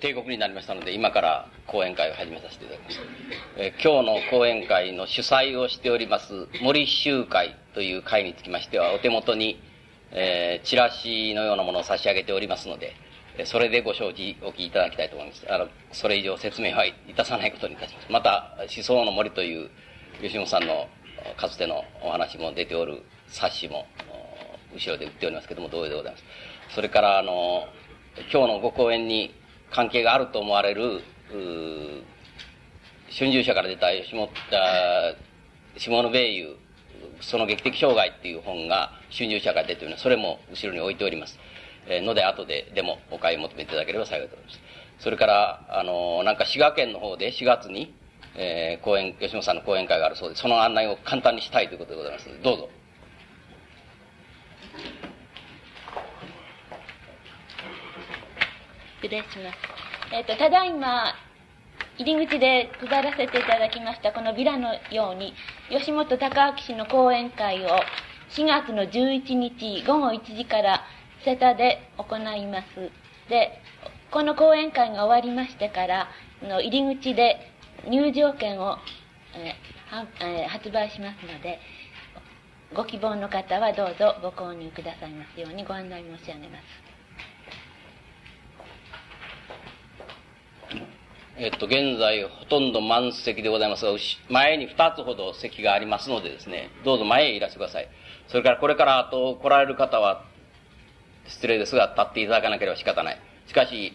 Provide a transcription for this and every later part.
帝国になりましたので、今から講演会を始めさせていただきます。え、今日の講演会の主催をしております、森集会という会につきましては、お手元に、えー、チラシのようなものを差し上げておりますので、それでご承知おきいただきたいと思います。あの、それ以上説明はいたさないことにいたします。また、思想の森という吉本さんのかつてのお話も出ておる冊子も、後ろで売っておりますけども、同様でございます。それから、あの、今日のご講演に関係があると思われる、春秋社から出た吉本、下野米友、その劇的障害っていう本が春秋社から出ております。それも後ろに置いております。え、ので、後ででもお買い求めいただければ幸いでございます。それから、あの、なんか滋賀県の方で4月に、えー、講演、吉本さんの講演会があるそうで、その案内を簡単にしたいということでございます、どうぞ。失礼します。えっ、ー、と、ただいま、入り口で配らせていただきましたこのビラのように、吉本隆明氏の講演会を4月の11日午後1時から瀬田で行います。で、この講演会が終わりましてから、の入り口で入場券を、えー、発売しますので、ご希望の方はどうぞご購入くださいますようにご案内申し上げます。えっと、現在ほとんど満席でございますが、前に2つほど席がありますのでですね、どうぞ前へいらしてください。それからこれからあと来られる方は、失礼ですが、立っていただかなければ仕方ない。しかし、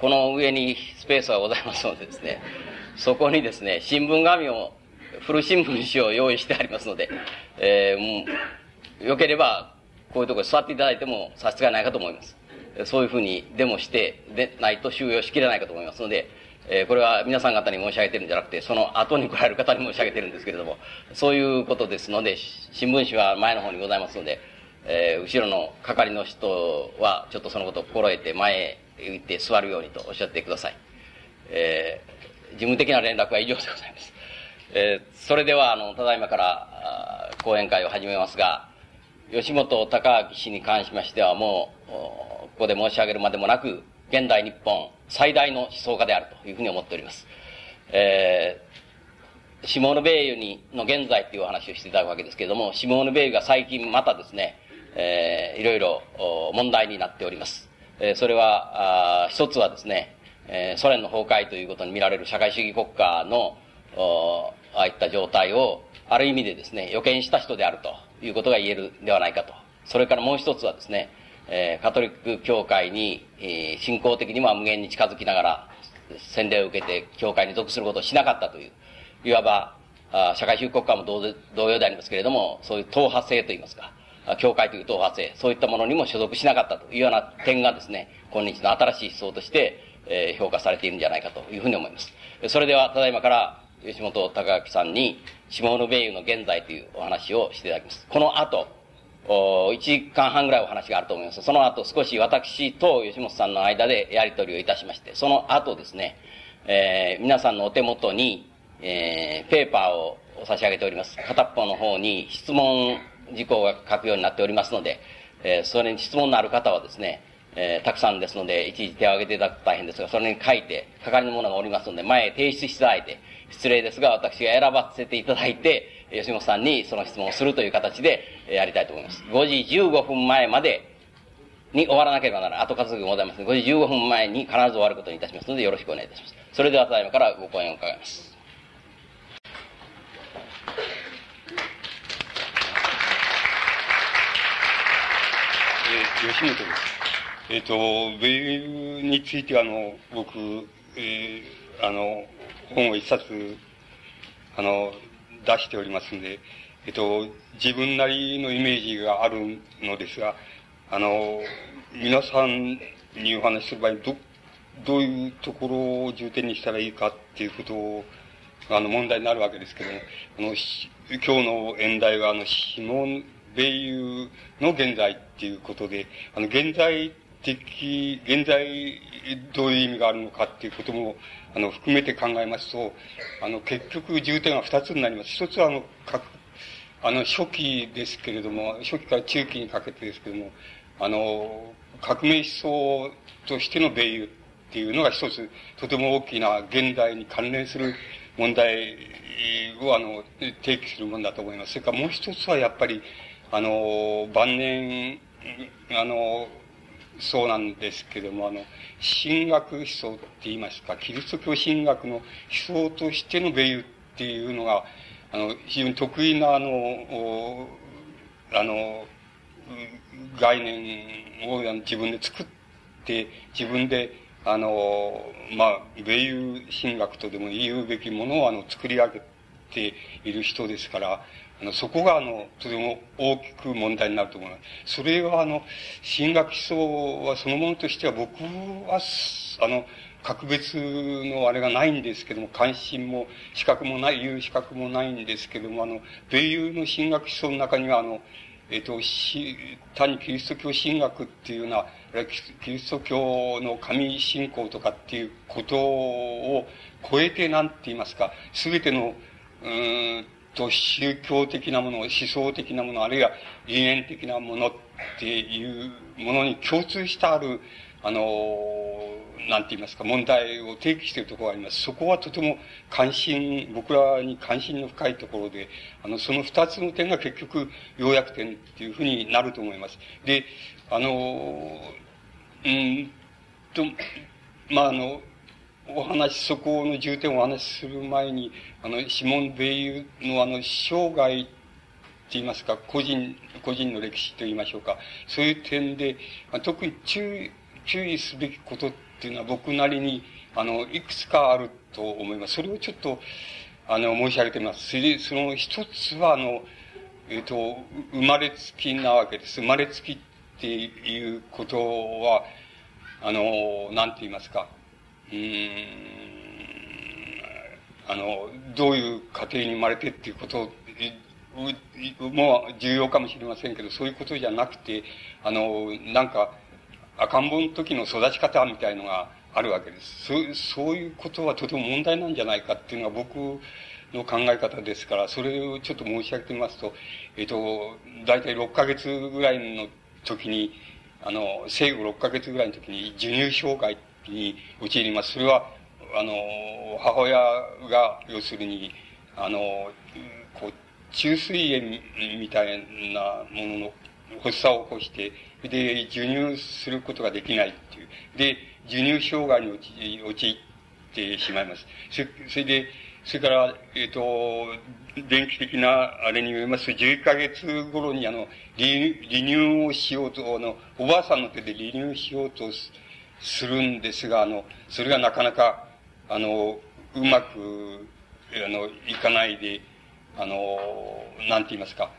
この上にスペースはございますのでですね、そこにですね、新聞紙を、古新聞紙を用意してありますので、えー、もう、よければ、こういうところに座っていただいても差し支えないかと思います。そういうふうにデモして、でないと収容しきれないかと思いますので、えー、これは皆さん方に申し上げてるんじゃなくて、その後に来られる方に申し上げてるんですけれども、そういうことですので、新聞紙は前の方にございますので、えー、後ろの係の人は、ちょっとそのことを心得て前へ行って座るようにとおっしゃってください。えー、事務的な連絡は以上でございます。えー、それでは、あの、ただいまから、講演会を始めますが、吉本隆明氏に関しましては、もう、ここで申し上げるまでもなく、現代日本最大の思想家であるというふうに思っております。えー、シモーヌ・ベイユにの現在っていうお話をしていただくわけですけれども、シモーヌ・ベイユが最近またですね、えー、いろいろ問題になっております。えー、それは、あ一つはですね、えー、ソ連の崩壊ということに見られる社会主義国家の、ああいった状態を、ある意味でですね、予見した人であるということが言えるではないかと。それからもう一つはですね、えー、カトリック教会に、えー、信仰的には無限に近づきながら、洗礼を受けて教会に属することをしなかったという、いわば、あ社会主義国家も同同様でありますけれども、そういう党派性といいますか、教会という党派性、そういったものにも所属しなかったというような点がですね、今日の新しい思想として、えー、評価されているんじゃないかというふうに思います。それでは、ただいまから吉本隆明さんに、下野米油の現在というお話をしていただきます。この後、お1時間半ぐらいお話があると思います。その後少し私と吉本さんの間でやり取りをいたしまして、その後ですね、えー、皆さんのお手元に、えー、ペーパーを差し上げております。片っぽの方に質問事項が書くようになっておりますので、えー、それに質問のある方はですね、えー、たくさんですので、いちいち手を挙げていただくと大変ですが、それに書いて、係の者がおりますので、前へ提出していただいて、失礼ですが、私が選ばせていただいて、吉本さんにその質問をするという形でやりたいと思います。5時15分前までに終わらなければならない。後数がございますので、5時15分前に必ず終わることにいたしますので、よろしくお願いいたします。それではただいまからご講演を伺います。えー、吉本です。えっ、ー、と、米ユについてあの、僕、えー、あの、本を一冊、あの、出しておりますんで、えっと、自分なりのイメージがあるのですが、あの、皆さんにお話しする場合、ど、どういうところを重点にしたらいいかっていうことを、あの、問題になるわけですけども、あの、今日の演題は、あの、シモン・ベイユの現在っていうことで、あの、現在的、現在どういう意味があるのかっていうことも、あの、含めて考えますと、あの、結局重点が二つになります。一つは、あの、かあの、初期ですけれども、初期から中期にかけてですけれども、あの、革命思想としての米友っっていうのが一つ、とても大きな現代に関連する問題を、あの、提起するものだと思います。それからもう一つはやっぱり、あの、晩年、あの、そうなんですけども、あの、神学思想って言いますか、キリスト教神学の思想としての米友っていうのが、あの、非常に得意な、あの、あの、概念を自分で作って、自分で、あの、まあ、米友神学とでも言うべきものを、あの、作り上げている人ですから、あの、そこが、あの、とても大きく問題になると思います。それは、あの、神学思想はそのものとしては、僕は、あの、格別のあれがないんですけども、関心も、資格もない、言う資格もないんですけども、あの、米友の神学思想の中には、あの、えっ、と、し、単にキリスト教神学っていうのは、キリスト教の神信仰とかっていうことを超えてなんて言いますか、すべての、うんと宗教的なもの、思想的なもの、あるいは理念的なものっていうものに共通してある、あの、なんて言いますか、問題を提起しているところがあります。そこはとても関心、僕らに関心の深いところで、あの、その二つの点が結局、要約点っていうふうになると思います。で、あの、うんと、まあ、あの、お話、そこの重点をお話しする前に、あの、シモン・ベイユのあの、生涯って言いますか、個人、個人の歴史と言いましょうか。そういう点で、特に注意、注意すべきことっていうのは僕なりに、あの、いくつかあると思います。それをちょっと、あの、申し上げてみます。それで、その一つは、あの、えっ、と、生まれつきなわけです。生まれつきっていうことは、あの、なんて言いますか。うん、あの、どういう家庭に生まれてっていうことも重要かもしれませんけど、そういうことじゃなくて、あの、なんか、赤ん坊の時の育ち方みたいのがあるわけです。そういうことはとても問題なんじゃないかっていうのは僕の考え方ですから、それをちょっと申し上げてみますと、えっ、と、大体6ヶ月ぐらいの時に、あの、生後6ヶ月ぐらいの時に授乳障害に陥ります。それは、あの、母親が、要するに、あの、こう、中水炎みたいなものの発作を起こして、で、授乳することができないっていう。で、授乳障害に陥ってしまいます。それで、それから、えっ、ー、と、電気的なあれによりますと、11ヶ月頃にあの、離乳をしようと、あの、おばあさんの手で離乳しようとするするんですが、あの、それがなかなか、あの、うまく、あの、いかないで、あの、なんて言いますか、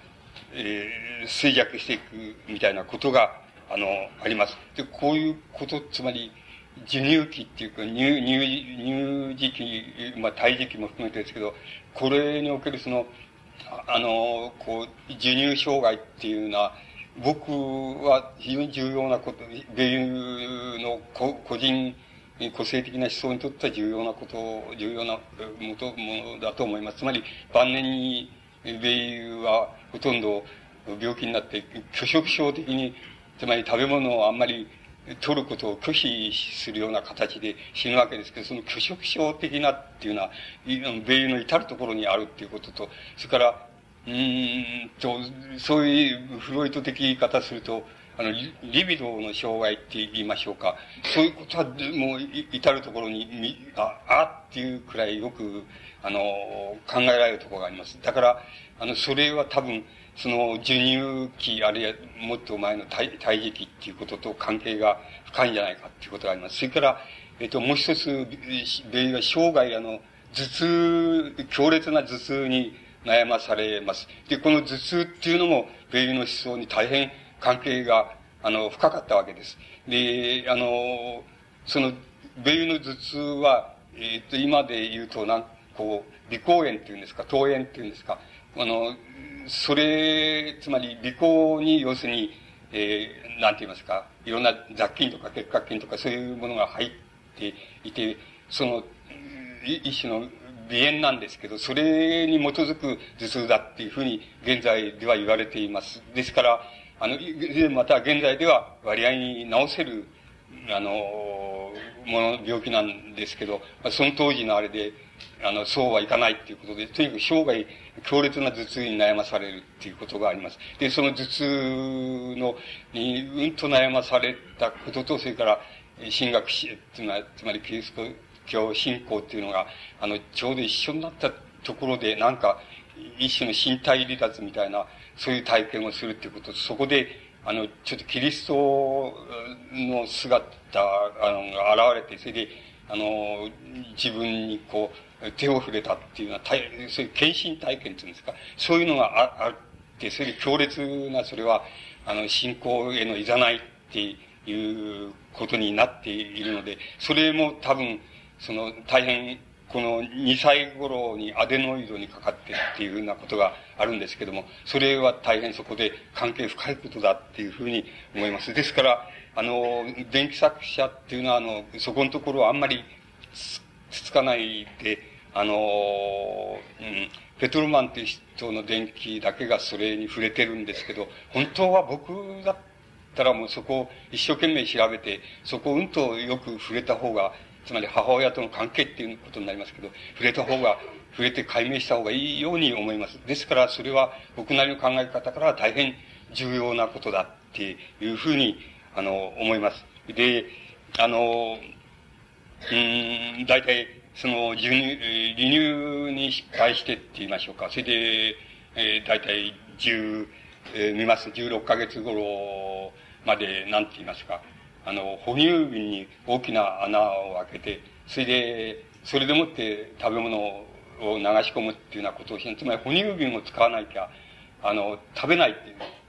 えー、衰弱していくみたいなことが、あの、あります。で、こういうこと、つまり、授乳期っていうか、乳、乳、乳児期、まあ、胎児期も含めてですけど、これにおけるその、あの、こう、授乳障害っていうのは、僕は非常に重要なこと、米友の個人、個性的な思想にとっては重要なこと、重要なものだと思います。つまり、晩年に米友はほとんど病気になって、拒食症的に、つまり食べ物をあんまり取ることを拒否するような形で死ぬわけですけど、その拒食症的なっていうのは、米友の至るところにあるっていうことと、それから、うんと、そういうフロイト的言い方すると、あの、リビドの障害って言いましょうか。そういうことは、もう、至るところに、あ、あっていうくらいよく、あの、考えられるところがあります。だから、あの、それは多分、その、授乳期、あるいはもっと前の胎胎児期っていうことと関係が深いんじゃないかっていうことがあります。それから、えっと、もう一つ、米は生涯、あの、頭痛、強烈な頭痛に悩まされます。で、この頭痛っていうのも、米の思想に大変関係が、あの、深かったわけです。で、あの、その、米の頭痛は、えっ、と、今で言うと、なん、こう、鼻孔炎っていうんですか、頭炎っていうんですか、あの、それ、つまり、鼻孔に、要するに、えー、なんて言いますか、いろんな雑菌とか結核菌とかそういうものが入っていて、その、一種の鼻炎なんですけど、それに基づく頭痛だっていうふうに現在では言われています。ですから、あの、また現在では割合に治せる、あの、もの、病気なんですけど、その当時のあれで、あの、そうはいかないっていうことで、とにかく生涯強烈な頭痛に悩まされるっていうことがあります。で、その頭痛の、に、うんと悩まされたことと、それから、神学し、つまり、つまりキリスト教信仰っていうのが、あの、ちょうど一緒になったところで、なんか、一種の身体離脱みたいな、そういう体験をするっていうこと、そこで、あの、ちょっとキリストの姿、あの、現れて、それで、あの、自分にこう、手を触れたっていうのは、そういう献身体験っていうんですか、そういうのがああって、それで強烈な、それは、あの、信仰へのいざないっていうことになっているので、それも多分、その、大変この2歳頃にアデノイドにかかってっていうふうなことがあるんですけども、それは大変そこで関係深いことだっていうふうに思います。ですから、あの、電気作者っていうのは、あの、そこのところはあんまりつつかないで、あの、うん、ペトルマンっていう人の電気だけがそれに触れてるんですけど、本当は僕だったらもうそこを一生懸命調べて、そこをうんとよく触れた方がつまり母親との関係っていうことになりますけど、触れた方が、触れて解明した方がいいように思います。ですから、それは僕なりの考え方から大変重要なことだっていうふうに、あの、思います。で、あの、うん、大体、その、授乳、離乳に失敗してって言いましょうか。それで、えー、大体10、えー、見ます。16ヶ月頃まで、なんて言いますか。あの、哺乳瓶に大きな穴を開けて、それで、それでもって食べ物を流し込むっていうようなことをしつまり哺乳瓶を使わなきゃ、あの、食べないっ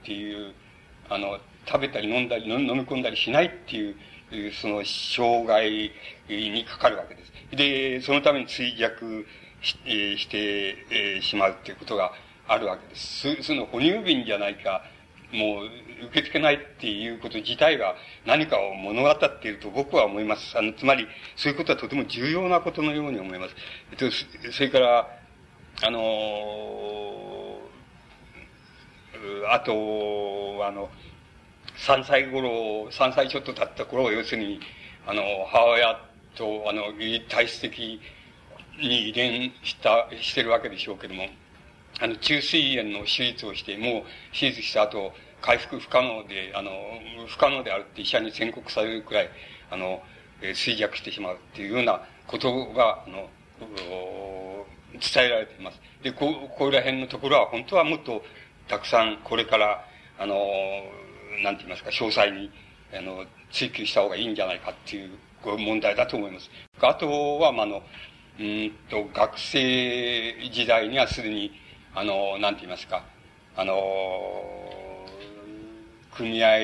ていう、あの、食べたり飲んだり、飲み込んだりしないっていう、その、障害にかかるわけです。で、そのために衰弱ししてしまうっていうことがあるわけです。その哺乳瓶じゃないか、もう受け付けないっていうこと自体が何かを物語っていると僕は思います。あの、つまり、そういうことはとても重要なことのように思います。えっと、それから、あのあと、あの、3歳頃、3歳ちょっと経った頃は、要するに、あの、母親と、あの、体質的に遺伝した、してるわけでしょうけども、あの、中水炎の手術をして、もう手術した後、回復不可能で、あの、不可能であるって医者に宣告されるくらい、あの、えー、衰弱してしまうっていうようなことが、あの、伝えられています。で、こ、ここら辺のところは本当はもっとたくさんこれから、あの、なんて言いますか、詳細に、あの、追求した方がいいんじゃないかっていう問題だと思います。あとは、まあ、あの、うんと、学生時代にはすでに、あの、なんて言いますか、あの、組合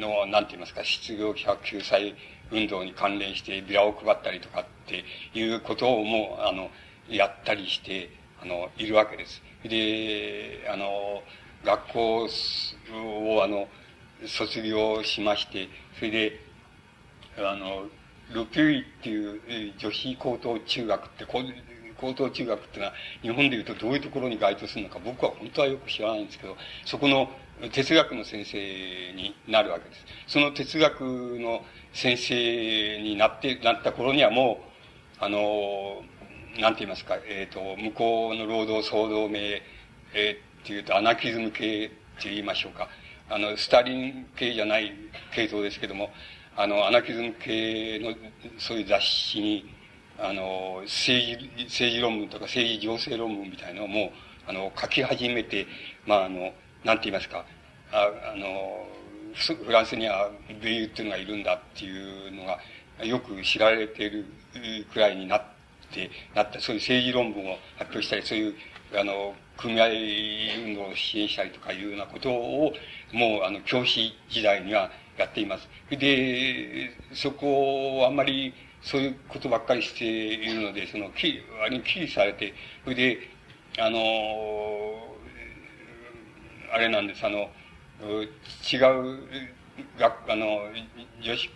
の、なんて言いますか、失業者救済運動に関連してビラを配ったりとかっていうことをもう、あの、やったりして、あの、いるわけです。で、あの、学校を、あの、卒業しまして、それで、あの、ルピュイっていう女子高等中学って、こう高等中学っていうのは、日本でいうとどういうところに該当するのか、僕は本当はよく知らないんですけど、そこの哲学の先生になるわけです。その哲学の先生になって、なった頃にはもう、あの、なんて言いますか、えっ、ー、と、向こうの労働総同盟、えー、っていうと、アナキズム系って言いましょうか。あの、スターリン系じゃない系統ですけども、あの、アナキズム系の、そういう雑誌に、あの、政治、政治論文とか政治情勢論文みたいなのをもう、あの、書き始めて、まあ、あの、なんて言いますか、ああの、フランスにはベイユっていうのがいるんだっていうのが、よく知られているくらいになって、なった、そういう政治論文を発表したり、そういう、あの、組合運動を支援したりとかいうようなことを、もう、あの、教師時代にはやっています。で、そこをあんまりそういうことばっかりしているので、その、き、割に危機されて、それで、あの、あれなんです、あの、違う学、あの、女子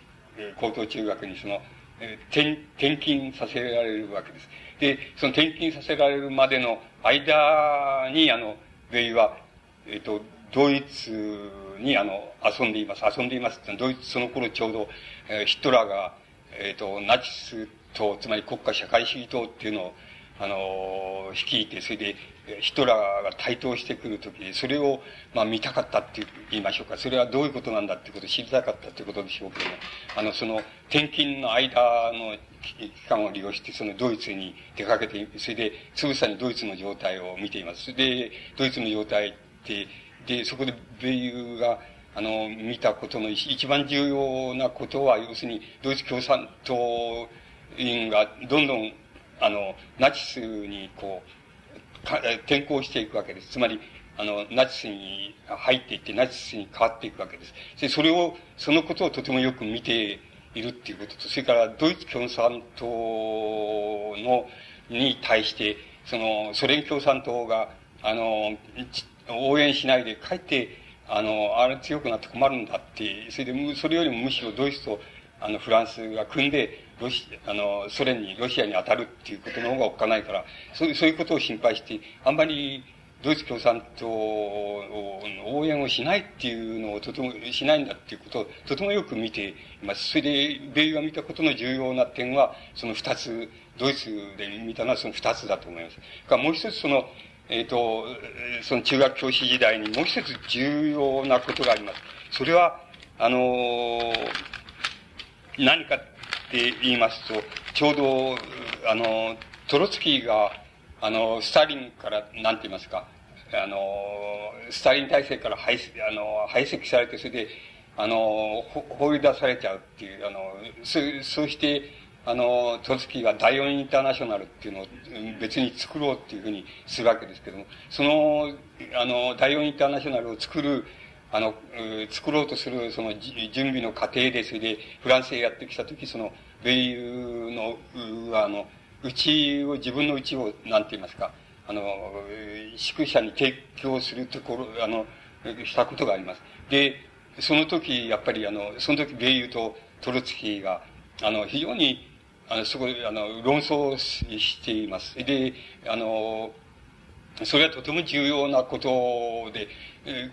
高等中学にその、転、転勤させられるわけです。で、その転勤させられるまでの間に、あの、ベイは、えっ、と、ドイツに、あの、遊んでいます。遊んでいますってドイツ、その頃ちょうど、えー、ヒトラーが、えっ、ー、と、ナチス党、つまり国家社会主義党っていうのを、あの、率いて、それで、ヒトラーが台頭してくるとき、それを、まあ見たかったって言いましょうか。それはどういうことなんだってことを知りたかったってことでしょうけども、あの、その、転勤の間の期間を利用して、そのドイツに出かけて、それで、つぶさにドイツの状態を見ています。で、ドイツの状態って、で、そこで米友が、あの、見たことの一番重要なことは、要するに、ドイツ共産党員がどんどんあの、ナチスにこう、転校していくわけです。つまり、あの、ナチスに入っていって、ナチスに変わっていくわけです。で、それを、そのことをとてもよく見ているっていうことと、それからドイツ共産党の、に対して、その、ソ連共産党が、あの、応援しないで、かえって、あの、あれ強くなって困るんだって、それで、それよりもむしろドイツと、あの、フランスが組んで、ロシあの、ソ連に、ロシアに当たるっていうことの方がおっかないから、そういう、そういうことを心配して、あんまり、ドイツ共産党を応援をしないっていうのをとてもしないんだっていうことをとてもよく見ています。それで、米が見たことの重要な点は、その二つ、ドイツで見たのはその二つだと思います。からもう一つその、えっ、ー、と、その中学教師時代にもう一つ重要なことがあります。それは、あの、何かって言いますと、ちょうど、あの、トロツキーが、あの、スターリンから、なんて言いますか、あの、スターリン体制から排あの排斥されて、それで、あの、放り出されちゃうっていう、あの、そそうして、あの、トロツキーがダイオンインターナショナルっていうのを別に作ろうっていうふうにするわけですけども、その、あの、ダイオンインターナショナルを作る、あの、作ろうとする、その、準備の過程で、それで、フランスへやってきたとき、その、米友の、あの、うちを、自分のうちを、なんて言いますか、あの、宿舎に提供するところ、あの、したことがあります。で、その時、やっぱり、あの、その時、米友とトロツキーが、あの、非常に、あの、そこで、あの、論争しています。で、あの、それはとても重要なことで、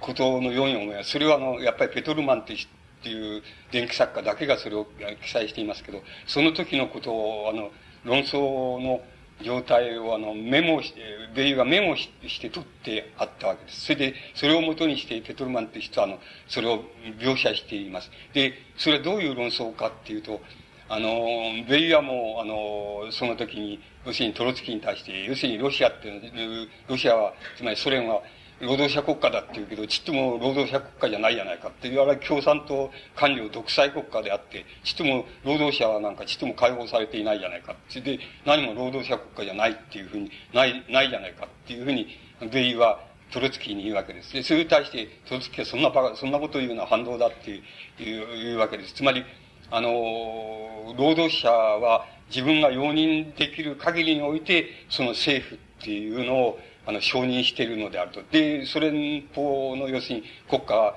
ことのように思います。それはあの、やっぱりペトルマンってっていう電気作家だけがそれを記載していますけど、その時のことを、あの、論争の状態をあの、メモして、ベイがメモして取ってあったわけです。それで、それをもとにしてペトルマンって人はあの、それを描写しています。で、それはどういう論争かっていうと、あの、ベイヤも、あの、その時に、要するにトロツキーに対して、要するにロシアっていう、ロシアは、つまりソ連は、労働者国家だって言うけど、ちっとも労働者国家じゃないじゃないかって言われ共産党官僚独裁国家であって、ちっとも労働者はなんかちっとも解放されていないじゃないかって。で、何も労働者国家じゃないっていうふうに、ない、ないじゃないかっていうふうに、米ユはトロツキーに言うわけです。で、それに対してトロツキーはそんな、そんなことを言うのは反動だっていう言うわけです。つまり、あの、労働者は自分が容認できる限りにおいて、その政府っていうのをあの、承認しているのであると。で、ソ連邦の要するに国家、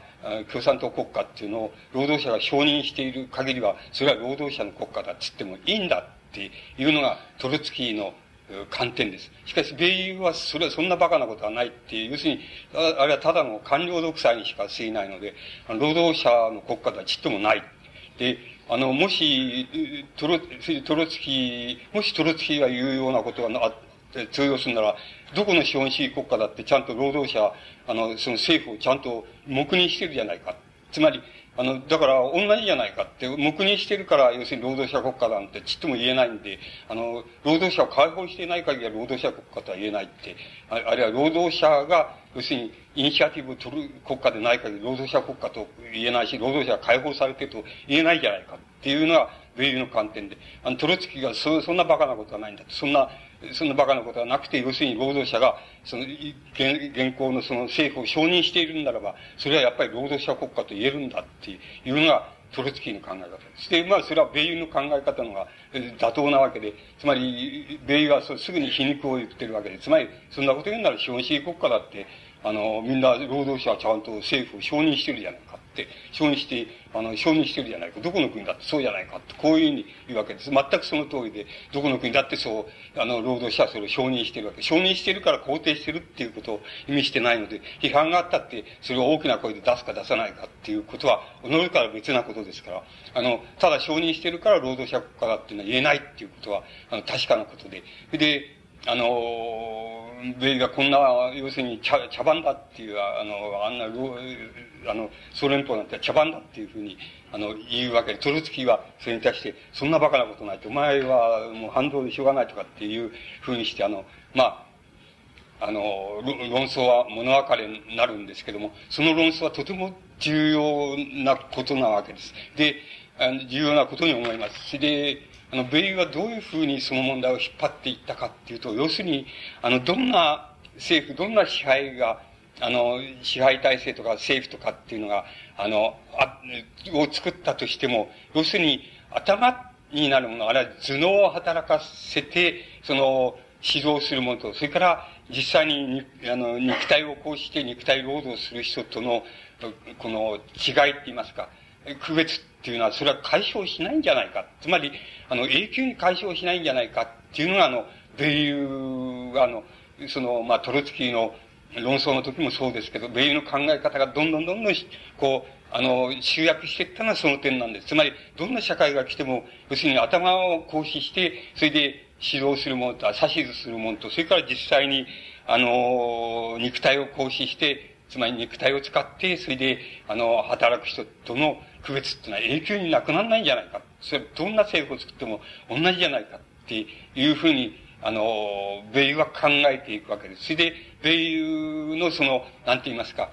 共産党国家っていうのを労働者が承認している限りは、それは労働者の国家だって言ってもいいんだっていうのがトロツキーの観点です。しかし、米友はそれはそんな馬鹿なことはないっていう、要するに、あれはただの官僚独裁にしか過ぎないので、労働者の国家ではちっともない。で、あの、もし、トロ、トロツキー、もしトロツキーが言うようなことがあ通用するなら、どこの資本主義国家だってちゃんと労働者、あの、その政府をちゃんと黙認してるじゃないか。つまり、あの、だから同じじゃないかって、黙認してるから、要するに労働者国家なんてちっとも言えないんで、あの、労働者を解放していない限りは労働者国家とは言えないって、あるいは労働者が、要するにイニシアティブを取る国家でない限り労働者国家と言えないし、労働者が解放されてると言えないじゃないかっていうのは、米ユの観点で、あの、トロツキがそ、そんな馬鹿なことはないんだと。そんな、そんな馬鹿なことはなくて、要するに労働者が、その、現行のその政府を承認しているんならば、それはやっぱり労働者国家と言えるんだっていうのが、トロツキーの考え方です。で、まあ、それは米ユの考え方のが妥当なわけで、つまり、米ユはすぐに皮肉を言ってるわけで、つまり、そんなこと言うなら資本主義国家だって、あの、みんな労働者はちゃんと政府を承認してるじゃないって承認して、あの、承認してるじゃないか。どこの国だってそうじゃないかって、こういうふうに言うわけです。全くその通りで、どこの国だってそう、あの、労働者はそれを承認してるわけ。承認してるから肯定してるっていうことを意味してないので、批判があったって、それを大きな声で出すか出さないかっていうことは、己から別なことですから、あの、ただ承認してるから労働者国家だっていうのは言えないっていうことは、あの、確かなことで。で、あの、米がこんな、要するに茶、茶番だっていう、あの、あんな、あの、ソ連邦なんて茶番だっていうふうに、あの、言うわけで、トルツキーはそれに対して、そんな馬鹿なことないと、お前はもう反動でしょうがないとかっていうふうにして、あの、まあ、あの、論争は物別れになるんですけども、その論争はとても重要なことなわけです。で、重要なことに思います。で、あの、米はどういうふうにその問題を引っ張っていったかっていうと、要するに、あの、どんな政府、どんな支配が、あの、支配体制とか政府とかっていうのが、あの、あ、を作ったとしても、要するに、頭になるもの、あるいは頭脳を働かせて、その、指導するものと、それから、実際に、あの、肉体をこうして肉体労働する人との、この違いって言いますか、区別っていうのは、それは解消しないんじゃないか。つまり、あの、永久に解消しないんじゃないかっていうのが、あの、米友が、あの、その、まあ、トロツキーの論争の時もそうですけど、米友の考え方がどんどんどんどん、こう、あの、集約していったのはその点なんです。つまり、どんな社会が来ても、要するに頭を行使して、それで指導するものと、指図するものと、それから実際に、あの、肉体を行使して、つまり肉体を使って、それで、あの、働く人との区別っていうのは永久になくならないんじゃないか。それ、どんな政府を作っても同じじゃないかっていうふうに、あの、米は考えていくわけです。それで、米のその、なんて言いますか、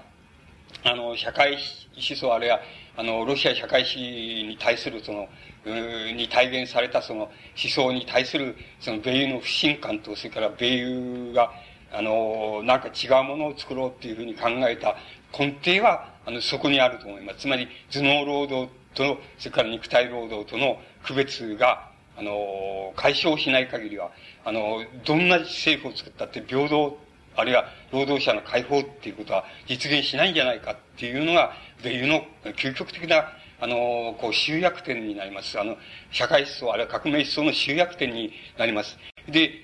あの、社会思想あるいは、あの、ロシア社会史に対するその、に体現されたその思想に対するその米友の不信感と、それから米友が、あの、なんか違うものを作ろうっていうふうに考えた根底は、あの、そこにあると思います。つまり、頭脳労働と、それから肉体労働との区別が、あの、解消しない限りは、あの、どんな政府を作ったって平等、あるいは労働者の解放っていうことは実現しないんじゃないかっていうのが、米友の究極的な、あの、こう、集約点になります。あの、社会思想、あるいは革命思想の集約点になります。で、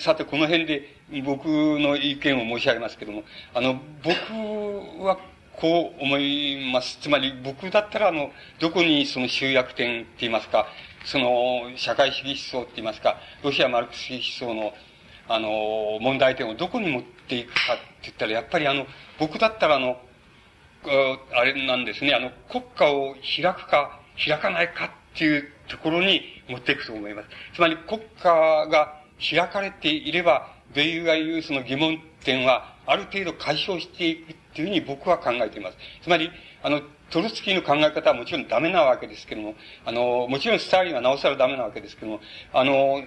さて、この辺で僕の意見を申し上げますけども、あの、僕はこう思います。つまり僕だったら、あの、どこにその集約点って言いますか、その、社会主義思想って言いますか、ロシアマルクス主義思想の、あの、問題点をどこに持っていくかって言ったら、やっぱりあの、僕だったらあの、あれなんですね、あの、国家を開くか、開かないかっていうところに持っていくと思います。つまり国家が開かれていれば、米友が言うその疑問点は、ある程度解消していくっていうふうに僕は考えています。つまり、あの、トルツキーの考え方はもちろんダメなわけですけども、あの、もちろんスターリンはなおさらダメなわけですけども、あの、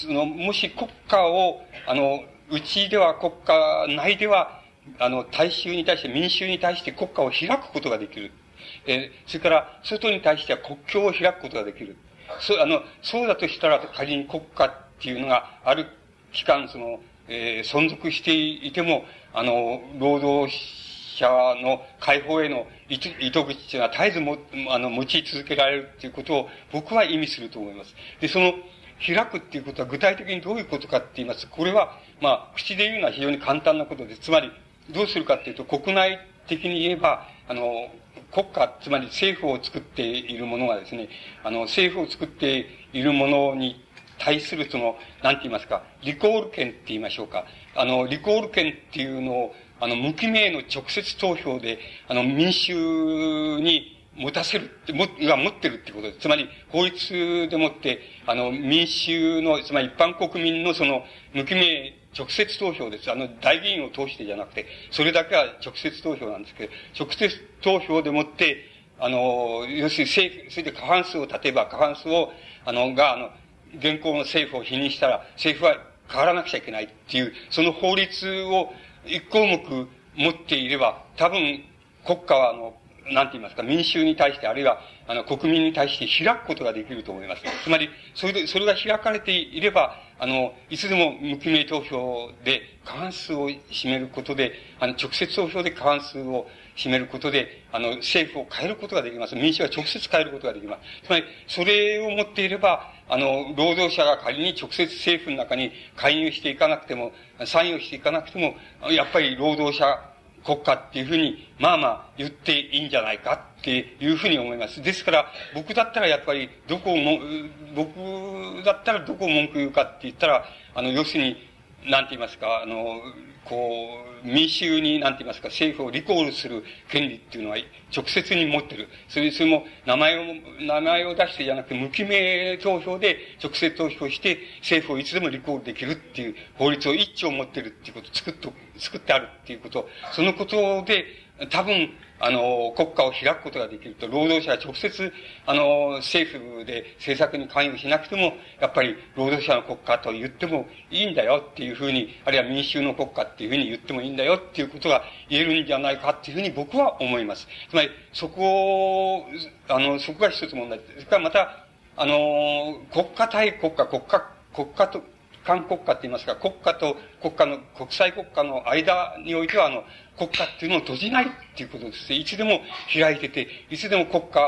その、もし国家を、あの、うちでは国家内では、あの、大衆に対して、民衆に対して国家を開くことができる。えそれから、外に対しては国境を開くことができる。そう、あの、そうだとしたら、仮に国家っていうのがある期間、その、えー、存続していても、あの、労働者の解放への糸口っていうのは絶えずも、あの、用い続けられるっていうことを僕は意味すると思います。で、その、開くっていうことは具体的にどういうことかって言いますこれは、まあ、口で言うのは非常に簡単なことで。つまり、どうするかっていうと、国内的に言えば、あの、国家、つまり政府を作っているものがですね、あの、政府を作っているものに対するその、なんて言いますか、リコール権って言いましょうか。あの、リコール権っていうのを、あの、無記名の直接投票で、あの、民衆に持たせるって、も、が持ってるってことです。つまり、法律でもって、あの、民衆の、つまり一般国民のその、無記名直接投票です。あの、大議員を通してじゃなくて、それだけは直接投票なんですけど、直接投票でもって、あの、要するに政府、それで過半数を、例えば過半数を、あの、が、あの、現行の政府を否認したら、政府は変わらなくちゃいけないっていう、その法律を一項目持っていれば、多分、国家は、あの、なんて言いますか、民衆に対して、あるいは、あの、国民に対して開くことができると思います。つまり、それで、それが開かれていれば、あの、いつでも無記名投票で過半数を占めることで、あの、直接投票で過半数を占めることで、あの、政府を変えることができます。民主は直接変えることができます。つまり、それを持っていれば、あの、労働者が仮に直接政府の中に介入していかなくても、参与していかなくても、やっぱり労働者国家っていうふうに、まあまあ言っていいんじゃないかっていうふうに思います。ですから、僕だったらやっぱり、どこをも、僕だったらどこを文句言うかって言ったら、あの、要するに、なんて言いますか、あの、こう、民衆に、なんて言いますか、政府をリコールする権利っていうのは直接に持ってる。それそれも、名前を、名前を出してじゃなくて、無記名投票で直接投票して、政府をいつでもリコールできるっていう法律を一丁持ってるっていうことを作っと、作ってあるっていうこと、そのことで、多分、あの、国家を開くことができると、労働者が直接、あの、政府で政策に関与しなくても、やっぱり労働者の国家と言ってもいいんだよっていうふうに、あるいは民衆の国家っていうふうに言ってもいいんだよっていうことが言えるんじゃないかっていうふうに僕は思います。つまり、そこを、あの、そこが一つ問題です。それからまた、あの、国家対国家、国家、国家と、韓国家って言いますか、国家と国家の、国際国家の間においては、あの、国家っていうのを閉じないっていうことですね。いつでも開いてて、いつでも国家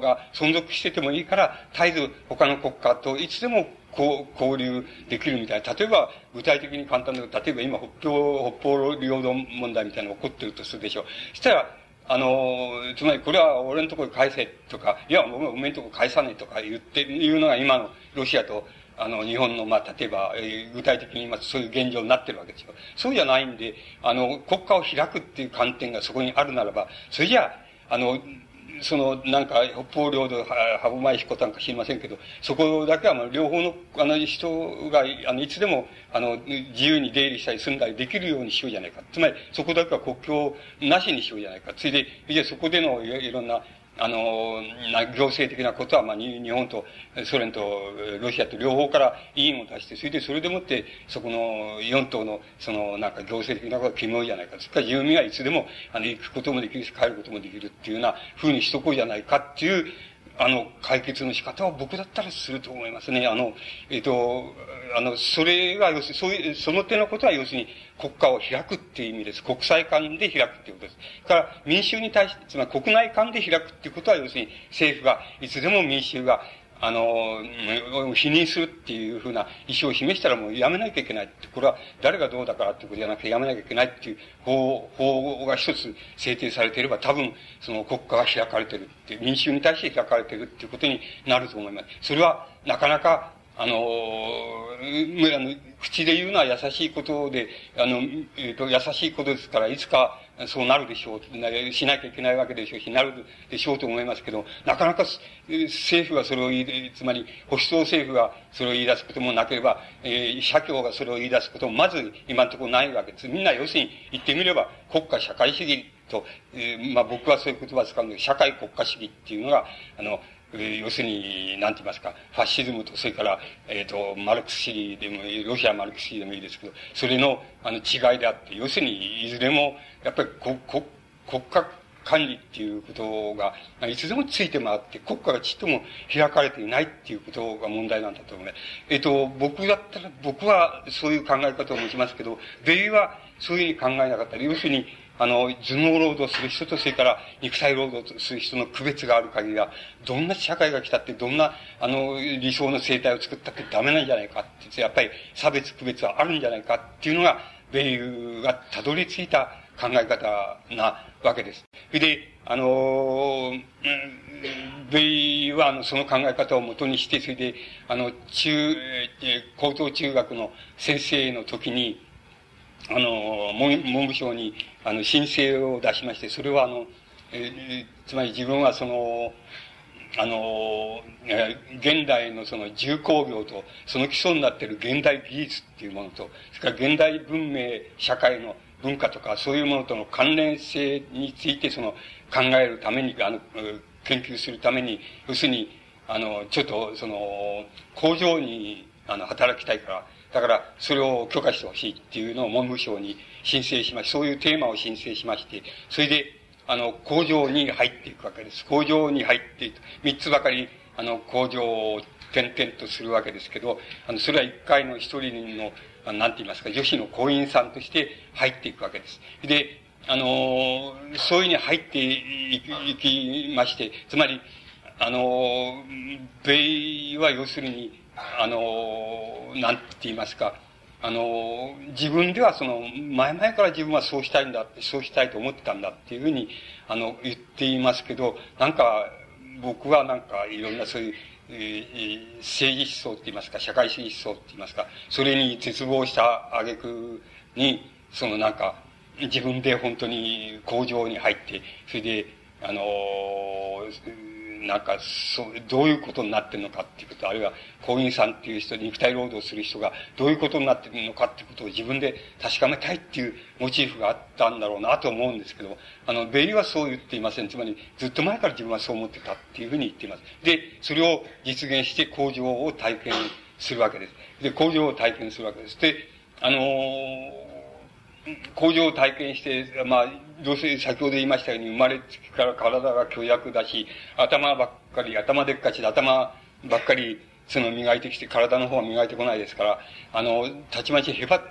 が存続しててもいいから、絶えず他の国家といつでも交流できるみたいな。例えば、具体的に簡単だけど、例えば今北方、北方領土問題みたいなのが起こってるとするでしょう。そしたら、あの、つまりこれは俺のところに返せとか、いや、おめんところ返さねえとか言って、いうのが今のロシアとあの、日本の、まあ、例えば、えー、具体的に言いますとそういう現状になってるわけですよ。そうじゃないんで、あの、国家を開くっていう観点がそこにあるならば、それじゃあ、あの、その、なんか、北方領土、歯舞前彦なんか知りませんけど、そこだけは、まあ、両方の、あの、人が、あの、いつでも、あの、自由に出入りしたり住んだりできるようにしようじゃないか。つまり、そこだけは国境なしにしようじゃないか。ついで、いや、そこでのいろんな、あの、行政的なことは、まあ、日本とソ連とロシアと両方から委員を出して、それでそれでもって、そこの四党の、その、なんか行政的なことは決めようじゃないか。それから住民はいつでも、あの、行くこともできるし、帰ることもできるっていうような風にしとこうじゃないかっていう、あの、解決の仕方は僕だったらすると思いますね。あの、えっ、ー、と、あの、それが、要するに、そういう、その手のことは要するに国家を開くっていう意味です。国際間で開くっていうことです。から、民衆に対して、つまり国内間で開くっていうことは、要するに政府が、いつでも民衆があの、否認するっていうふうな意思を示したらもうやめなきゃいけないって、これは誰がどうだからってことじゃなくてやめなきゃいけないっていう法、法が一つ制定されていれば多分その国家が開かれてるっていう、民衆に対して開かれてるっていうことになると思います。それはなかなかあの、あの、口で言うのは優しいことで、あの、えっ、ー、と、優しいことですから、いつかそうなるでしょう、しなきゃいけないわけでしょう。し、なるでしょうと思いますけど、なかなか政府がそれを言い、つまり、保守党政府がそれを言い出すこともなければ、えー、社協がそれを言い出すこともまず今のところないわけです。みんな要するに言ってみれば、国家社会主義と、えー、まあ僕はそういう言葉を使うんで、社会国家主義っていうのが、あの、要するに、なんて言いますか、ファッシズムと、それから、えっ、ー、と、マルクス主義でもいい、ロシアマルクス主義でもいいですけど、それの、あの、違いであって、要するに、いずれも、やっぱり、こ、こ、国家管理っていうことが、いつでもついて回って、国家がちっとも開かれていないっていうことが問題なんだと思うね。えっ、と、僕だったら、僕はそういう考え方を持ちますけど、米はそういうふうに考えなかったり、要するに、あの、頭脳労働する人と、それから肉体労働する人の区別がある限りは、どんな社会が来たって、どんな、あの、理想の生態を作ったってダメなんじゃないかって、やっぱり差別区別はあるんじゃないかっていうのが、米ユがたどり着いた考え方なわけです。それで、あの、米は、あの、その考え方をもとにして、それで、あの、中、高等中学の先生の時に、あの、文部省に、あの、申請を出しまして、それはあの、えー、つまり自分はその、あの、現代のその重工業と、その基礎になっている現代技術っていうものと、それから現代文明、社会の文化とか、そういうものとの関連性について、その、考えるために、あの、研究するために、要するに、あの、ちょっと、その、工場に、あの、働きたいから、だから、それを許可してほしいっていうのを文部省に申請しましそういうテーマを申請しまして、それで、あの、工場に入っていくわけです。工場に入っていく。三つばかり、あの、工場を転々とするわけですけど、あの、それは一回の一人の、なんて言いますか、女子の工員さんとして入っていくわけです。で、あの、そういうふうに入っていきまして、つまり、あの、米は要するに、あの、なんて言いますか、あの、自分ではその、前々から自分はそうしたいんだって、そうしたいと思ってたんだっていうふうに、あの、言っていますけど、なんか、僕はなんか、いろんなそういう、えー、政治思想って言いますか、社会主義思想って言いますか、それに絶望した挙句に、そのなんか、自分で本当に工場に入って、それで、あのーなんか、そう、どういうことになってるのかっていうこと、あるいは、工員さんっていう人、肉体労働する人が、どういうことになってるのかっていうことを自分で確かめたいっていうモチーフがあったんだろうなと思うんですけどあの、ベイはそう言っていません。つまり、ずっと前から自分はそう思ってたっていうふうに言っています。で、それを実現して工場を体験するわけです。で、工場を体験するわけです。で、あのー工場を体験して、まあ、どうせ先ほど言いましたように、生まれつきから体が虚弱だし、頭ばっかり、頭でっかちで頭ばっかり、その磨いてきて、体の方は磨いてこないですから、あの、たちまちへば、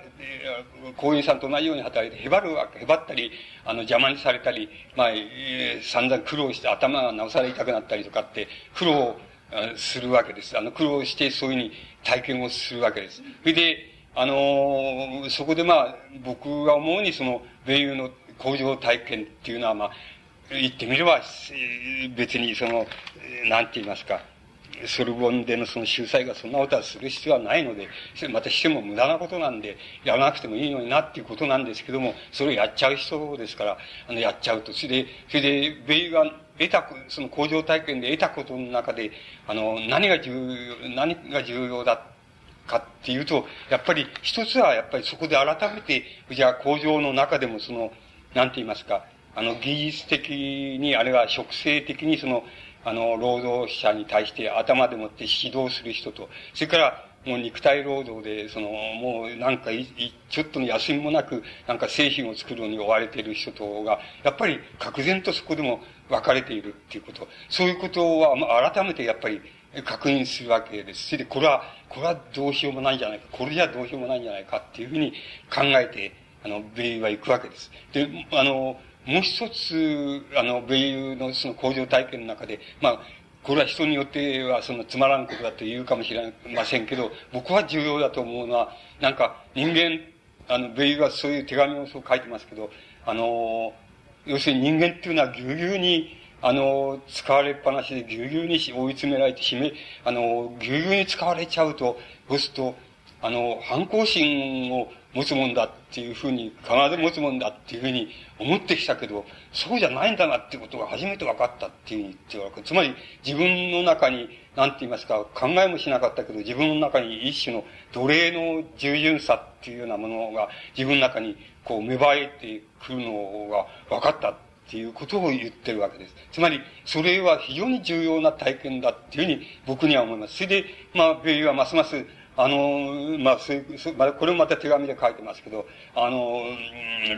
工員さんと同じように働いて、へばるわけ、へばったり、あの、邪魔にされたり、まあ、えー、散々苦労して頭がなおさら痛くなったりとかって、苦労するわけです。あの、苦労してそういうふうに体験をするわけです。それで、あの、そこでまあ、僕が思うにその、米友の工場体験っていうのはまあ、言ってみれば、別にその、なんて言いますか、ソルボンでのその秀才がそんなことはする必要はないので、またしても無駄なことなんで、やらなくてもいいのになっていうことなんですけども、それをやっちゃう人ですから、あの、やっちゃうと。それで、それで、米が得た、その工場体験で得たことの中で、あの、何が重要、何が重要だかっていうと、やっぱり一つはやっぱりそこで改めて、じゃあ工場の中でもその、なんて言いますか、あの、技術的に、あるいは植生的にその、あの、労働者に対して頭でもって指導する人と、それから、もう肉体労働で、その、もうなんかい、ちょっとの休みもなく、なんか製品を作るのに追われている人とが、やっぱり確然とそこでも分かれているっていうこと。そういうことは、改めてやっぱり確認するわけです。それで、これは、これはどうしようもないんじゃないか、これじゃどうしようもないんじゃないかっていうふうに考えて、あの、米は行くわけです。で、あの、もう一つ、あの、米友のその工場体験の中で、まあ、これは人によってはそのつまらんことだと言うかもしれませんけど、僕は重要だと思うのは、なんか人間、あの、米友はそういう手紙をそう書いてますけど、あの、要するに人間っていうのはぎゅうぎゅうにあの、使われっぱなしでぎゅうぎゅうに追い詰められて、締め、あの、ぎゅうぎゅうに使われちゃうと、そうすると、あの、反抗心を持つもんだっていうふうに、必ず持つもんだっていうふうに思ってきたけど、そうじゃないんだなっていうことが初めて分かったっていうふうに言ってるわけ。つまり、自分の中に、なんて言いますか、考えもしなかったけど、自分の中に一種の奴隷の従順さっていうようなものが、自分の中にこう芽生えてくるのが分かったっていうことを言ってるわけです。つまり、それは非常に重要な体験だっていうふうに僕には思います。それで、まあ、ベイはますます、あの、まあ、そまあ、これもまた手紙で書いてますけど、あの、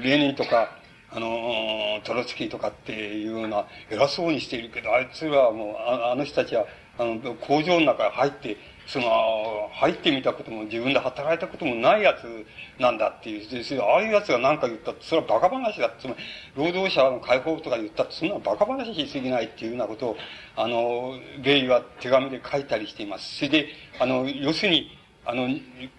レーニンとか、あの、トロツキーとかっていうような、偉そうにしているけど、あいつらはもう、あの人たちは、あの、工場の中に入って、その、入ってみたことも自分で働いたこともないやつなんだっていう。ああいうやつが何か言ったって、それは馬鹿話だ。つまり、労働者の解放とか言ったって、そんな馬鹿話しすぎないっていうようなことを、あの、ゲイは手紙で書いたりしています。それで、あの、要するに、あの、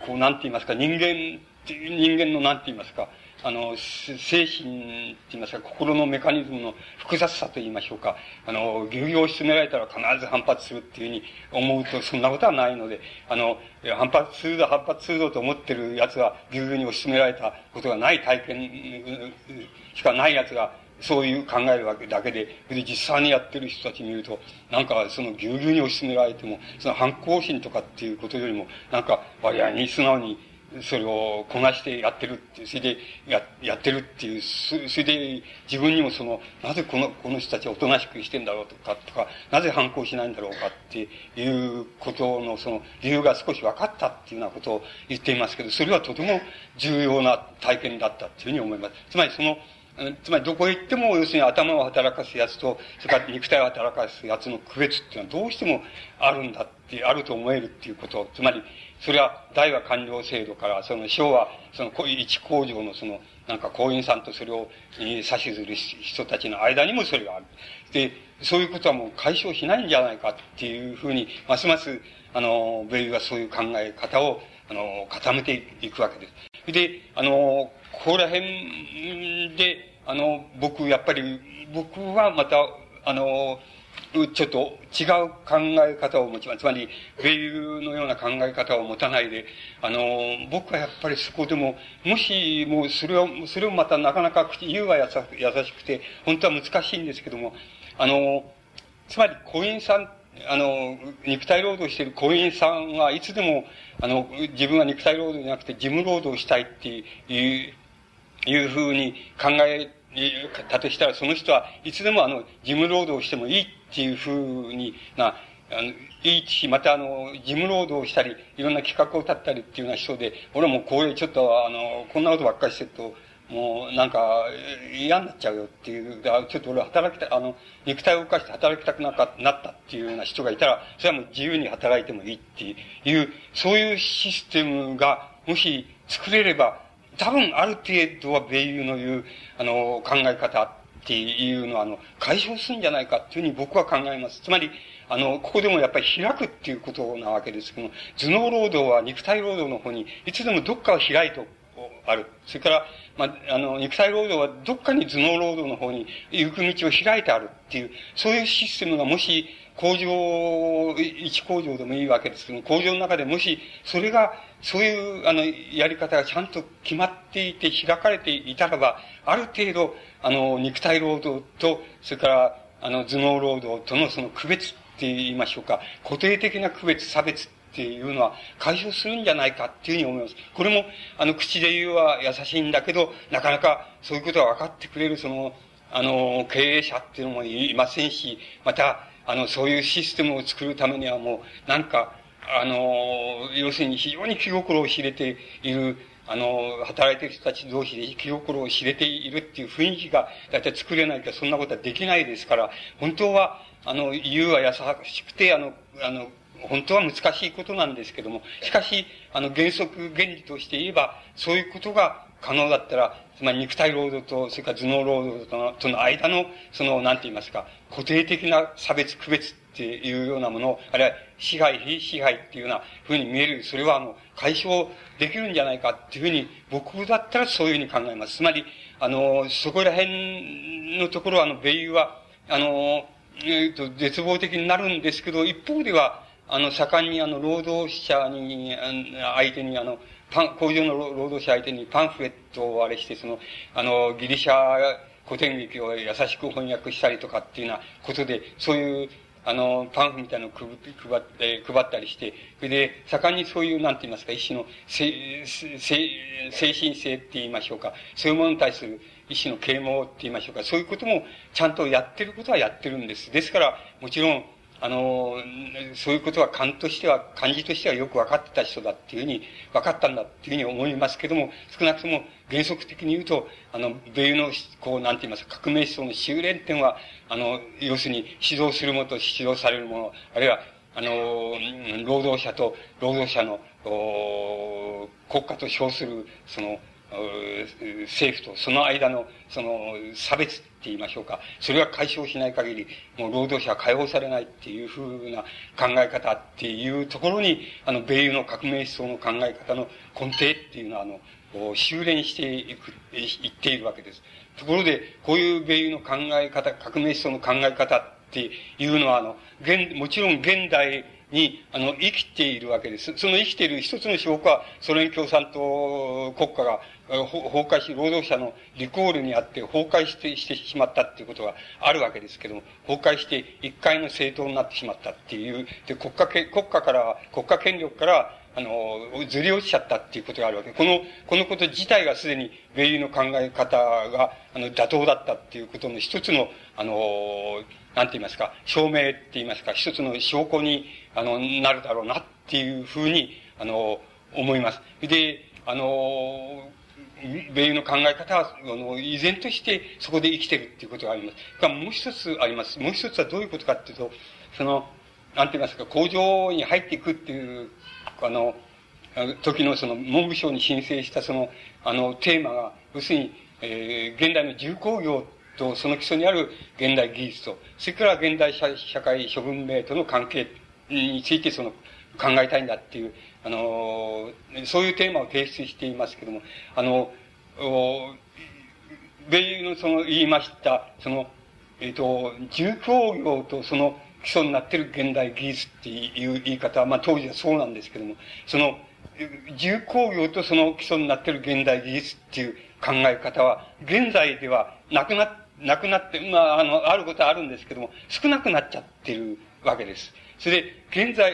こう、なんて言いますか、人間、人間のなんて言いますか、あの、精神って言いますか、心のメカニズムの複雑さと言いましょうか。あの、牛乳を進められたら必ず反発するっていうふうに思うと、そんなことはないので、あの、反発するぞ、反発するぞと思ってる奴は、牛乳に押し進められたことがない体験しかない奴が、そういう考えるわけだけで、で実際にやってる人たち見ると、なんかそのぎゅうぎゅうに押し進められても、その反抗心とかっていうことよりも、なんか割合に素直にそれをこなしてやってるっていう、それでや、やってるっていう、それで自分にもその、なぜこの、この人たちはおとなしくしてんだろうとか、とか、なぜ反抗しないんだろうかっていうことのその理由が少し分かったっていうようなことを言っていますけど、それはとても重要な体験だったっていうふうに思います。つまりその、つまりどこへ行っても、要するに頭を働かすやつと、それから肉体を働かすやつの区別っていうのはどうしてもあるんだって、あると思えるっていうこと。つまり、それは大和官僚制度から、その昭和、その一工場のその、なんか行員さんとそれを、指図する人たちの間にもそれがある。で、そういうことはもう解消しないんじゃないかっていうふうに、ますます、あの、ベイはそういう考え方を、あの、固めていくわけです。で、あの、ここら辺で、あの、僕、やっぱり、僕はまた、あの、ちょっと違う考え方を持ちます。つまり、米友のような考え方を持たないで、あの、僕はやっぱりそこでも、もし、もうそれを、それをまたなかなか、言うは優しくて、本当は難しいんですけども、あの、つまり、コインさん、あの、肉体労働しているコインさんはいつでも、あの、自分は肉体労働じゃなくて事務労働をしたいっていう、いうふうに考えたとしたら、その人はいつでもあの、事務労働をしてもいいっていうふうにな、あの、いいし、またあの、事務労働をしたり、いろんな企画を立ったりっていうような人で、俺はもうこういうちょっとあの、こんなことばっかりしてると、もうなんか嫌になっちゃうよっていう、ちょっと俺働きた、あの、肉体を動かして働きたくなかなったっていうような人がいたら、それはもう自由に働いてもいいっていう、そういうシステムが、もし作れれば、多分ある程度は米友の言う、あの、考え方っていうのは、あの、解消するんじゃないかっていうふうに僕は考えます。つまり、あの、ここでもやっぱり開くっていうことなわけですけども、頭脳労働は肉体労働の方に、いつでもどっかを開いてある。それから、まあ、あの、肉体労働はどっかに頭脳労働の方に行く道を開いてあるっていう、そういうシステムがもし、工場、一工場でもいいわけですけども工場の中でもし、それが、そういう、あの、やり方がちゃんと決まっていて、開かれていたらば、ある程度、あの、肉体労働と、それから、あの、頭脳労働とのその区別って言いましょうか、固定的な区別、差別っていうのは解消するんじゃないかっていうふうに思います。これも、あの、口で言うは優しいんだけど、なかなかそういうことが分かってくれる、その、あの、経営者っていうのもいませんし、また、あの、そういうシステムを作るためにはもう、なんか、あの、要するに非常に気心を知れている、あの、働いてる人たち同士で気心を知れているっていう雰囲気が、だいたい作れないとそんなことはできないですから、本当は、あの、言うは優しくて、あの、あの、本当は難しいことなんですけども、しかし、あの、原則、原理として言えば、そういうことが可能だったら、つまり肉体労働と、それから頭脳労働とのとの間の、その、なんて言いますか、固定的な差別、区別っていうようなもの、あるいは支配、非支配っていうようなふうに見える、それはあの、解消できるんじゃないかっていうふうに、僕だったらそういうふうに考えます。つまり、あの、そこら辺のところは、あの、米友は、あの、えっ、ー、と、絶望的になるんですけど、一方では、あの、盛んにあの、労働者に、相手にあの、パン、工場の労働者相手にパンフレットをあれして、その、あの、ギリシャ古典劇を優しく翻訳したりとかっていうようなことで、そういう、あの、パンフみたいなのを配って、配ったりして、それで、盛んにそういう、なんて言いますか、一種の精、精神性って言いましょうか、そういうものに対する一種の啓蒙って言いましょうか、そういうこともちゃんとやってることはやってるんです。ですから、もちろん、あの、そういうことは勘としては、漢字としてはよく分かってた人だっていうふうに、分かったんだっていうふうに思いますけども、少なくとも原則的に言うと、あの、米の、こう、なんて言いますか、革命思想の修練点は、あの、要するに指導するものと指導されるもの、あるいは、あの、労働者と労働者の、国家と称する、その、政府とその間の、その、差別って言いましょうか。それが解消しない限り、もう労働者は解放されないっていうふうな考え方っていうところに、あの、米友の革命思想の考え方の根底っていうのは、あの、修練していく、いっているわけです。ところで、こういう米友の考え方、革命思想の考え方っていうのは、あの、現、もちろん現代に、あの、生きているわけです。その生きている一つの証拠は、ソ連共産党国家が崩壊し、労働者のリコールにあって崩壊してしてしまったっていうことがあるわけですけども、崩壊して一回の政党になってしまったっていう、で、国家、国家から、国家権力から、あの、ずり落ちちゃったっていうことがあるわけ。この、このこと自体がすでに、米友の考え方が、あの、妥当だったっていうことの一つの、あの、なんて言いますか、証明って言いますか、一つの証拠に、あの、なるだろうなっていうふうに、あの、思います。で、あの、米友の考え方は、あの、依然としてそこで生きてるっていうことがあります。がもう一つあります。もう一つはどういうことかっていうと、その、なんて言いますか、工場に入っていくっていう、あの、時のその文部省に申請したその、あの、テーマが、要するに、えー、現代の重工業とその基礎にある現代技術と、それから現代社社会諸文明との関係についてその考えたいんだっていう、あの、そういうテーマを提出していますけども、あの、米友のその言いました、その、えっ、ー、と、重工業とその基礎になっている現代技術っていう言い方は、まあ当時はそうなんですけども、その、重工業とその基礎になっている現代技術っていう考え方は、現在ではなくな、なくなって、まあ、あの、あることはあるんですけども、少なくなっちゃってるわけです。それで、現在、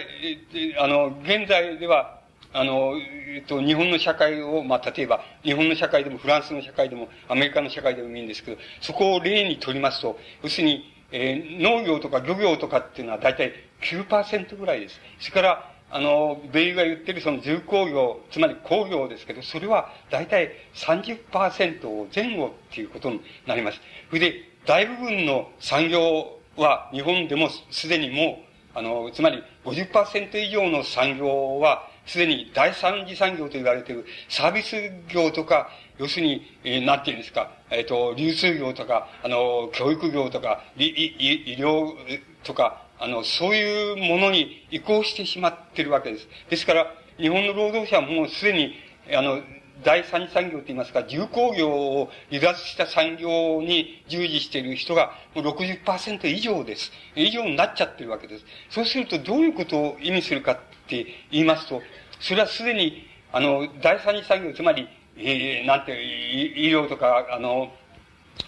あの、現在では、あの、えっと、日本の社会を、まあ、例えば、日本の社会でも、フランスの社会でも、アメリカの社会でもいいんですけど、そこを例にとりますと、要するに、えー、農業とか漁業とかっていうのは大体9%ぐらいです。それから、あの、米が言ってるその重工業、つまり工業ですけど、それは大体30%前後っていうことになります。それで、大部分の産業は日本でもすでにもう、あの、つまり50%以上の産業は、すでに第三次産業と言われているサービス業とか、要するに、えー、なんて言うんですか、えっ、ー、と、流通業とか、あの、教育業とか、医医療とか、あの、そういうものに移行してしまっているわけです。ですから、日本の労働者はもうすでに、あの、第三次産業と言いますか、重工業を離脱した産業に従事している人がもう60%以上です。以上になっちゃってるわけです。そうするとどういうことを意味するかって言いますと、それはすでに、あの、第三次産業、つまり、えー、なんて、医療とか、あの、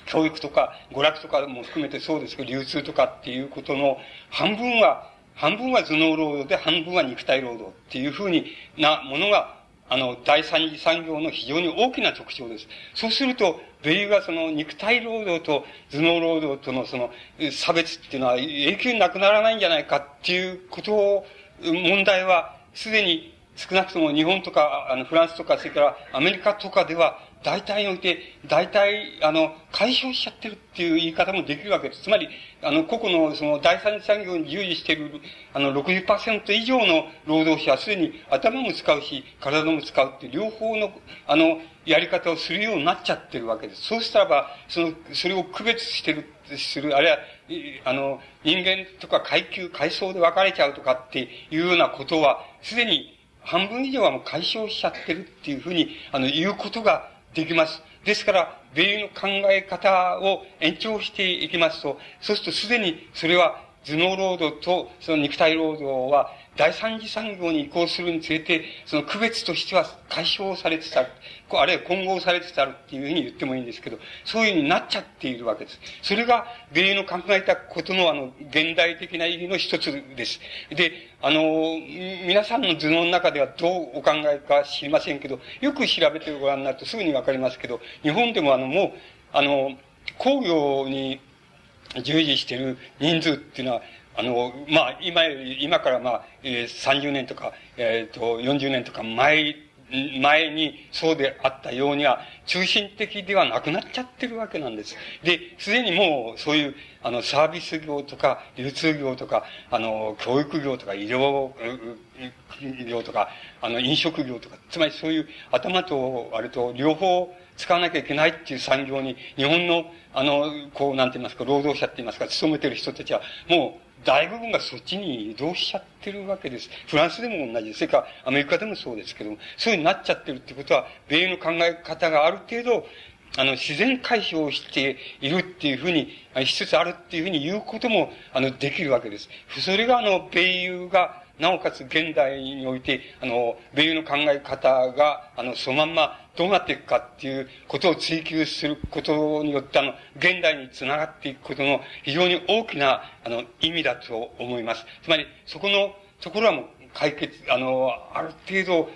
教育とか、娯楽とかも含めてそうですけど、流通とかっていうことの半分は、半分は頭脳労働で半分は肉体労働っていうふうになものが、あの、第三次産業の非常に大きな特徴です。そうすると、米ユがその肉体労働と頭脳労働とのその差別っていうのは永久になくならないんじゃないかっていうことを、問題はすでに少なくとも日本とか、あの、フランスとか、それからアメリカとかでは、大体において、大体、あの、解消しちゃってるっていう言い方もできるわけです。つまり、あの、個々の、その、第三次産業に従事している、あの、60%以上の労働者はすでに頭も使うし、体も使うって両方の、あの、やり方をするようになっちゃってるわけです。そうしたらば、その、それを区別してる、する、あるいは、あの、人間とか階級、階層で分かれちゃうとかっていうようなことは、すでに半分以上はもう解消しちゃってるっていうふうに、あの、言うことができます。ですから、米の考え方を延長していきますと、そうするとすでにそれは頭脳労働とその肉体労働は第三次産業に移行するにつれて、その区別としては解消されつつある。あるいは混合されつつあるっていうふうに言ってもいいんですけど、そういうふうになっちゃっているわけです。それが、米の考えたことのあの、現代的な意義の一つです。で、あの、皆さんの頭脳の中ではどうお考えか知りませんけど、よく調べてご覧になるとすぐにわかりますけど、日本でもあの、もう、あの、工業に従事している人数っていうのは、あの、まあ、今、今からまあ、えー、30年とか、えっ、ー、と、40年とか前、前にそうであったようには、中心的ではなくなっちゃってるわけなんです。で、すでにもう、そういう、あの、サービス業とか、流通業とか、あの、教育業とか、医療業とか、あの、飲食業とか、つまりそういう頭と、あれと、両方、使わなきゃいけないっていう産業に、日本の、あの、こう、なんて言いますか、労働者って言いますか、勤めてる人たちは、もう、大部分がそっちに移動しちゃってるわけです。フランスでも同じです。それからアメリカでもそうですけども、そういうになっちゃってるってことは、米の考え方がある程度、あの、自然解消しているっていうふうに、しつつあるっていうふうに言うことも、あの、できるわけです。それが、あの、米友が、なおかつ現代において、あの、米友の考え方が、あの、そのまんまどうなっていくかっていうことを追求することによって、あの、現代につながっていくことの非常に大きな、あの、意味だと思います。つまり、そこのところはもう解決、あの、ある程度、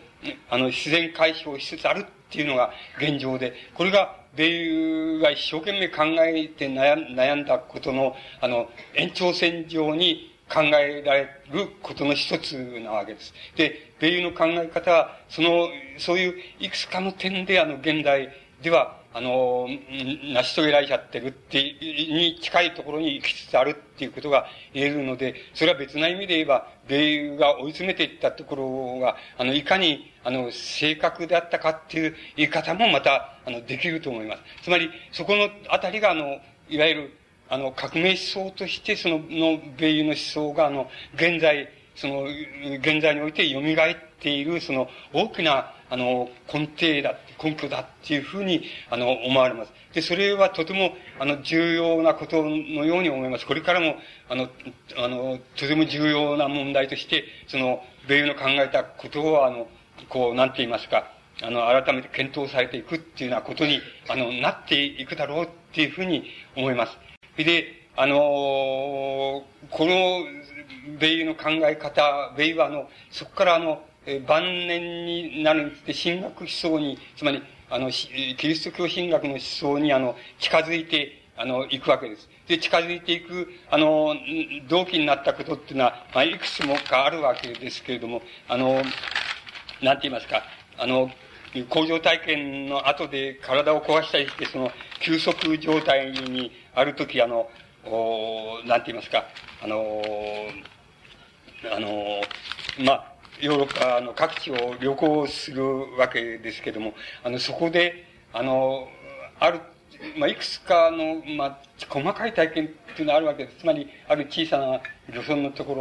あの、自然解消しつつあるっていうのが現状で、これが米友が一生懸命考えて悩んだことの、あの、延長線上に考えられることの一つなわけです。で、米友の考え方は、その、そういういくつかの点で、あの、現代では、あの、成し遂げられちゃってるって、に近いところに行きつつあるっていうことが言えるので、それは別な意味で言えば、米が追い詰めていったところが、あの、いかに、あの、正確であったかっていう言い方もまた、あの、できると思います。つまり、そこのあたりが、あの、いわゆる、あの、革命思想として、その、の、米友の思想が、あの、現在、その、現在において蘇っている、その、大きな、あの、根底だ、根拠だっていうふうに、あの、思われます。で、それはとても、あの、重要なことのように思います。これからも、あの、あの、とても重要な問題として、その、米友の考えたことを、あの、こう、なんて言いますか、あの、改めて検討されていくっていうようなことに、あの、なっていくだろうっていうふうに思います。で、あのこの、米友の考え方、米はあの、そこからあの、え晩年になるにつて神学思想に、つまり、あの、キリスト教神学の思想に、あの、近づいて、あの、行くわけです。で、近づいていく、あの、動機になったことっていうのは、まあ、いくつもかあるわけですけれども、あの、なんて言いますか、あの、工場体験の後で体を壊したりして、その、休息状態にあるとき、あの、おなんて言いますか、あの、あの、まあ、ヨーロッパの各地を旅行するわけですけども、あの、そこで、あの、ある、まあ、いくつかの、まあ、細かい体験っていうのがあるわけです。つまり、ある小さな漁村のとこ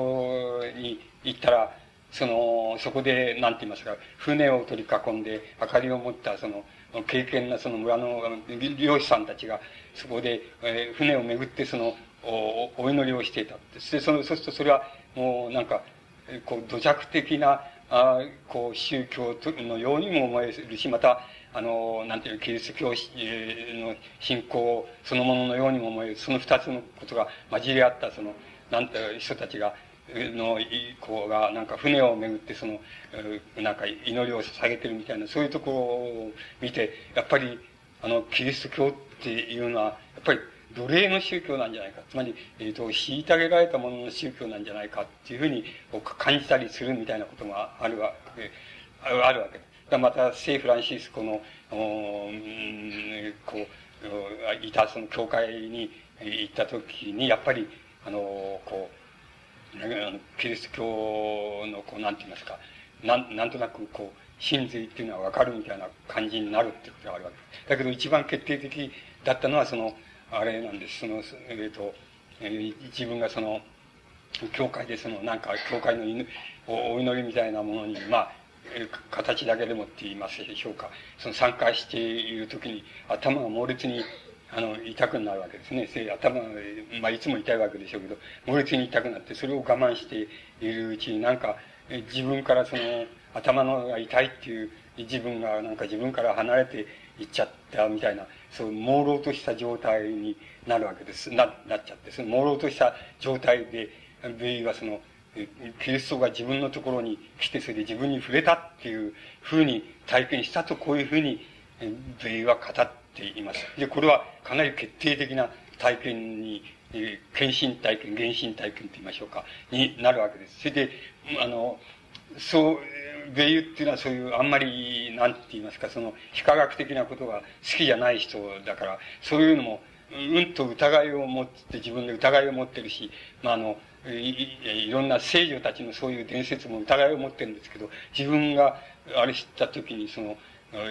ろに行ったら、その、そこで、なんて言いますか、船を取り囲んで、明かりを持った、その、経験なその村の漁師さんたちが、そこで、えー、船を巡って、その、お、お祈りをしていた。で、その、そうするとそれは、もう、なんか、こう、土着的な、あこう、宗教のようにも思えるし、また、あの、なんていう、キリスト教の信仰そのもののようにも思える、その二つのことが混じり合った、その、なんていう人たちが、の、こうが、なんか船を巡ってその、なんか祈りを捧げてるみたいな、そういうところを見て、やっぱり、あの、キリスト教っていうのは、やっぱり奴隷の宗教なんじゃないか。つまり、えっ、ー、と、虐げられたものの宗教なんじゃないかっていうふうに感じたりするみたいなことがあるわけ、あるわけ。だまた、聖フランシスコの、おこう、いたその教会に行った時に、やっぱり、あの、こう、キリスト教の、こう、なんて言いますか、なん、なんとなく、こう、真髄っていうのはわかるみたいな感じになるってことがあるわけ。だけど一番決定的だったのは、その、あれなんです。その、えっ、ー、と、えー、自分がその、教会でその、なんか、教会の、お祈りみたいなものに、まあ、形だけでもって言いますでしょうか。その参加している時に頭が猛烈にあの、痛くなるわけですね。頭、まあ、いつも痛いわけでしょうけど、猛烈に痛くなって、それを我慢しているうちになんか、自分からその、頭のが痛いっていう自分がなんか自分から離れていっちゃったみたいな、そう朦朧とした状態になるわけです。な、なっちゃって、その朦朧とした状態で、ベイはその、キリストが自分のところに来て、それで自分に触れたっていうふうに体験したと、こういうふうに、ベイは語ってています。で、これはかなり決定的な体験に、献身体験、原神体験と言いましょうか、になるわけです。それで、あの、そう、米友っていうのはそういう、あんまり、なんて言いますか、その、非科学的なことが好きじゃない人だから、そういうのも、うんと疑いを持って自分で疑いを持ってるし、まあ、あの、いいろんな聖女たちのそういう伝説も疑いを持ってるんですけど、自分があれ知った時にその、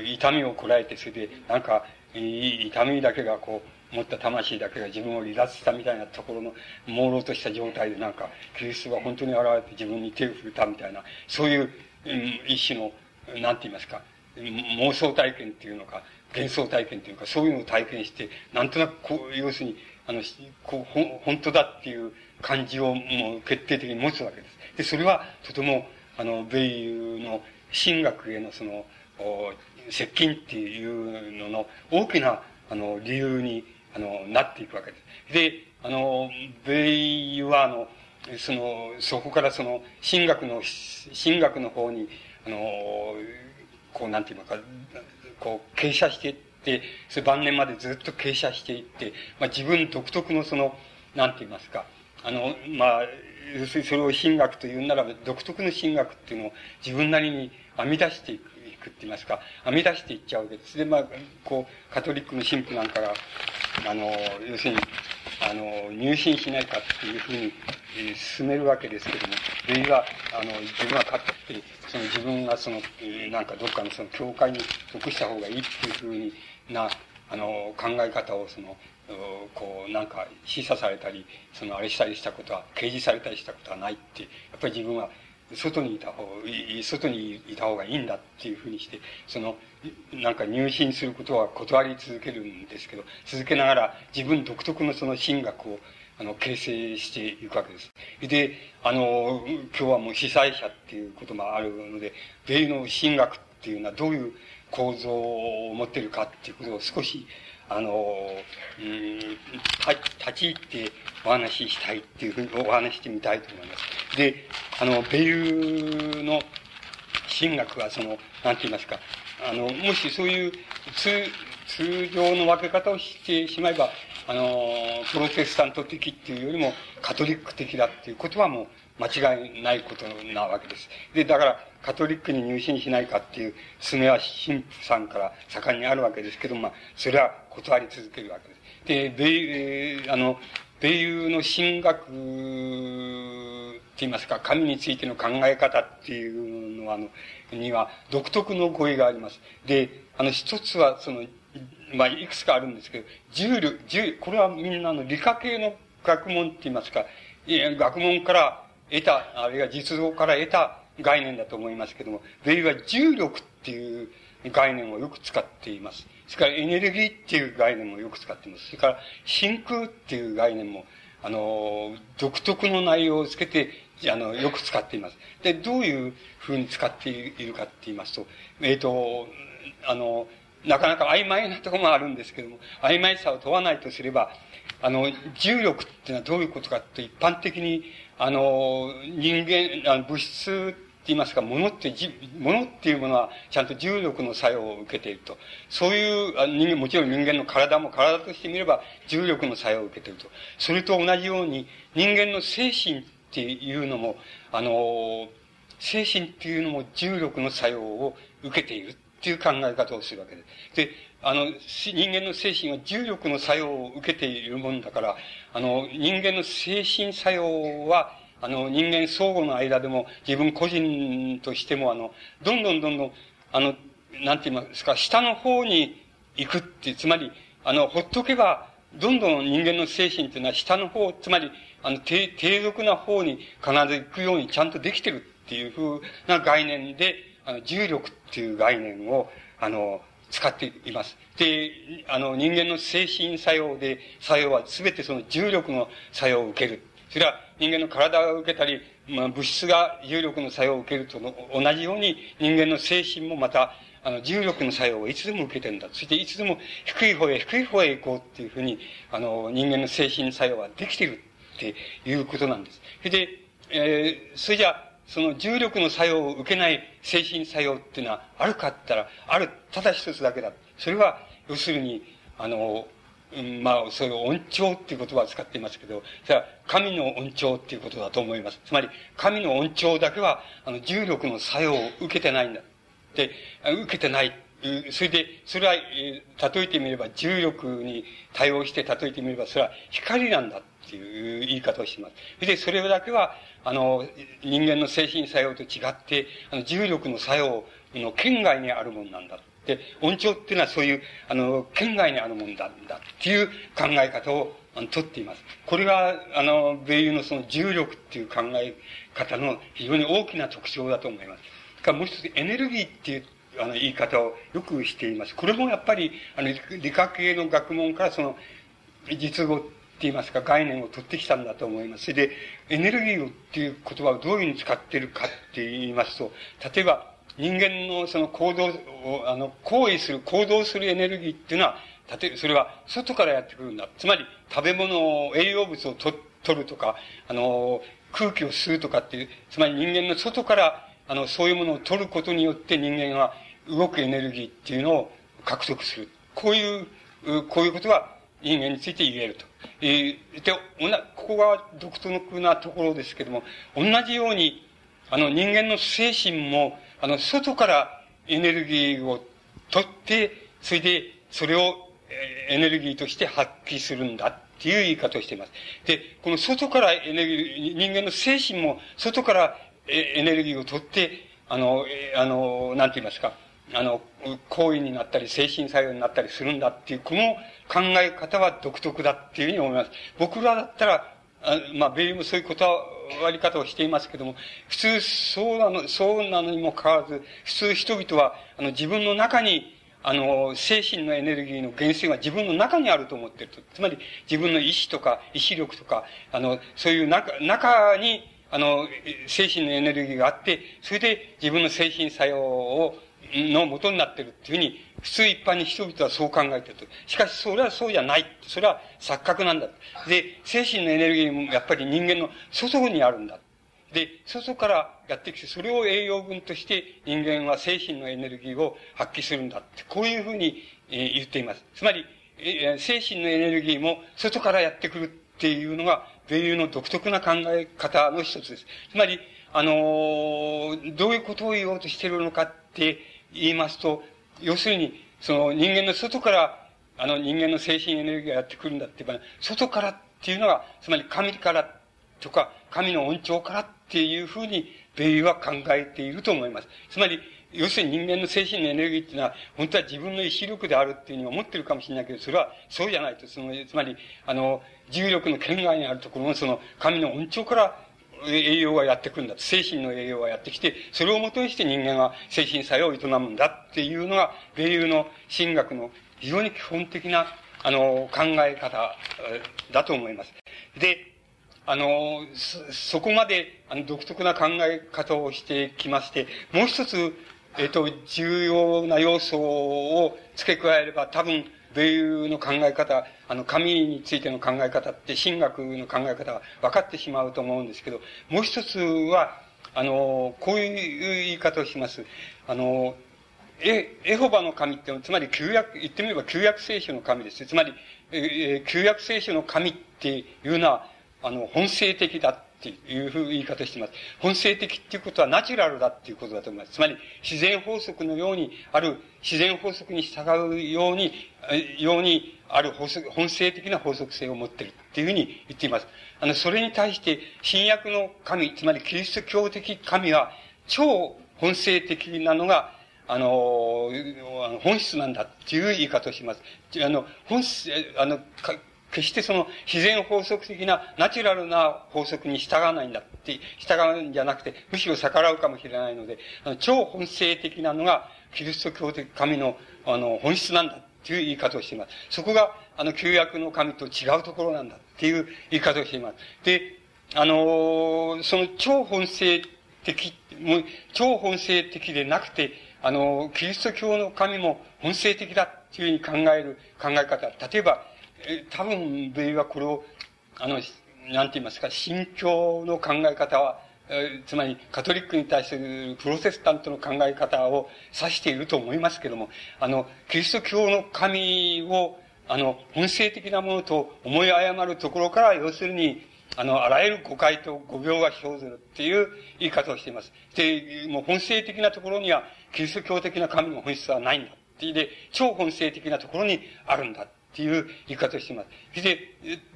痛みをこらえて、それで、なんか、痛みだけがこう、持った魂だけが自分を離脱したみたいなところの朦朧とした状態でなんか、キリストが本当に現れて自分に手を振れたみたいな、そういううん一種の、なんて言いますか、妄想体験っていうのか、幻想体験っていうか、そういうのを体験して、なんとなくこう、要するに、あの、こう、ほ、本当だっていう感じをもう決定的に持つわけです。で、それはとても、あの、米友の神学へのその、接近っていうのの大きな、あの、理由に、あの、なっていくわけです。で、あの、米友は、あの、その、そこからその、神学の、神学の方に、あの、こう、なんていうのか、こう、傾斜していって、それ晩年までずっと傾斜していって、まあ自分独特のその、なんて言いますか、あの、まあ、要するにそれを神学というならば、独特の神学っていうのを自分なりに編み出していくくって言いますか、編み出していっちゃうわけです。で、まあ、こう、カトリックの神父なんかが、あの、要するに、あの、入信しないかっていうふうに、えー、進めるわけですけども、ベイは、あの、自分が勝って、その自分がその、えー、なんかどっかのその教会に属した方がいいっていうふうにな、あの、考え方をその、こう、なんか示唆されたり、そのあれしたりしたことは、掲示されたりしたことはないって、やっぱり自分は外にいた方、外にいた方がいいんだっていうふうにして、その、なんか入信することは断り続けるんですけど、続けながら自分独特のその神学を、あの、形成していくわけです。で、あの、今日はもう被災者っていうこともあるので、米の神学っていうのはどういう構造を持ってるかっていうことを少し、あの、うん、立ち入ってお話ししたいっていうふうにお話してみたいと思います。で、あの、米友の神学はその、なんて言いますか、あの、もしそういう通、通常の分け方をしてしまえば、あの、プロテスタント的っていうよりもカトリック的だっていうことはもう間違いないことなわけです。で、だから、カトリックに入信しないかっていう勧めは神父さんから盛んにあるわけですけど、まあ、それは断り続けるわけです。で、米、えー、あの、米友の神学って言いますか、神についての考え方っていうのは、あの、には独特の語彙があります。で、あの、一つは、その、まあ、いくつかあるんですけど、重力、重、これはみんなの理科系の学問って言いますか、学問から得た、あるいは実像から得た概念だと思いますけども、米イは重力っていう概念をよく使っています。それからエネルギーっていう概念もよく使ってます。それから真空っていう概念も、あの、独特の内容をつけて、あの、よく使っています。で、どういうふうに使っているかって言いますと、えっ、ー、と、あの、なかなか曖昧なところもあるんですけども、曖昧さを問わないとすれば、あの、重力っていうのはどういうことかって一般的に、あの、人間、あの物質言いますか、物ってじ、物っていうものはちゃんと重力の作用を受けていると。そういう、人間、もちろん人間の体も体として見れば重力の作用を受けていると。それと同じように人間の精神っていうのも、あの、精神っていうのも重力の作用を受けているっていう考え方をするわけです。で、あの、人間の精神は重力の作用を受けているもんだから、あの、人間の精神作用は、あの、人間相互の間でも、自分個人としても、あの、どんどんどんどん、あの、なんて言いますか、下の方に行くって、つまり、あの、ほっとけば、どんどん人間の精神っていうのは下の方、つまり、あの、低、低俗な方に必ず行くようにちゃんとできてるっていうふうな概念で、あの、重力っていう概念を、あの、使っています。で、あの、人間の精神作用で、作用は全てその重力の作用を受ける。それは人間の体が受けたり、まあ、物質が重力の作用を受けるとの同じように人間の精神もまたあの、重力の作用をいつでも受けてるんだ。そしていつでも低い方へ低い方へ行こうっていうふうに、あの、人間の精神作用はできてるっていうことなんです。それで、えー、それじゃその重力の作用を受けない精神作用っていうのはあるかって言ったら、ある、ただ一つだけだ。それは、要するに、あの、まあ、そういう音調っていう言葉を使っていますけど、それは神の音調っていうことだと思います。つまり、神の音調だけは、あの、重力の作用を受けてないんだ。で、受けてない。それで、それは、例えてみれば、重力に対応して例えてみれば、それは光なんだっていう言い方をしています。それで、それだけは、あの、人間の精神作用と違って、あの、重力の作用の圏外にあるものなんだ。で、音調っていうのはそういう、あの、県外にあるもんだ、んだっていう考え方を、あの、とっています。これが、あの、米友のその重力っていう考え方の非常に大きな特徴だと思います。からもう一つ、エネルギーっていう、あの、言い方をよくしています。これもやっぱり、あの、理科系の学問からその、実語って言いますか、概念を取ってきたんだと思います。で、エネルギーをっていう言葉をどういうふうに使ってるかって言いますと、例えば、人間のその行動を、あの、行為する、行動するエネルギーっていうのは、例えばそれは外からやってくるんだ。つまり、食べ物を、栄養物をと取るとか、あの、空気を吸うとかっていう、つまり人間の外から、あの、そういうものを取ることによって人間が動くエネルギーっていうのを獲得する。こういう、こういうことは人間について言えると。えー、で、ここが独特なところですけども、同じように、あの、人間の精神も、あの、外から、エネルギーを取って、それで、それをエネルギーとして発揮するんだっていう言い方をしています。で、この外からエネルギー、人間の精神も外からエネルギーを取って、あの、あの、なんて言いますか、あの、行為になったり、精神作用になったりするんだっていう、この考え方は独特だっていうふうに思います。僕らだったら、あまあ、ベイもそういうことは、割り方をしていますけども、普通そうなの、そうなのにもかかわらず、普通人々は、あの、自分の中に、あの、精神のエネルギーの源泉は自分の中にあると思っていると。つまり、自分の意志とか、意志力とか、あの、そういう中、中に、あの、精神のエネルギーがあって、それで自分の精神作用を、の元になっているっていうふうに、普通一般に人々はそう考えてると。しかし、それはそうじゃない。それは錯覚なんだ。で、精神のエネルギーもやっぱり人間の外にあるんだ。で、外からやってきて、それを栄養分として人間は精神のエネルギーを発揮するんだって、こういうふうに、言っています。つまり、えー、精神のエネルギーも外からやってくるっていうのが、米友の独特な考え方の一つです。つまり、あのー、どういうことを言おうとしているのかって言いますと、要するに、その人間の外から、あの人間の精神エネルギーがやってくるんだって言えば、外からっていうのが、つまり神からとか、神の恩寵からっていうふうに、米友は考えていると思います。つまり、要するに人間の精神のエネルギーっていうのは、本当は自分の意志力であるっていうふうに思ってるかもしれないけど、それはそうじゃないと。その、つまり、あの、重力の圏外にあるところのその、神の恩寵から栄養がやってくるんだ。精神の栄養がやってきて、それをもとにして人間は精神作用を営むんだっていうのが、米友の神学の非常に基本的な、あの、考え方だと思います。で、あの、そ、こまで、あの、独特な考え方をしてきまして、もう一つ、えっ、と、重要な要素を付け加えれば、多分、米友の考え方、あの、神についての考え方って、神学の考え方が分かってしまうと思うんですけど、もう一つは、あの、こういう言い方をします。あの、エ、エホバの神って、つまり旧約、言ってみれば旧約聖書の神です。つまり、え旧約聖書の神っていうのは、あの、本性的だっていうふう言い方をしています。本性的っていうことはナチュラルだっていうことだと思います。つまり、自然法則のように、ある自然法則に従うように、ように、ある法則、本性的な法則性を持っているっていうふうに言っています。あの、それに対して、新約の神、つまりキリスト教的神は、超本性的なのが、あの、本質なんだっていう言い方をします。あの、本質、あの、か決してその自然法則的なナチュラルな法則に従わないんだって、従うんじゃなくて、むしろ逆らうかもしれないので、あの超本性的なのが、キリスト教的神の、あの、本質なんだっていう言い方をしています。そこが、あの、旧約の神と違うところなんだっていう言い方をしています。で、あのその超本性的、もう超本性的でなくて、あのキリスト教の神も本性的だっていうふうに考える考え方。例えば、え多分、米はこれを、あの、なんて言いますか、信教の考え方は、つまり、カトリックに対するプロテスタントの考え方を指していると思いますけども、あの、キリスト教の神を、あの、本性的なものと思い誤るところから、要するに、あの、あらゆる誤解と誤病が生ずるっていう言い方をしています。で、もう本性的なところには、キリスト教的な神の本質はないんだ。で、超本性的なところにあるんだ。っていう言い方をしています。で、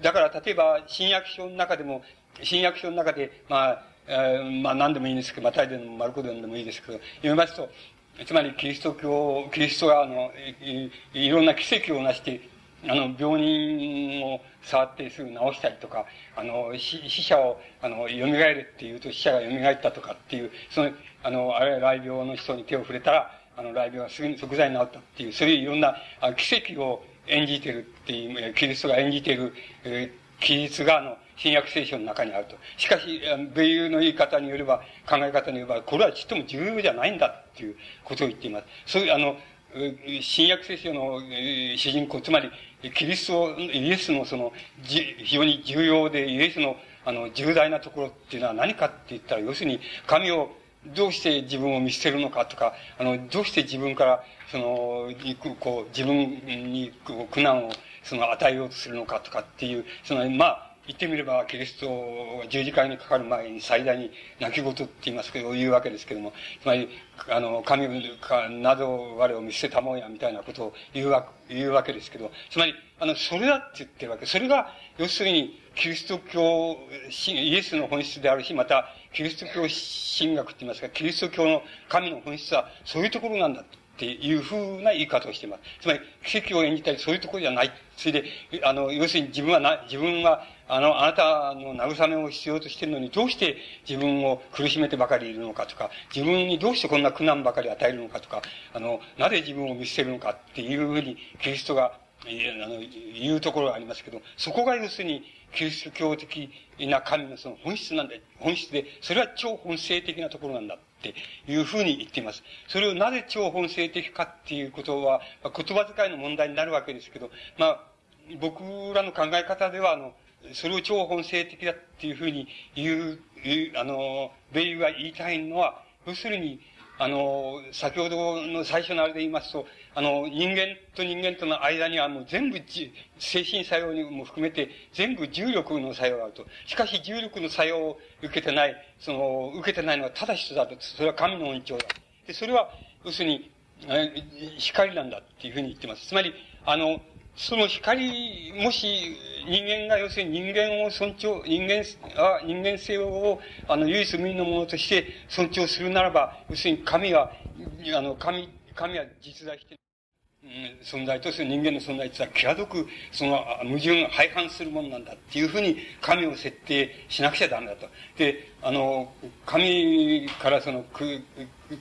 だから例えば、新約書の中でも、新約書の中で、まあ、えー、まあ何でもいいんですけど、まあ大でもマルコでもいいですけど、読みますと、つまりキリスト教、キリストがあの、いいろんな奇跡をなして、あの、病人を触ってすぐ治したりとか、あの、死者を、あの、蘇るっていうと死者が蘇ったとかっていう、その、あの、あれ、雷病の人に手を触れたら、あの、雷病がすぐに即座に治ったっていう、そういういろんな奇跡を演じてるっていう、キリストが演じてる、えー、記述が、あの、新約聖書の中にあると。しかし、米友の言い方によれば、考え方によれば、これはちっとも重要じゃないんだっていうことを言っています。そういう、あの、新約聖書の主人公、つまり、キリスト、イエスのその、非常に重要で、イエスの、あの、重大なところっていうのは何かって言ったら、要するに、神をどうして自分を見捨てるのかとか、あの、どうして自分から、その、こう、自分に苦難を、その、与えようとするのかとかっていう、その、まあ、言ってみれば、キリストが十字架にかかる前に最大に泣き言って言いますけど、言うわけですけども、つまり、あの、神か、など我を見捨てたもんや、みたいなことを言うわ言うわけですけど、つまり、あの、それだって言ってるわけ。それが、要するに、キリスト教、イエスの本質であるし、また、キリスト教神学って言いますか、キリスト教の神の本質は、そういうところなんだと。っていうふうな言い方をしています。つまり、奇跡を演じたり、そういうところじゃない。それで、あの、要するに自分はな、自分は、あの、あなたの慰めを必要としているのに、どうして自分を苦しめてばかりいるのかとか、自分にどうしてこんな苦難ばかり与えるのかとか、あの、なぜ自分を見捨てるのかっていうふうに、キリストが、あの、言うところがありますけど、そこが要するに、キリスト教的な神のその本質なんだ。本質で、それは超本性的なところなんだ。っていうふうに言っています。それをなぜ超本性的かっていうことは、まあ、言葉遣いの問題になるわけですけど、まあ、僕らの考え方では、あの、それを超本性的だっていうふうに言う、あの、米友が言いたいのは、要するに、あの、先ほどの最初のあれで言いますと、あの、人間と人間との間にはもう全部精神作用にも含めて全部重力の作用があると。しかし重力の作用を受けてない、その、受けてないのはただ一つだと。それは神の恩寵だ。で、それは、要するに、光なんだっていうふうに言ってます。つまり、あの、その光、もし人間が要するに人間を尊重、人間、あ人間性を、あの、唯一無二のものとして尊重するならば、要するに神は、あの、神、神は実在して、うん存在とする人間の存在というのは、際どく、その、矛盾、相反するものなんだっていうふうに、神を設定しなくちゃダメだと。で、あの、神からその、く、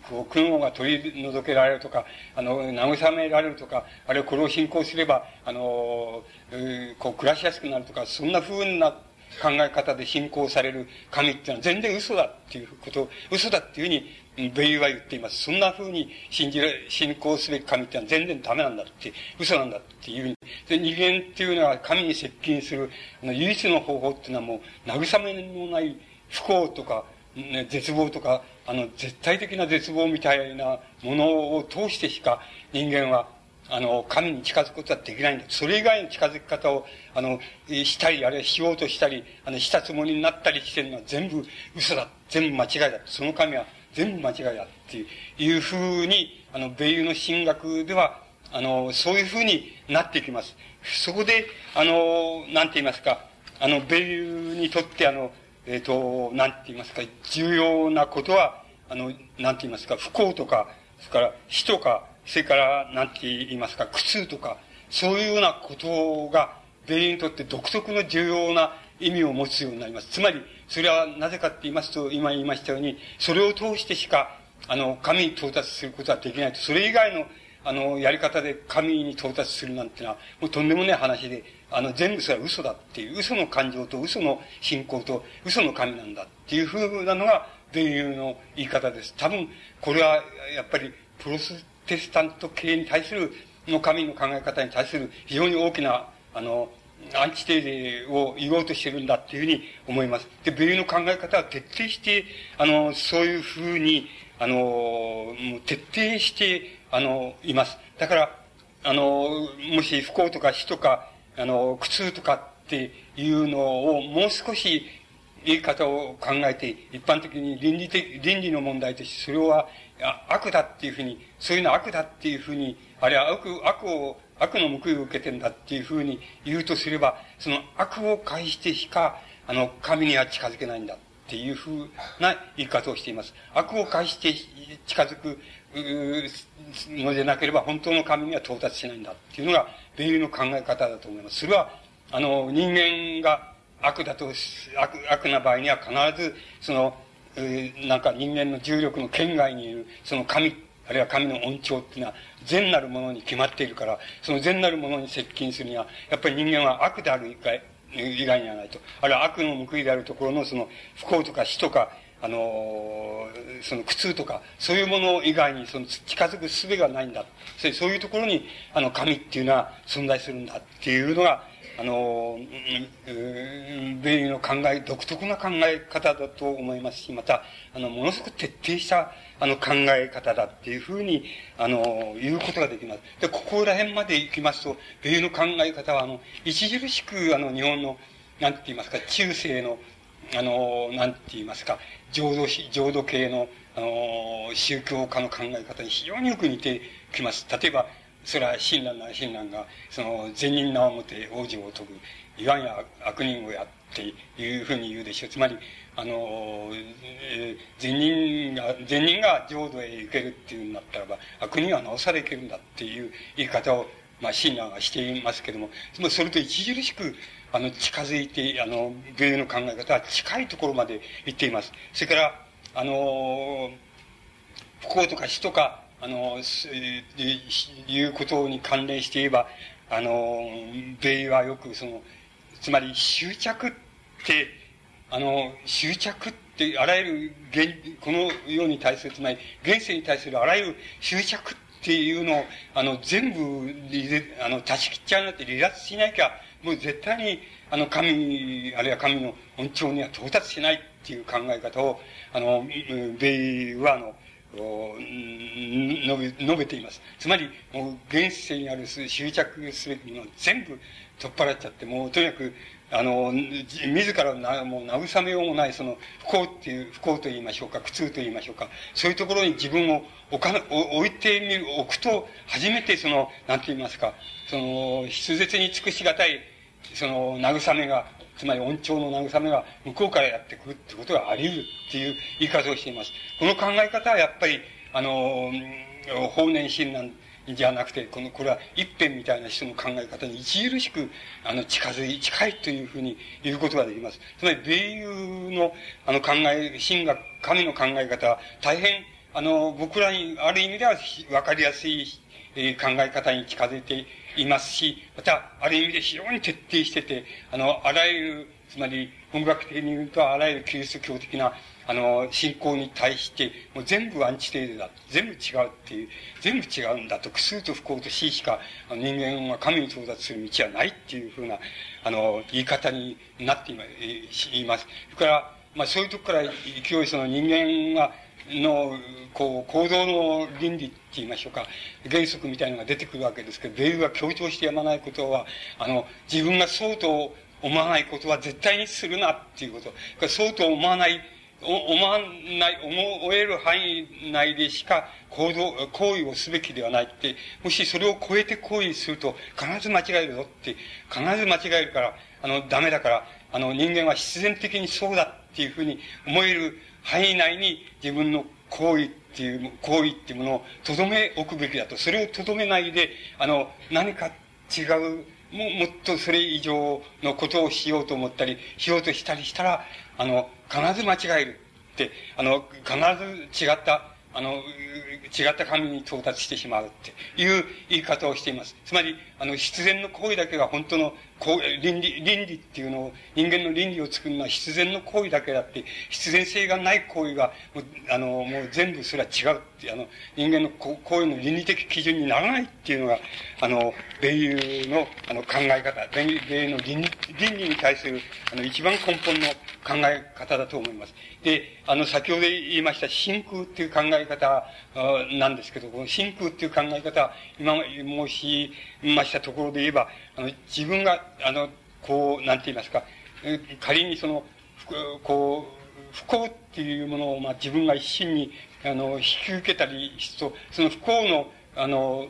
こう、苦悩が取り除けられるとか、あの、慰められるとか、あるいはこれを信仰すれば、あの、こう、暮らしやすくなるとか、そんな風な考え方で信仰される神っていうのは全然嘘だっていうこと、嘘だっていうふうに米友は言っています。そんな風に信じら、信仰すべき神ってのは全然ダメなんだって、嘘なんだっていううに。で、人間っていうのは神に接近する、あの、唯一の方法っていうのはもう、慰めのない不幸とか、ね、絶望とか、あの、絶対的な絶望みたいなものを通してしか人間は、あの、神に近づくことはできないんだ。それ以外の近づき方を、あの、したり、あるいはしようとしたり、あの、したつもりになったりしてるのは全部嘘だ。全部間違いだ。その神は全部間違いだっていうふうに、あの、米友の神学では、あの、そういうふうになっていきます。そこで、あの、なんて言いますか、あの、米友にとってあの、えっ、ー、と、なんて言いますか、重要なことは、あの、なんて言いますか、不幸とか、それから死とか、それから、なんて言いますか、苦痛とか、そういうようなことが、米友にとって独特の重要な意味を持つようになります。つまり、それはなぜかって言いますと、今言いましたように、それを通してしか、あの、神に到達することはできないと。それ以外の、あの、やり方で神に到達するなんてのは、もうとんでもない話で、あの、全部それは嘘だっていう、嘘の感情と嘘の信仰と嘘の神なんだっていうふうなのが、米友の言い方です。多分、これは、やっぱり、プロステスタント系に対する、の神の考え方に対する非常に大きな、あの、アンチテーゼを言おうとしてるんだっていうふうに思います。で、ベルの考え方は徹底して、あの、そういうふうに、あの、もう徹底して、あの、います。だから、あの、もし不幸とか死とか、あの、苦痛とかっていうのをもう少し言い方を考えて、一般的に倫理的、倫理の問題として、それは悪だっていうふうに、そういうのは悪だっていうふうに、あるいは悪、悪を悪の報いを受けてんだっていうふうに言うとすれば、その悪を介してしか、あの、神には近づけないんだっていうふうな言い方をしています。悪を介して近づくのでなければ、本当の神には到達しないんだっていうのが、米友の考え方だと思います。それは、あの、人間が悪だと、悪、悪な場合には必ず、その、なんか人間の重力の圏外にいる、その神あるいは神の恩寵っていうのは善なるものに決まっているから、その善なるものに接近するには、やっぱり人間は悪である以外以外にはないと。あるいは悪の報いであるところのその不幸とか死とか、あのー、その苦痛とか、そういうもの以外にその近づく術がないんだ。そういうところに、あの、神っていうのは存在するんだっていうのが、あの、米の考え、独特な考え方だと思いますし、また、あの、ものすごく徹底した、あの、考え方だっていうふうに、あの、言うことができます。で、ここら辺まで行きますと、米の考え方は、あの、著しく、あの、日本の、なんて言いますか、中世の、あの、なんて言いますか、浄土、浄土系の、あの、宗教家の考え方に非常によく似てきます。例えば、それは親鸞なら親鸞が、その、善人なもて王子を説く、いわんや悪人をやっていうふうに言うでしょう。つまり、あの、えー、善人が、善人が浄土へ行けるっていうんだったらば、悪人はなおさら行けるんだっていう言い方を、まあ、親鸞はしていますけれども、つまりそれと著しく、あの、近づいて、あの、芸の考え方は近いところまで行っています。それから、あの、不幸とか死とか、あの、いうことに関連して言えば、あの、米はよくその、つまり執着って、あの、執着って、あらゆる現、この世に対する、つまり現世に対するあらゆる執着っていうのを、あの、全部、あの、断ち切っちゃうなって離脱しなきゃ、もう絶対に、あの、神、あるいは神の恩寵には到達しないっていう考え方を、あの、米は、あの、述べ、述べています。つまり、もう、現世にある執着すべきのを全部取っ払っちゃって、もう、とにかく、あの、自らな、もう慰めようもない、その、不幸っていう、不幸と言いましょうか、苦痛と言いましょうか、そういうところに自分を置か、置いてみる、置くと、初めてその、なんて言いますか、その、筆舌に尽くしがたい、その、慰めが、つまり恩寵の慰めが向こうからやってくるってことがあり得るっていう言い方をしています。この考え方はやっぱり、あの、法然親鸞じゃなくて、この、これは一辺みたいな人の考え方に著しく、あの、近づい、近いというふうに言うことができます。つまり、米友の、あの、考え、神学、神の考え方は、大変、あの、僕らに、ある意味では、わかりやすい、えー、考え方に近づいていますし、また、ある意味で非常に徹底してて、あの、あらゆる、つまり、本学的に言うと、あらゆるキリスト教的なあの、信仰に対して、もう全部アンチテーゼだ。全部違うっていう、全部違うんだと、苦痛と不幸と死しか、人間は神に到達する道はないっていうふうな、あの、言い方になっています。それから、まあそういうとこから勢いその人間が、の、こう、行動の倫理って言いましょうか、原則みたいなのが出てくるわけですけど、米軍が強調してやまないことは、あの、自分がそうと思わないことは絶対にするなっていうこと。そうと思わない思わない、思える範囲内でしか行動、行為をすべきではないって、もしそれを超えて行為すると必ず間違えるぞって、必ず間違えるから、あの、ダメだから、あの、人間は必然的にそうだっていうふうに思える範囲内に自分の行為っていう、行為っていうものを留め置くべきだと。それを留めないで、あの、何か違う、ももっとそれ以上のことをしようと思ったり、しようとしたりしたら、あの、必ず間違えるって、あの、必ず違った、あの、違った神に到達してしまうっていう言い方をしています。つまり、あの、必然の行為だけが本当の倫理、倫理っていうのを、人間の倫理を作るのは必然の行為だけだって、必然性がない行為が、あの、もう全部それは違うって、あの、人間の行為の倫理的基準にならないっていうのが、あの、米友の、あの、考え方、米友の倫理、倫理に対する、あの、一番根本の考え方だと思います。で、あの、先ほど言いました真空っていう考え方なんですけど、この真空っていう考え方、今申しましたところで言えば、あの、自分が、あの、こう、なんて言いますか、仮にその、こう、不幸っていうものを、まあ、自分が一心に、あの、引き受けたりすると、その不幸の、あの、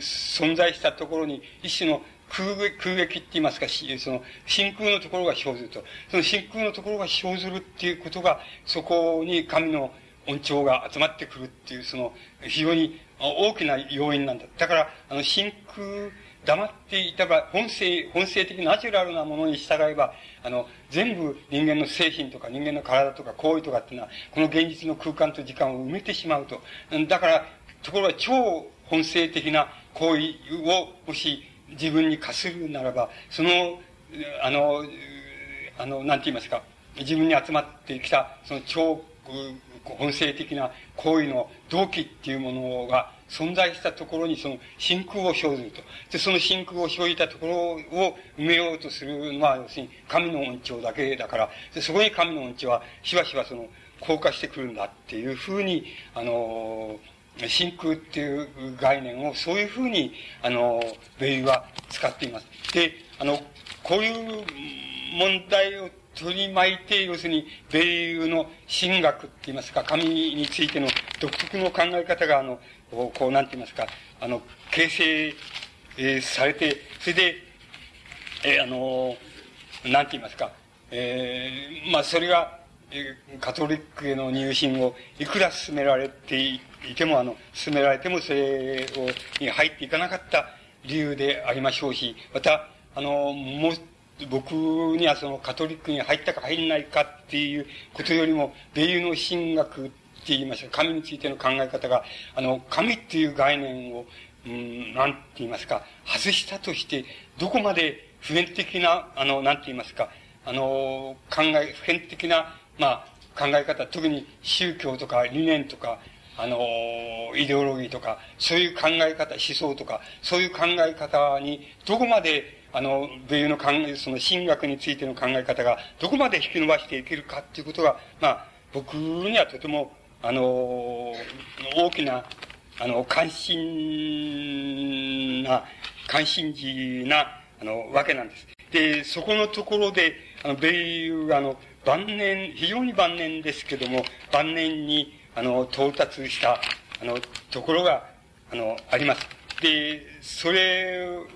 存在したところに、一種の空撃、空撃って言いますか、その、真空のところが生ずると。その真空のところが生ずるっていうことが、そこに神の音調が集まってくるっていう、その、非常に大きな要因なんだ。だから、あの、真空、黙っていたら、本性、本性的ナチュラルなものに従えば、あの、全部人間の精神とか人間の体とか行為とかっていうのは、この現実の空間と時間を埋めてしまうと。だから、ところが超本性的な行為を、もし自分に課するならば、その、あの、あの、なんて言いますか、自分に集まってきた、その超本性的な行為の動機っていうものが存在したところにその真空を生ずると。で、その真空を生じたところを埋めようとするのは、要するに神の恩寵だけだから、でそこに神の恩寵はしばしばその、降下してくるんだっていうふうに、あの、真空っていう概念をそういうふうに、あの、米は使っています。で、あの、こういう問題を取り巻いて、要するに、米友の神学って言いますか、神についての独特の考え方が、あの、こう、なんて言いますか、あの、形成、えー、されて、それで、えー、あの、なんて言いますか、えー、まあ、それが、えー、カトリックへの入信をいくら進められていても、あの、進められても、それを、に入っていかなかった理由でありましょうし、また、あの、もう、僕にはそのカトリックに入ったか入んないかっていうことよりも、米友の神学っって言いました神についての考え方が、あの、神っていう概念を、うん、なんて言いますか、外したとして、どこまで普遍的な、あの、なんて言いますか、あの、考え、普遍的な、まあ、考え方、特に宗教とか理念とか、あの、イデオロギーとか、そういう考え方、思想とか、そういう考え方に、どこまであの、米の考え、その神学についての考え方がどこまで引き伸ばしていけるかっていうことが、まあ、僕にはとても、あの、大きな、あの、関心な、関心事な、あの、わけなんです。で、そこのところで、あの、米友が、あの、晩年、非常に晩年ですけども、晩年に、あの、到達した、あの、ところが、あの、あります。で、それを、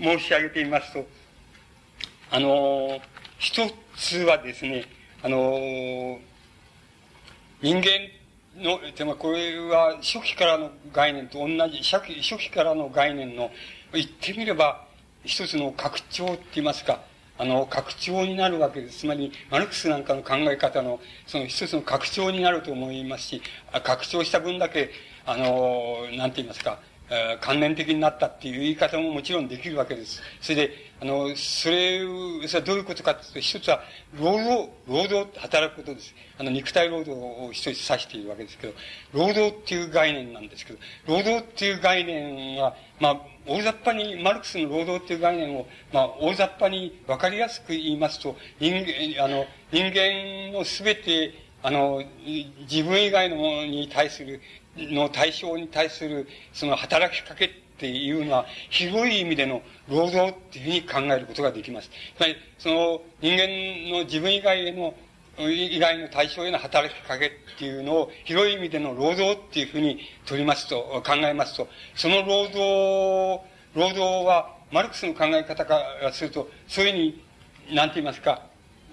申し上げてみますと、あの、一つはですね、あの、人間の、でもこれは初期からの概念と同じ、初期初期からの概念の、言ってみれば、一つの拡張って言いますか、あの、拡張になるわけです。つまり、マルクスなんかの考え方の、その一つの拡張になると思いますし、拡張した分だけ、あの、なんて言いますか、えー、関連的になったっていう言い方ももちろんできるわけです。それで、あの、それ、それはどういうことかというと、一つは、労働、労働、働くことです。あの、肉体労働を一つ指しているわけですけど、労働っていう概念なんですけど、労働っていう概念は、まあ、大雑把に、マルクスの労働っていう概念を、まあ、大雑把に分かりやすく言いますと、人間、あの、人間のすべて、あの、自分以外のものに対するの対象に対する、その働きかけっていうのは、広い意味での労働っていうふうに考えることができます。つまり、その人間の自分以外への、以外の対象への働きかけっていうのを広い意味での労働っていうふうに取りますと、考えますと、その労働、労働は、マルクスの考え方からすると、そういうふうに、なんて言いますか、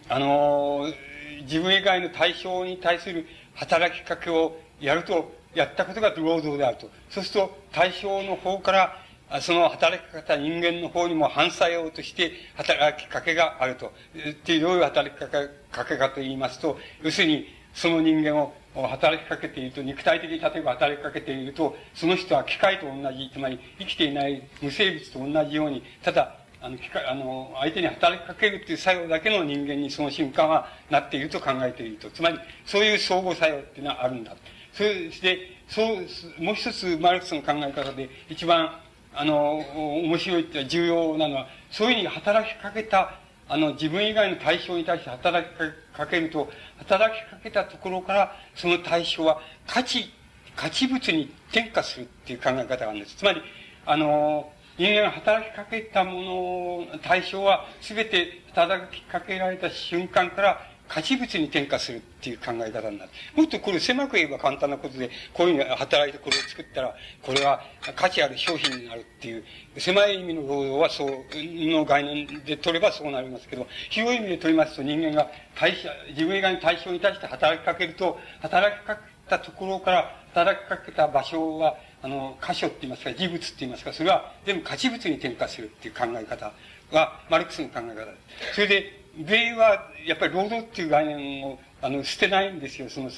あの、自分以外の対象に対する働きかけをやると、やったことが労働であると。そうすると、対象の方から、その働き方、人間の方にも反作用として働きかけがあると。ってどういう働きかけかかと言いますと、要するに、その人間を働きかけていると、肉体的に例えば働きかけていると、その人は機械と同じ、つまり生きていない無生物と同じように、ただ、あの、機械、あの、相手に働きかけるっていう作用だけの人間にその瞬間はなっていると考えていると。つまり、そういう相互作用っていうのはあるんだと。そして、そう、もう一つマルクスの考え方で一番、あの、面白いって重要なのは、そういうふうに働きかけた、あの、自分以外の対象に対して働きかけると、働きかけたところから、その対象は価値、価値物に転化するっていう考え方があるんです。つまり、あの、人間が働きかけたもの、対象は全て働きかけられた瞬間から価値物に転化するっていう考え方になる。もっとこれ狭く言えば簡単なことで、こういうふうに働いてこれを作ったら、これは価値ある商品になるっていう、狭い意味の労働はそう、の概念で取ればそうなりますけど、広い意味で取りますと人間が対象、自分以外の対象に対して働きかけると、働きかけたところから働きかけた場所は、あの、箇所って言いますか、事物って言いますか、それは全部価値物に転化するっていう考え方が、マルクスの考え方です。それで、米は、やっぱり労働っていう概念を、あの、捨てないんですよ。その、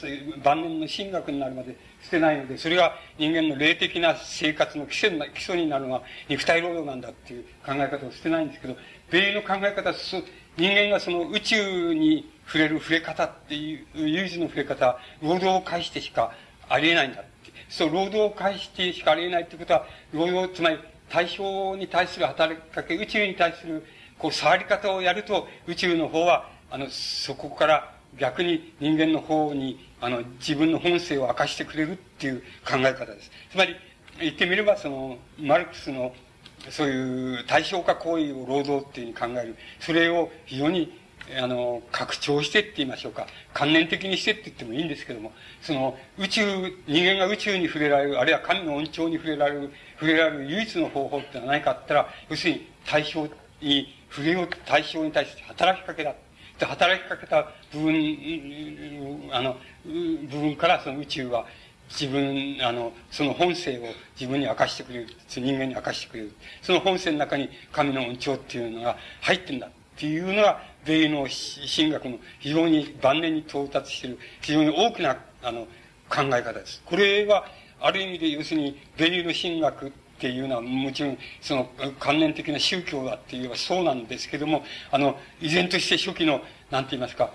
晩年の神学になるまで捨てないので、それが人間の霊的な生活の基礎基礎になるのは肉体労働なんだっていう考え方を捨てないんですけど、米の考え方は人間がその宇宙に触れる触れ方っていう、唯一の触れ方は、労働を介してしかありえないんだって。そう、労働を介してしかありえないってことは、労働、つまり対象に対する働きかけ、宇宙に対するこう、触り方をやると、宇宙の方は、あの、そこから逆に人間の方に、あの、自分の本性を明かしてくれるっていう考え方です。つまり、言ってみれば、その、マルクスのそういう対象化行為を労働っていうふうに考える。それを非常に、あの、拡張してって言いましょうか。観念的にしてって言ってもいいんですけども、その、宇宙、人間が宇宙に触れられる、あるいは神の恩寵に触れられる、触れられる唯一の方法ってのは何かあったら、要するに対象に、触れよう、対象に対して働きかけだ。で、働きかけた部分、あの、部分からその宇宙は、自分、あの、その本性を自分に明かしてくれる。人間に明かしてくれる。その本性の中に神の恩寵っていうのが入ってんだっていうのが、米の神学の非常に晩年に到達している、非常に大きな、あの、考え方です。これは、ある意味で要するに、米の神学っていうのはもちろんその観念的な宗教だって言えばそうなんですけどもあの依然として初期の何て言いますか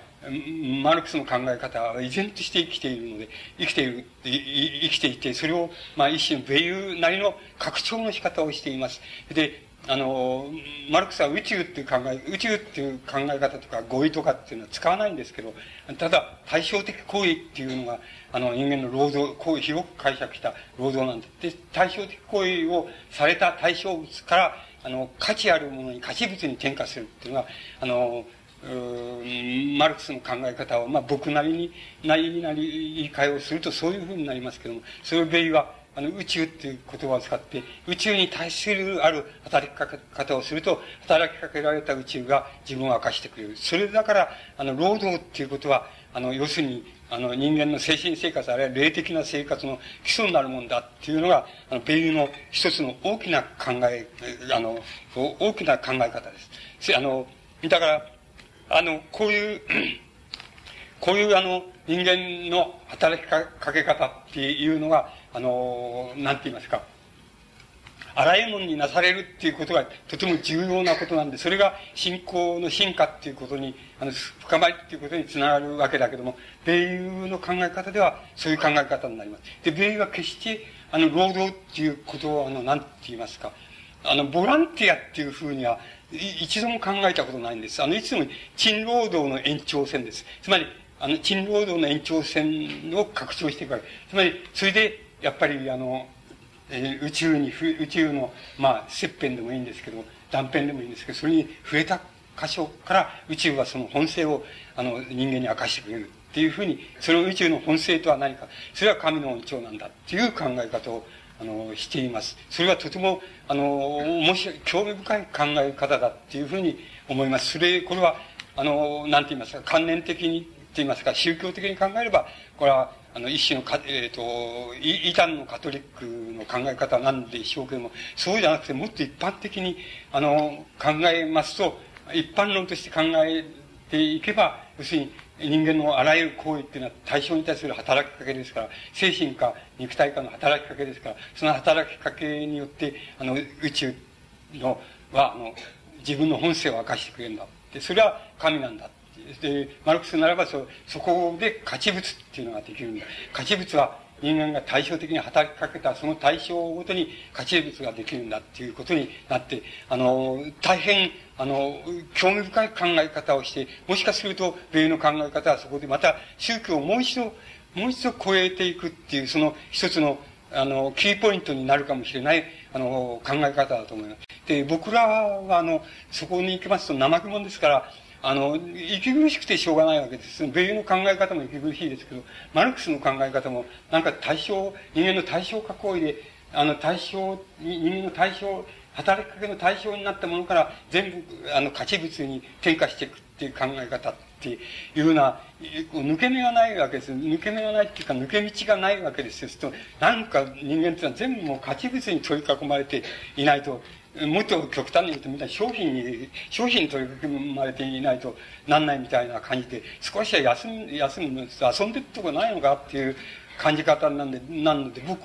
マルクスの考え方は依然として生きているので、生きている、生きていて、それを、まあ一種の米友なりの拡張の仕方をしています。で、あの、マルクスは宇宙っていう考え、宇宙っていう考え方とか語彙とかっていうのは使わないんですけど、ただ対照的行為っていうのが、あの人間の労働、行為、広く解釈した労働なんだ。で、対照的行為をされた対象物から、あの、価値あるものに価値物に転化するっていうのが、あの、マルクスの考え方を、まあ、僕なりに、なりになり、言い換えをするとそういうふうになりますけども、それをベイは、あの、宇宙っていう言葉を使って、宇宙に対するある働きかけ方をすると、働きかけられた宇宙が自分を明かしてくれる。それだから、あの、労働っていうことは、あの、要するに、あの、人間の精神生活、あるいは霊的な生活の基礎になるもんだっていうのが、あの、ベイの一つの大きな考え、あの、大きな考え方です。あの、だから、あの、こういう、こういうあの、人間の働きかけ方っていうのが、あの、なんて言いますか、あらゆるものになされるっていうことがとても重要なことなんで、それが信仰の進化っていうことに、あの、深まりっていうことにつながるわけだけども、米友の考え方ではそういう考え方になります。で、米友は決して、あの、労働っていうことを、あの、なんて言いますか、あの、ボランティアっていうふうには、一度も考えたことないんです。あの、いつも賃労働の延長線です。つまり、あの、賃労働の延長線を拡張していくわけ。つまり、それで、やっぱり、あの、えー、宇宙に、宇宙の、まあ、切片でもいいんですけど、断片でもいいんですけど、それに触れた箇所から宇宙はその本性を、あの、人間に明かしてくれるっていうふうに、その宇宙の本性とは何か、それは神の恩寵なんだっていう考え方を、あの、しています。それはとても、あの、面白い、興味深い考え方だっていうふうに思います。それ、これは、あの、なんて言いますか、観念的に、って言いますか、宗教的に考えれば、これは、あの、一種のか、えっ、ー、と、異端のカトリックの考え方なんでしょうけども、そうじゃなくて、もっと一般的に、あの、考えますと、一般論として考えていけば、要するに、人間のあらゆる行為っていうのは対象に対する働きかけですから、精神か肉体かの働きかけですから、その働きかけによって、あの、宇宙の、は、あの、自分の本性を明かしてくれるんだ。で、それは神なんだ。で、マルクスならばそ、そこで価値物っていうのができるんだ。価値物は人間が対照的に働きかけたその対象ごとに価値物ができるんだっていうことになって、あの、大変、あの、興味深い考え方をして、もしかすると、米の考え方はそこでまた宗教をもう一度、もう一度超えていくっていう、その一つの、あの、キーポイントになるかもしれない、あの、考え方だと思います。で、僕らは、あの、そこに行きますと怠け者ですから、あの、息苦しくてしょうがないわけです。米の考え方も息苦しいですけど、マルクスの考え方も、なんか対象、人間の対象化行為で、あの、対象、人間の対象、働きかけの対象になったものから全部、あの、価値物に転化していくっていう考え方っていうような、抜け目がないわけです。抜け目がないっていうか、抜け道がないわけですよ。と、なんか人間っていうのは全部もう価値物に取り囲まれていないと、もっと極端に言うとみんな商品に、商品に取り組まれていないとなんないみたいな感じで、少しは休む、休む、遊んでるとこないのかっていう感じ方なんで、なので、僕、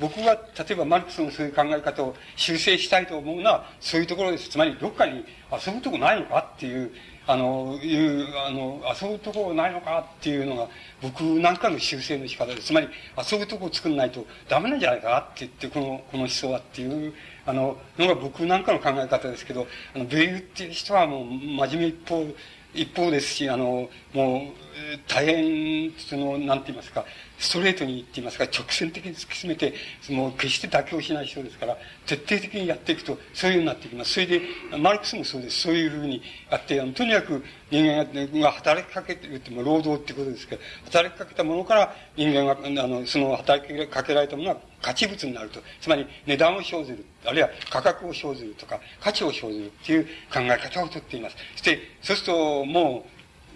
僕が、例えばマルクスのそういう考え方を修正したいと思うのは、そういうところです。つまり、どっかに遊ぶとこないのかっていう、あの、いう、あの、遊ぶとこないのかっていうのが、僕なんかの修正の仕方です。つまり、遊ぶとこを作んないとダメなんじゃないかって言って、この、この思想はっていうあの、のが僕なんかの考え方ですけど、あの、米友っていう人はもう真面目一方一方ですし、あの、もう、大変、その、なんて言いますか、ストレートに言って言いますか、直線的に突き詰めて、もう決して妥協しない人ですから、徹底的にやっていくと、そういうふうになってきます。それで、マルクスもそうです。そういうふうにやって、あのとにかく人間が働きかけてるって、労働ってことですけど、働きかけたものから人間が、あの、その働きかけられたものは価値物になると。つまり、値段を生ずる。あるいは価格を生ずるとか、価値を生ずるっていう考え方をとっています。そして、そうすると、も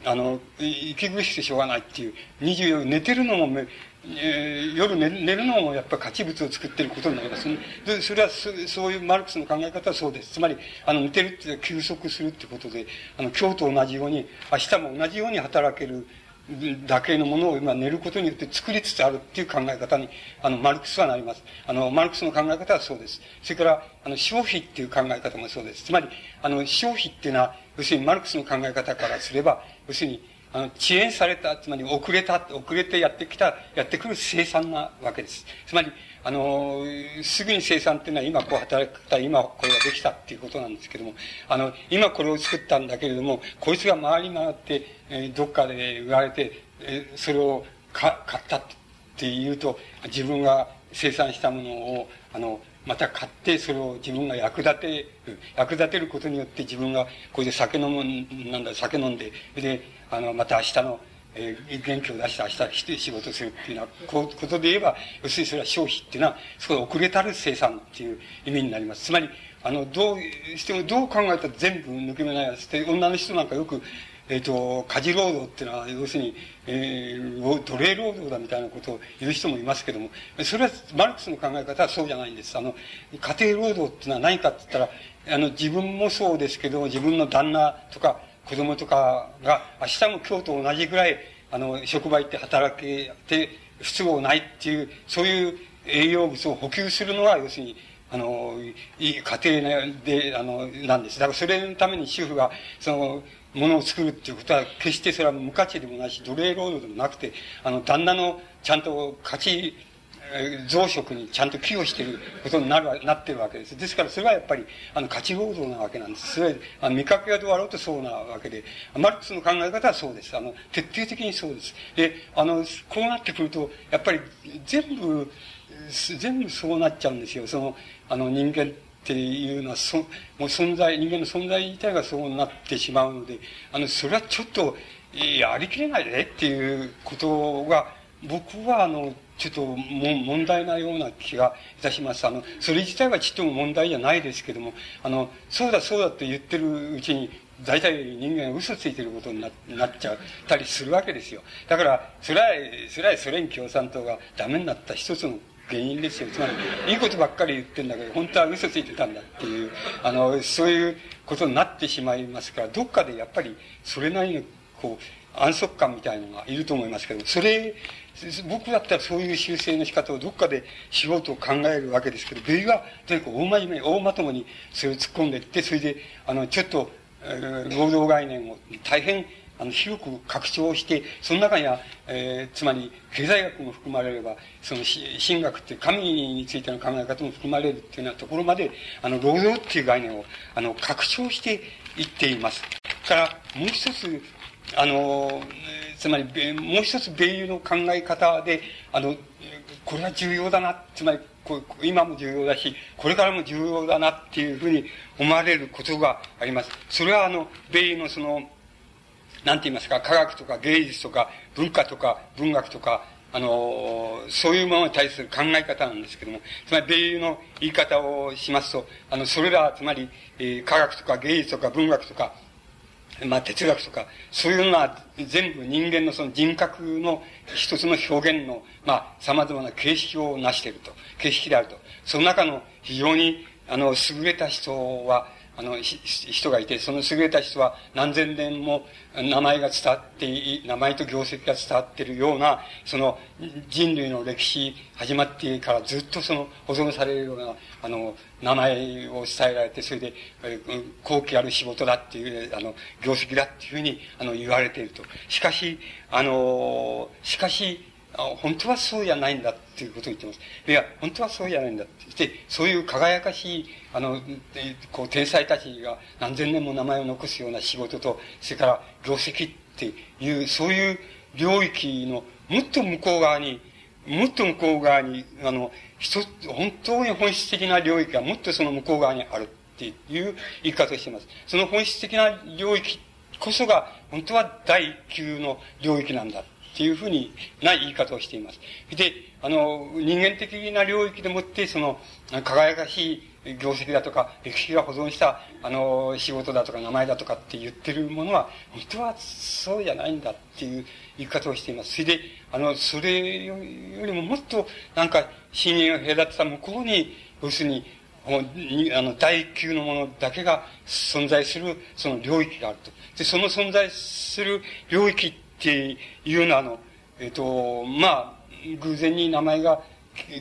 う、あの、息苦しくてしょうがないっていう、24寝てるのも、えー、夜寝寝るのもやっぱ価値物を作ってることになりますね。で、それはそ、そういうマルクスの考え方はそうです。つまり、あの、寝てるって休息するってことで、あの、今日と同じように、明日も同じように働けるだけのものを今寝ることによって作りつつあるっていう考え方に、あの、マルクスはなります。あの、マルクスの考え方はそうです。それから、あの、消費っていう考え方もそうです。つまり、あの、消費っていうのは、要するにマルクスの考え方からすれば、要するに、あの、遅延された、つまり遅れた、遅れてやってきた、やってくる生産なわけです。つまり、あの、すぐに生産っていうのは今こう働くた、今これができたっていうことなんですけども、あの、今これを作ったんだけれども、こいつが回り回って、えー、どっかで売られて、えー、それをか買ったっていうと、自分が生産したものを、あの、また買ってそれを自分が役立てる、役立てることによって自分がこれで酒飲む、なんだ、酒飲んで、で、あの、また明日の、えー、元気を出して明日来て仕事するっていうようことで言えば、要するにそれは消費っていうのは、そこで遅れたる生産っていう意味になります。つまり、あの、どうしても、どう考えたら全部抜け目ないやつって、女の人なんかよく、えっ、ー、と、家事労働っていうのは、要するに、えー、奴隷労働だみたいなことを言う人もいますけども、それは、マルクスの考え方はそうじゃないんです。あの、家庭労働っていうのは何かって言ったら、あの、自分もそうですけど、自分の旦那とか子供とかが、明日も今日と同じぐらい、あの、職場行って働けて不都合ないっていう、そういう栄養物を補給するのは、要するに、あの、いい家庭で、あの、なんです。だからそれのために主婦が、その、ものを作るっていうことは、決してそれは無価値でもないし、奴隷労働でもなくて、あの、旦那のちゃんと価値、増殖にちゃんと寄与していることになる、なってるわけです。ですから、それはやっぱり、あの、価値労働なわけなんです。それは、あの、見かけがどうあろうとそうなわけで、マルクスの考え方はそうです。あの、徹底的にそうです。で、あの、こうなってくると、やっぱり、全部、全部そうなっちゃうんですよ。その、あの、人間っていうのは、そ、もう存在、人間の存在自体がそうなってしまうので、あの、それはちょっと、やりきれないでっていうことが、僕は、あの、ちょっとも問題なような気がいたします。あの、それ自体はちっとも問題じゃないですけども、あの、そうだそうだと言ってるうちに、大体人間は嘘ついてることにななっちゃったりするわけですよ。だから、それは、それはソ連共産党がダメになった一つの原因ですよ。つまり、いいことばっかり言ってんだけど、本当は嘘ついてたんだっていう、あの、そういうことになってしまいますから、どっかでやっぱり、それなりの、こう、安息感みたいのがいると思いますけどそれ、僕だったらそういう修正の仕方をどっかでしようと考えるわけですけど、ベイは、とにかく大真面目、大まともにそれを突っ込んでいって、それで、あの、ちょっと、労働概念を大変あの、広く拡張して、その中には、えー、つまり、経済学も含まれれば、その、神学って神についての考え方も含まれるっていうようなところまで、あの、労働っていう概念を、あの、拡張していっています。から、もう一つ、あの、つまり、もう一つ、米友の考え方で、あの、これは重要だな、つまり、今も重要だし、これからも重要だなっていうふうに思われることがあります。それはあの、米友のその、なんて言いますか、科学とか芸術とか文化とか文学とか、あの、そういうものに対する考え方なんですけども、つまり米友の言い方をしますと、あの、それら、つまり、えー、科学とか芸術とか文学とか、まあ、哲学とか、そういうのは全部人間のその人格の一つの表現の、まあ、様々な形式を成していると。形式であると。その中の非常に、あの、優れた人は、あの、人がいて、その優れた人は何千年も名前が伝わって名前と業績が伝わっているような、その人類の歴史始まってからずっとその保存されるような、あの、名前を伝えられて、それで、後期ある仕事だっていう、あの、業績だっていうふうに、あの、言われていると。しかし、あの、しかし、本当はそうじゃないんだっていうことを言ってます。いや、本当はそうじゃないんだって。で、そういう輝かしい、あの、こう、天才たちが何千年も名前を残すような仕事と、それから業績っていう、そういう領域のもっと向こう側に、もっと向こう側に、あの、一つ、本当に本質的な領域がもっとその向こう側にあるっていう言い方をしています。その本質的な領域こそが、本当は第級の領域なんだっていうふうにな言い方をしています。で、あの、人間的な領域でもって、その、輝かしい業績だとか、歴史が保存した、あの、仕事だとか名前だとかって言ってるものは、本当はそうじゃないんだっていう言い方をしています。それで、あの、それよりももっと、なんか、深淵を隔てた向こうに、要するに、あの、第級のものだけが存在する、その領域があると。で、その存在する領域っていうのは、あの、えっ、と、まあ、偶然に名前が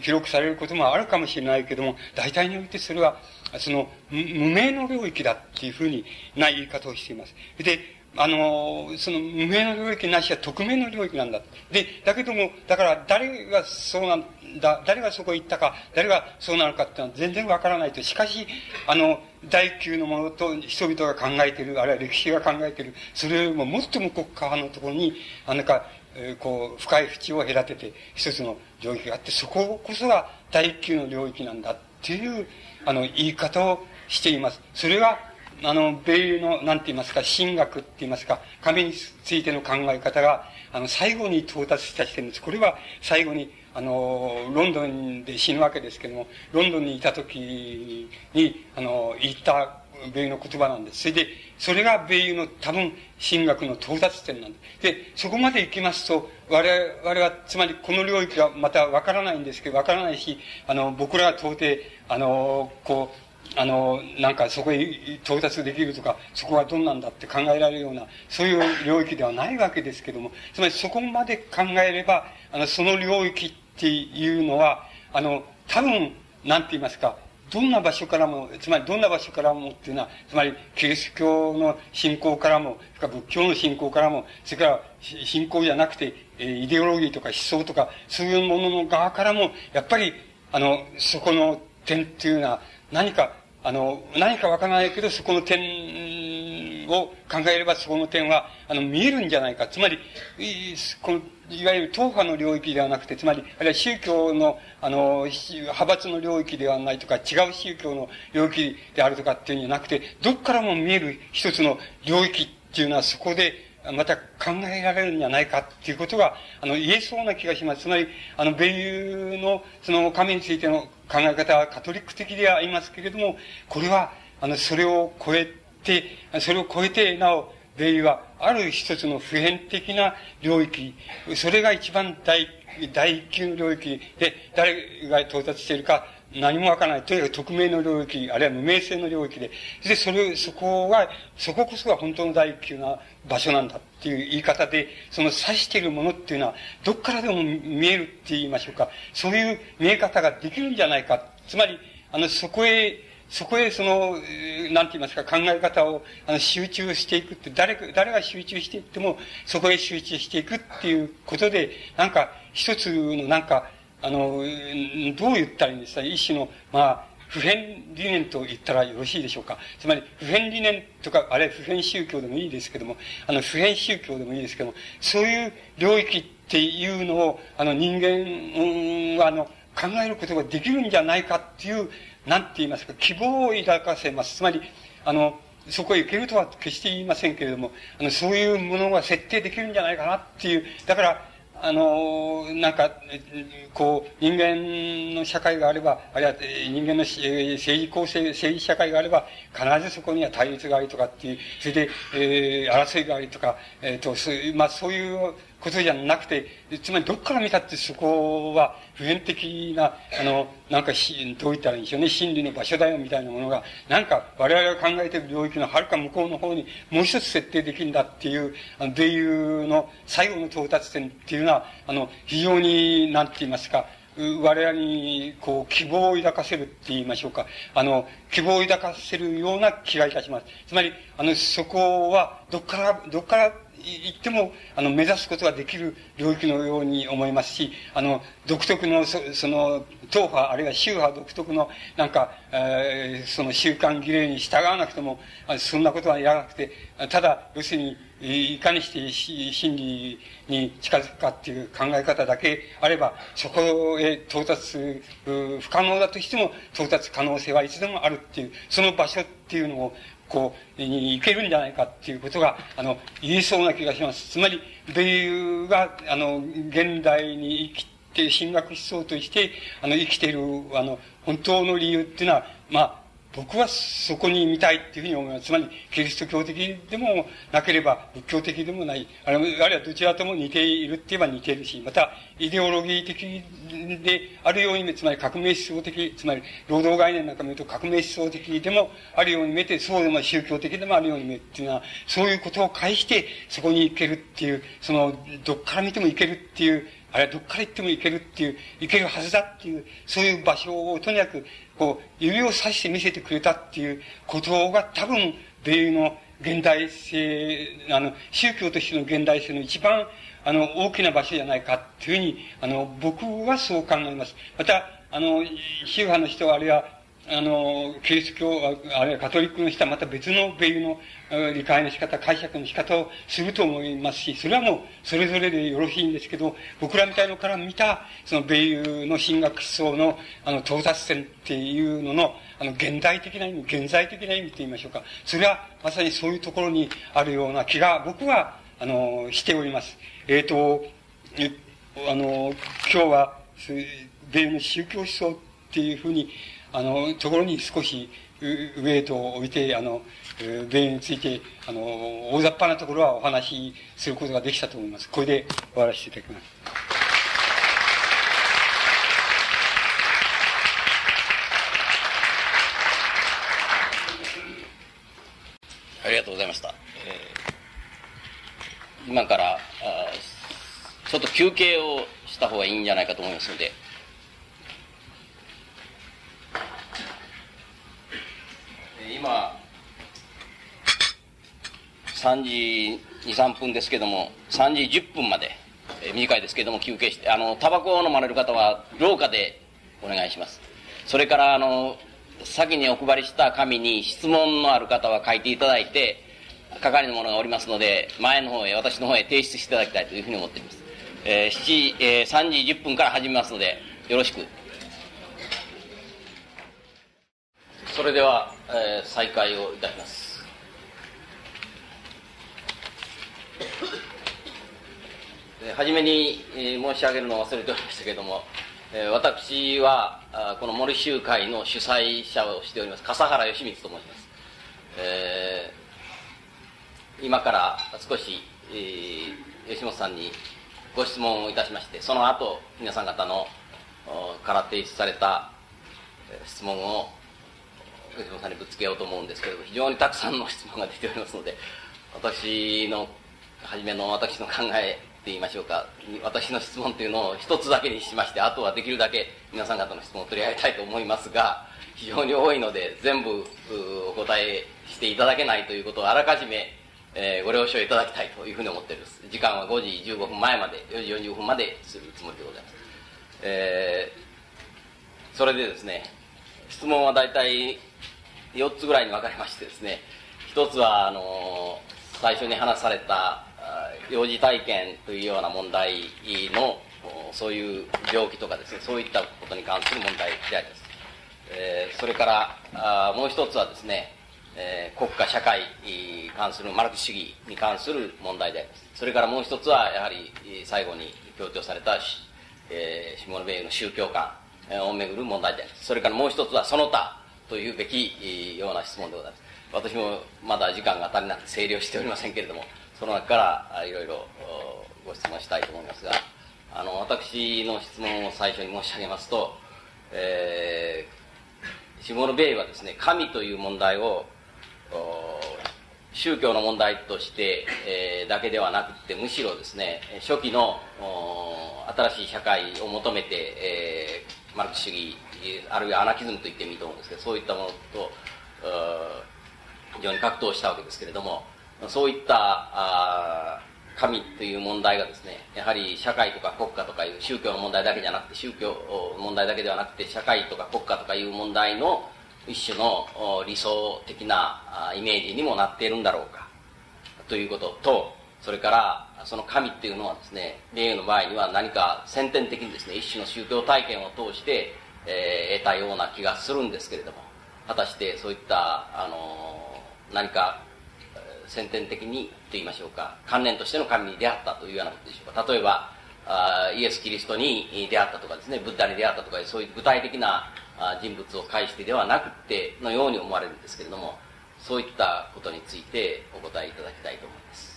記録されることもあるかもしれないけども、大体においてそれは、その、無名の領域だっていうふうにな言い方をしています。で、あの、その無名の領域なしは匿名の領域なんだ。で、だけども、だから誰がそうなんだ、誰がそこへ行ったか、誰がそうなのかっていうのは全然わからないと。しかし、あの、第級のものと人々が考えている、あるいは歴史が考えている、それよりももっと向こう側のところに、あのか、えー、こう、深い淵を隔てて一つの領域があって、そここそが第級の領域なんだっていう、あの、言い方をしています。それが、あの、米の、なんて言いますか、神学って言いますか、神についての考え方が、あの、最後に到達した視点です。これは最後に、あの、ロンドンで死ぬわけですけども、ロンドンにいた時に、あの、言った米の言葉なんです。それで、それが米友の多分、神学の到達点なんです。で、そこまで行きますと、我々は、つまりこの領域はまたわからないんですけど、わからないし、あの、僕らは到底、あの、こう、あの、なんかそこへ到達できるとか、そこはどんなんだって考えられるような、そういう領域ではないわけですけども、つまりそこまで考えれば、あの、その領域っていうのは、あの、多分、なんて言いますか、どんな場所からも、つまりどんな場所からもっていうのは、つまりキリスト教の信仰からも、それか仏教の信仰からも、それから信仰じゃなくて、えイデオロギーとか思想とか、そういうものの側からも、やっぱり、あの、そこの点っていうのは、何かあの、何かわからないけど、そこの点を考えれば、そこの点は、あの、見えるんじゃないか。つまり、この、いわゆる党派の領域ではなくて、つまり、あるいは宗教の、あの、派閥の領域ではないとか、違う宗教の領域であるとかっていうんじゃなくて、どっからも見える一つの領域っていうのは、そこで、また考えられるんじゃないかっていうことが、あの、言えそうな気がします。つまり、あの、米友の、その、神についての考え方はカトリック的ではありますけれども、これは、あの、それを超えて、それを超えて、なお、米は、ある一つの普遍的な領域、それが一番大、大級の領域で、誰が到達しているか、何もわからない。とにかく匿名の領域、あるいは無名性の領域で。で、それ、そこが、そここそが本当の第級な場所なんだっていう言い方で、その指しているものっていうのは、どっからでも見えるって言いましょうか。そういう見え方ができるんじゃないか。つまり、あの、そこへ、そこへその、なんて言いますか、考え方をあの集中していくって、誰、誰が集中していっても、そこへ集中していくっていうことで、なんか、一つのなんか、あの、どう言ったらいいんですか？一種の、まあ、普遍理念と言ったらよろしいでしょうか？つまり、普遍理念とか、あれ普遍宗教でもいいですけども、あの、普遍宗教でもいいですけども、そういう領域っていうのを、あの、人間は、あの、考えることができるんじゃないかっていう、なんて言いますか、希望を抱かせます。つまり、あの、そこへ行けるとは決して言いませんけれども、あの、そういうものが設定できるんじゃないかなっていう、だから、あの、なんか、こう、人間の社会があれば、あるいは人間の政治構成、政治社会があれば、必ずそこには対立がありとかっていう、それで、えー、争いがありとか、えっ、ー、と、そういう、まあそういうことじゃなくて、つまりどっから見たってそこは普遍的な、あの、なんかし、どう言ったらいいんでしょうね、真理の場所だよみたいなものが、なんか我々が考えている領域のはるか向こうの方にもう一つ設定できるんだっていう、あの、米友の最後の到達点っていうのは、あの、非常に、なんて言いますか、我々に、こう、希望を抱かせるって言いましょうか。あの、希望を抱かせるような気がいたします。つまり、あの、そこは、どっから、どっから言っても、あの、目指すことができる領域のように思いますし、あの、独特の、そその、党派、あるいは宗派独特の、なんか、えー、その習慣儀礼に従わなくても、そんなことはやらなくて、ただ、要するに、いかにして真理に近づくかっていう考え方だけあれば、そこへ到達、不可能だとしても到達可能性はいつでもあるっていう、その場所っていうのを、こう、に行けるんじゃないかっていうことが、あの、言えそうな気がします。つまり、米友が、あの、現代に生きて、進学思想として、あの、生きている、あの、本当の理由っていうのは、まあ、僕はそこに見たいっていうふうに思います。つまり、キリスト教的でもなければ仏教的でもない。あるいはどちらとも似ているって言えば似ているし、また、イデオロギー的であるように見、つまり革命思想的、つまり、労働概念なんか見ると革命思想的でもあるように見えて、そうでも宗教的でもあるように見えっていうのは、そういうことを介して、そこに行けるっていう、その、どっから見ても行けるっていう、あれはどっから行っても行けるっていう、行けるはずだっていう、そういう場所をとにかくこう、指をさして見せてくれたっていうことが多分、米英の現代性、あの、宗教としての現代性の一番、あの、大きな場所じゃないかっていうふうに、あの、僕はそう考えます。また、あの、宗派の人、あるいは、あの、キリスト教、あるいはカトリックの人はまた別の米の理解の仕方、解釈の仕方をすると思いますし、それはもうそれぞれでよろしいんですけど、僕らみたいのから見た、その米友の進学思想の、あの、到達点っていうのの、あの、現代的な意味、現在的な意味と言いましょうか。それはまさにそういうところにあるような気が、僕は、あの、しております。えっ、ー、と、あの、今日は、米友の宗教思想っていうふうに、あの、ところに少し、ウェイトを置いて、あの、米について、あの、大雑把なところはお話しすることができたと思います。これで終わらせていただきます。ありがとうございました。えー、今からあ、ちょっと休憩をした方がいいんじゃないかと思いますので、3時2、3分ですけども、3時10分まで、えー、短いですけども休憩して、あの、タバコを飲まれる方は廊下でお願いします。それから、あの、先にお配りした紙に質問のある方は書いていただいて、係の者がおりますので、前の方へ、私の方へ提出していただきたいというふうに思っています。えー、7、えー、3時10分から始めますので、よろしく。それでは、えー、再開をいたします。はじめに、申し上げるのを忘れておりましたけれども、私はこの森集会の主催者をしております笠原義光と申します、えー、今から少し、えー、吉本さんにご質問をいたしましてその後皆さん方のから提出された質問を吉本さんにぶつけようと思うんですけれど非常にたくさんの質問が出ておりますので私の初めの私の考えって言いましょうか。私の質問というのを一つだけにしましてあとはできるだけ皆さん方の質問を取り上げたいと思いますが非常に多いので全部お答えしていただけないということをあらかじめ、えー、ご了承いただきたいというふうに思っています。時間は5時15分前まで4時45分までするつもりでございます、えー、それでですね質問は大体4つぐらいに分かれましてですね一つはあの最初に話された幼児体験というような問題のそういう病気とかですねそういったことに関する問題であります、え、それからあもう一つはですね、え、国家社会に関するマルクス主義に関する問題であります。それからもう一つはやはり最後に強調された、え、下野米の宗教観をめぐる問題であります。それからもう一つはその他というべきような質問でございます。私もまだ時間が足りなくて整理をしておりませんけれどもの中からいろいろご質問したいと思いますがあの私の質問を最初に申し上げますと、えー、シモル・ベイはですね神という問題を宗教の問題として、えー、だけではなくてむしろですね初期の新しい社会を求めて、えー、マルク主義あるいはアナキズムと言ってもいいと思うんですけどそういったものと非常に格闘したわけですけれどもそういったあ神という問題がですねやはり社会とか国家とかいう宗教の問題だけじゃなくて宗教問題だけではなくて社会とか国家とかいう問題の一種の理想的なイメージにもなっているんだろうかということとそれからその神っていうのはですね霊の場合には何か先天的にですね一種の宗教体験を通して、えー、得たような気がするんですけれども果たしてそういったあの何か先天的にと言いましょうか観念としての神に出会ったというようなことでしょうか。例えばあイエス・キリストに出会ったとかですねブッダに出会ったとかそういう具体的な人物を介してではなくてのように思われるんですけれどもそういったことについてお答えいただきたいと思います。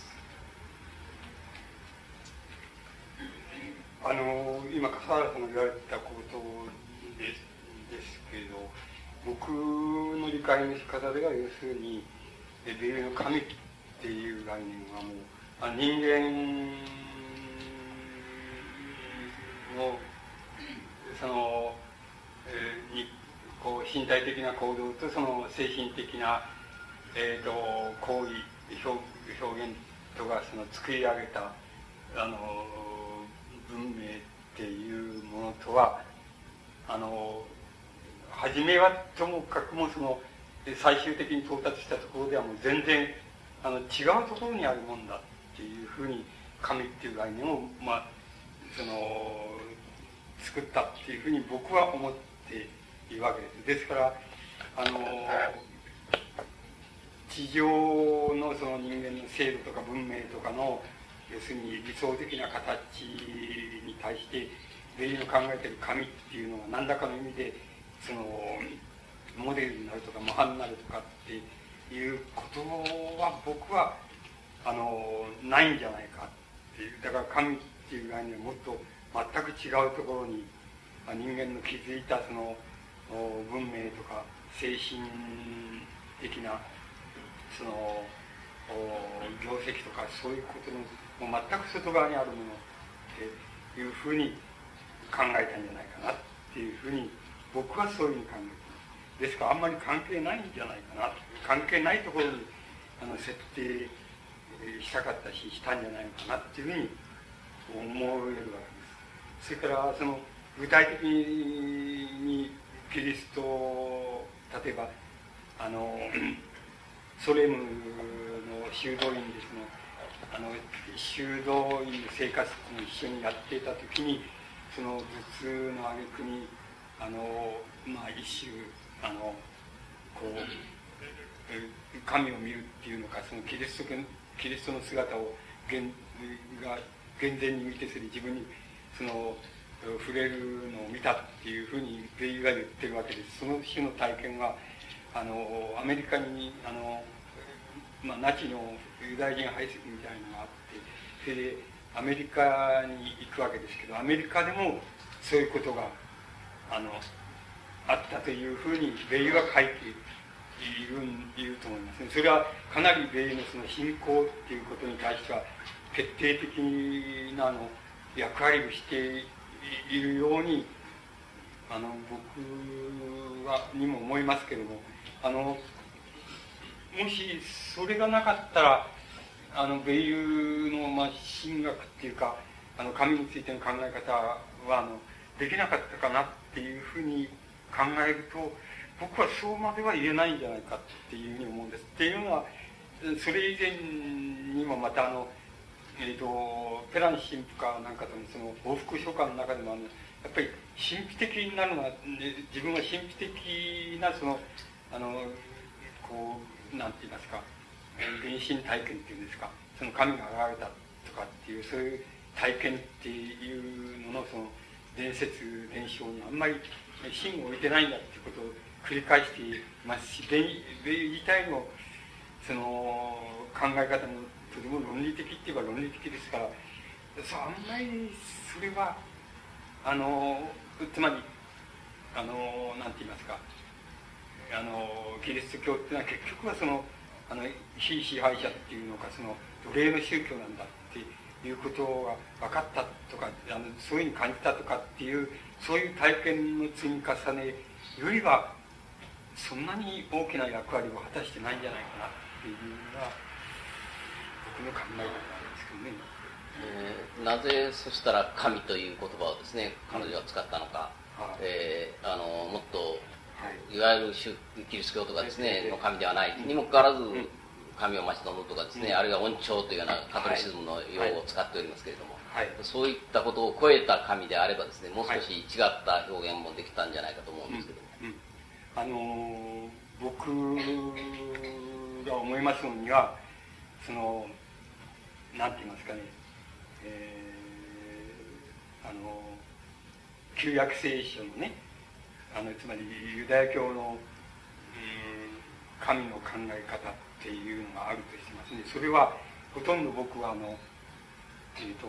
あの今笠原さんが言われたことですですけど僕の理解の仕方では要するにベルの神っていう概念はもうあ人間のその、えー、にこう身体的な行動とその精神的な、えーと、行為表表現とかその作り上げたあの文明っていうものとはあの初めはともかくもそので最終的に到達したところではもう全然あの違うところにあるもんだっていうふうに神っていう概念を、まあ、その作ったっていうふうに僕は思っているわけです。ですからあの地上のその人間の制度とか文明とかの要するに理想的な形に対して霊の考えてる神っていうのが何らかの意味でそのモデルになるとか模範になるとかっていうことは僕はあのないんじゃないかっていう。だから神っていう概念はもっと全く違うところに人間の築いたその文明とか精神的なその業績とかそういうことのもう全く外側にあるものっていうふうに考えたんじゃないかなっていうふうに僕はそういうふうに考えてですからあんまり関係ないんじゃないかな関係ないところにあの設定したかったししたんじゃないのかなっていうふうに思えるわけですそれからその具体的にキリスト例えばあのソレムの修道院ですね。あの修道院の生活も一緒にやっていた時にその頭痛の挙句にあのまあ一種あのこう神を見るっていうのかそのキリストキリストの姿を現が厳然に見てすり自分にその触れるのを見たっていうふうにベイが言ってるわけです。その種の体験はあのアメリカにあの、まあ、ナチのユダヤ人排斥みたいなのがあってそれでアメリカに行くわけですけどアメリカでもそういうことがあのあったというふうに米は書いているいると思いますね。それはかなり米のその信仰っていうことに対しては決定的なあの役割をしているようにあの僕はにも思いますけどもあのもしそれがなかったらあの米友の、まあ、神学っていうかあの神についての考え方はあのできなかったかなっていうふうに考えると僕はそうまでは言えないんじゃないかっていうふうに思うんです。っていうのはそれ以前にもまたあの、えーと、ペラン神父かなんかとのその往復書簡の中でもあのやっぱり神秘的になるのは、自分は神秘的なそのあのこうなんて言いますか原神体験っていうんですかその神が現れたとかっていうそういう体験っていうののその伝説伝承にあんまり芯を置いてないんだっていうことを繰り返していますし米自体のその考え方もとても論理的って言えば論理的ですからそあんまりそれはあのつまりあのなんて言いますかあのキリスト教っていうのは結局はそのあの非支配者っていうのかその奴隷の宗教なんだっていうことが分かったとかあのそういうふうに感じたとかっていうそういう体験の積み重ねよりはそんなに大きな役割を果たしてないんじゃないかなっていうのが僕の考え方なんですけどね。えー、なぜそしたら神という言葉をですね彼女は使ったのか、はい、えー、あのもっと、はい、いわゆるキリスト教とかですね、の神ではない。にもかかわらず、神を待ち望むとかですね、あるいは恩寵というようなカトリシズムの用語を使っておりますけれども、はい、そういったことを超えた神であればですねもう少し違った表現もできたんじゃないかと思うんですけども、あのー、僕が思いますのにはそのなんて言いますかね、えー、あの旧約聖書のねあのつまりユダヤ教の、えー、神の考え方っていうのがあるとしてますね。それはほとんど僕はあのえっ、ー、と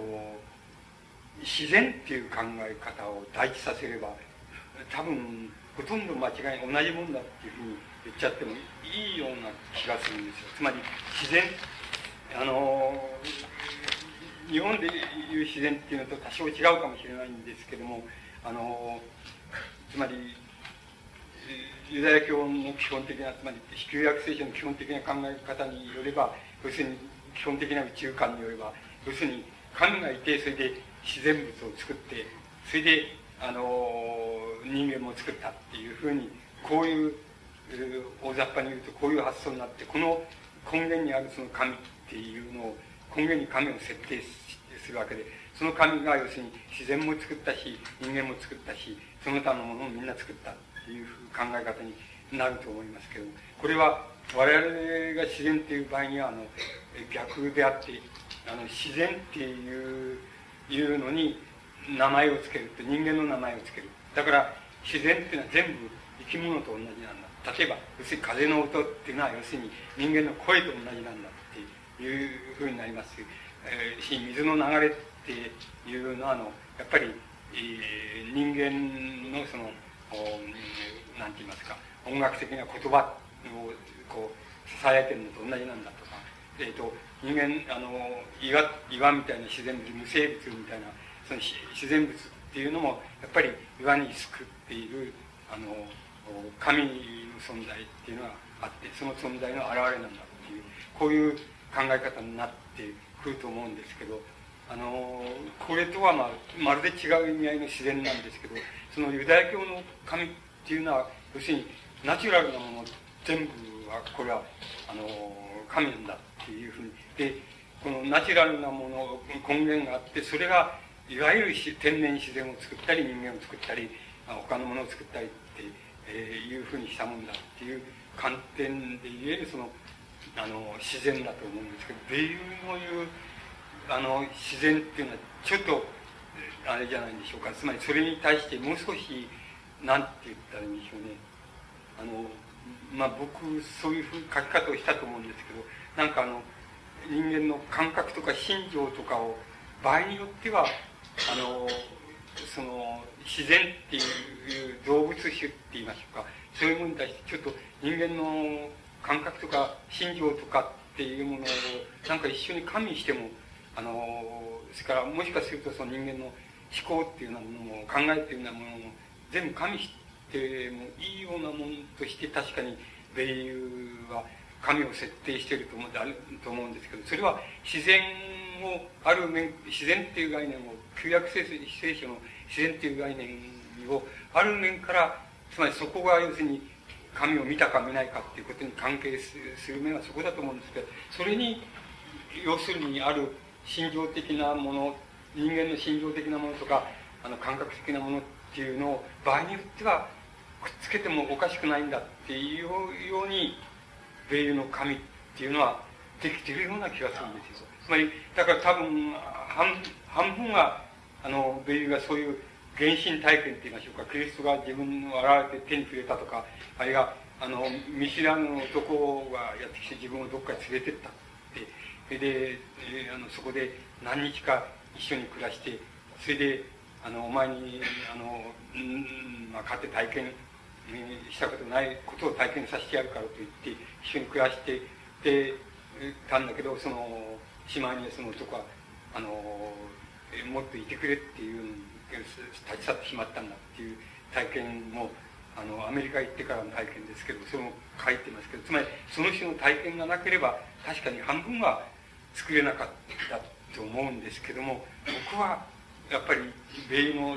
自然っていう考え方を第一させれば多分ほとんど間違い同じもんだっていうふうに言っちゃってもいいような気がするんですよ。つまり自然あの日本でいう自然っていうのと多少違うかもしれないんですけどもあのつまりユダヤ教の基本的なつまり旧約聖書の基本的な考え方によれば要するに基本的な宇宙観によれば要するに神がいてそれで自然物を作ってそれであの人間も作ったっていうふうにこういう大雑把に言うとこういう発想になってこの根源にあるその神っていうのを根源に神を設定するわけでその神が要するに自然も作ったし人間も作ったしその他のものをみんな作ったっていう考え方になると思いますけどこれは我々が自然っていう場合にはあの逆であってあの自然っていういうのに名前を付けるって人間の名前を付ける。だから自然っていうのは全部生き物と同じなんだ。例えば要するに風の音っていうのは要するに人間の声と同じなんだっていうふうになりますし、えー、水の流れっていうのはあのやっぱり、えー、人間のその何て言いますか音楽的な言葉をこう支えてるのと同じなんだとか、えーと、人間あの岩岩みたいな自然物無生物みたいなその自然物っていうのもやっぱり岩に救っているあの神の存在っていうのがあってその存在の表れなんだっていうこういう考え方になってくると思うんですけどあのこれとは、まあ、まるで違う意味合いの自然なんですけどそのユダヤ教の神っていうのは要するにナチュラルなもの全部はこれはあの神なんだっていうふうにでこのナチュラルなもの根源があってそれがいわゆる天然自然を作ったり人間を作ったり他のものを作ったりって、いうふうにしたもんだっていう観点で言えるそのあの自然だと思うんですけど米友の言うあの自然っていうのはちょっとあれじゃないでしょうか。つまりそれに対してもう少し何て言ったらいいんでしょうね。あのまあ僕そういうふう書き方をしたと思うんですけどなんかあの人間の感覚とか心情とかを場合によってはあのその自然っていう動物種って言いましょうか。そういうものに対してちょっと人間の感覚とか心情とかっていうものをなんか一緒に加味してもあのそれからもしかするとその人間の思考っていうようなものも考えっていうようなものも全部加味してもいいようなものとして確かに米友は神を設定していると思と思うんですけどそれは自然をある面自然っていう概念を旧約聖書の自然っていう概念をある面からつまりそこが要するに神を見たか見ないかっていうことに関係する面はそこだと思うんですけどそれに要するにある心情的なもの人間の心情的なものとかあの感覚的なものっていうのを場合によってはくっつけてもおかしくないんだっていうように米友の神っていうのはできてるような気がするんですよ。つまりだから多分半半分はあの米友がそういう原神体験って言いましょうか。キリストが自分を現れて手に触れたとかあるいはあの見知らぬ男がやってきて自分をどっかに連れてったって。それで、えー、あのそこで何日か一緒に暮らしてそれであのお前にあの、うんまあ、勝手体験したことないことを体験させてやるからと言って一緒に暮らしてでたんだけどそのしまいにその男はあのもっといてくれっていう立ち去ってしまったんだっていう体験もあのアメリカ行ってからの体験ですけどそれも書いてますけどつまりその種の体験がなければ確かに半分は作れなかったと思うんですけども僕はやっぱり米の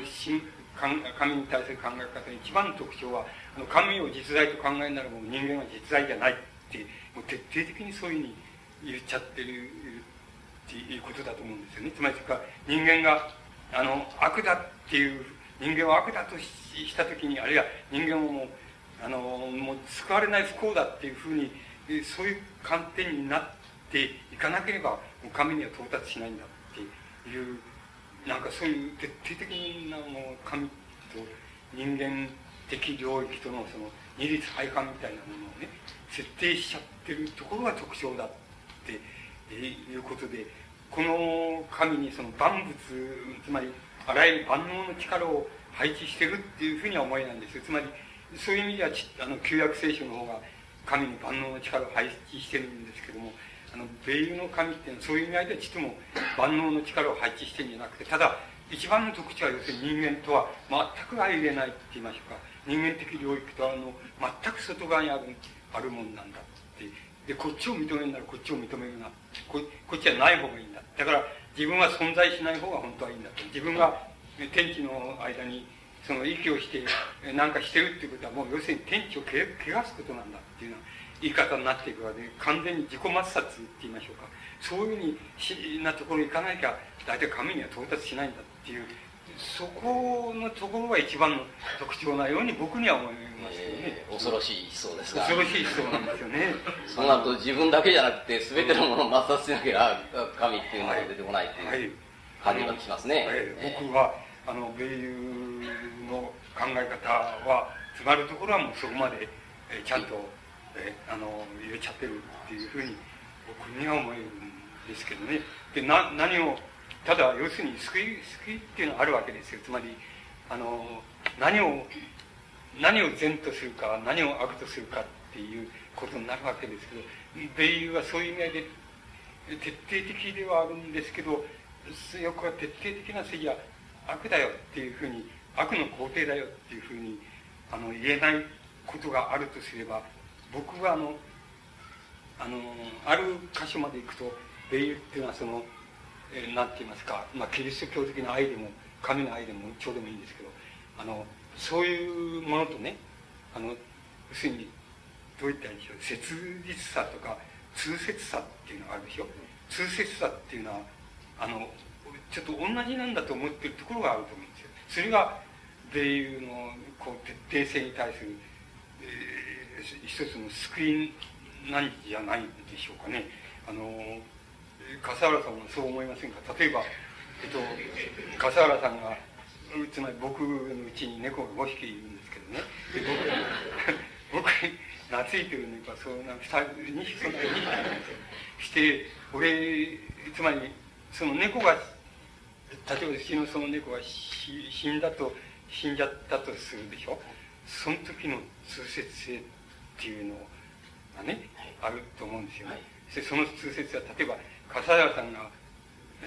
神に対する考え方の一番の特徴は神を実在と考えならもう人間は実在じゃないってもう徹底的にそういうふうに言っちゃってるっていうことだと思うんですよね。つまりか人間があの悪だっていう人間を悪だとした時にあるいは人間をもうあのもう救われない不幸だっていうふうにそういう観点になっていかなければ神には到達しないんだっていうなんかそういう徹底的なもう神と人間的領域とのその二律背反みたいなものをね設定しちゃってるところが特徴だっていうことでこの神にその万物つまりあらゆる万能の力を配置してるっていうふうには思えないんですよ。つまりそういう意味ではあの旧約聖書の方が神に万能の力を配置してるんですけどもあの米友の神っていうのはそういう意味ではちっとも万能の力を配置してるんじゃなくてただ一番の特徴は要するに人間とは全く相入れないって言いましょうか。人間的領域とあの全く外側にあるあるもんなんだって。でこっちを認めるならこっちを認めるなここっちはない方がいいんだだから自分は存在しない方が本当はいいんだと。自分が天地の間にその息をして何かしてるっていうことはもう要するに天地を汚すことなんだっていうのは言い方になっていくわけ。で完全に自己抹殺って言いましょうか。そういうふうになところに行かなきゃ大体神には到達しないんだっていうそこのところが一番の特徴なように僕には思いますよね、えー、恐ろしい思想ですが恐ろしい思想なんですよね。そうなると自分だけじゃなくて全てのものを抹殺しなきゃ神っていうのが出てこないっていう感じがしますね、はい。はい僕はあの米友の考え方はつまるところはもうそこまで、えちゃんと、えあの入れちゃってるっていうふうに僕には思えるんですけどね。でな何をただ要するに救い救いっていうのはあるわけですよ。つまりあの何を何を善とするか何を悪とするかっていうことになるわけですけど米友はそういう意味合いで徹底的ではあるんですけどよくは徹底的な正義は悪だよっていうふうに悪の肯定だよっていうふうにあの言えないことがあるとすれば僕はあのあのある箇所まで行くと米友っていうのはその、えー、て言いますか、まあ、キリスト教的な愛でも神の愛でもちょうでもいいんですけどあのそういうものとねあの要するにどういったらいいんでしょう？切実さとか通説さっていうのがあるでしょ？通説さっていうのはあのちょっと同じなんだと思ってるところがあると思うんですよ。それが米友のこう徹底性に対する、えー、一つの救いなんじゃないでしょうかね。あの笠原さんもそう思いませんか？例えば、えっと、笠原さんがつまり僕のうちに猫が5匹いるんですけどね。で僕僕懐いてる猫はそうな2匹そんな2匹なんですよして俺つまりその猫が例えばうちのその猫が死んだと死んじゃったとするでしょその時の通説性っていうのがね、あると思うんですよね、はい、その通説は例えば笠原さんが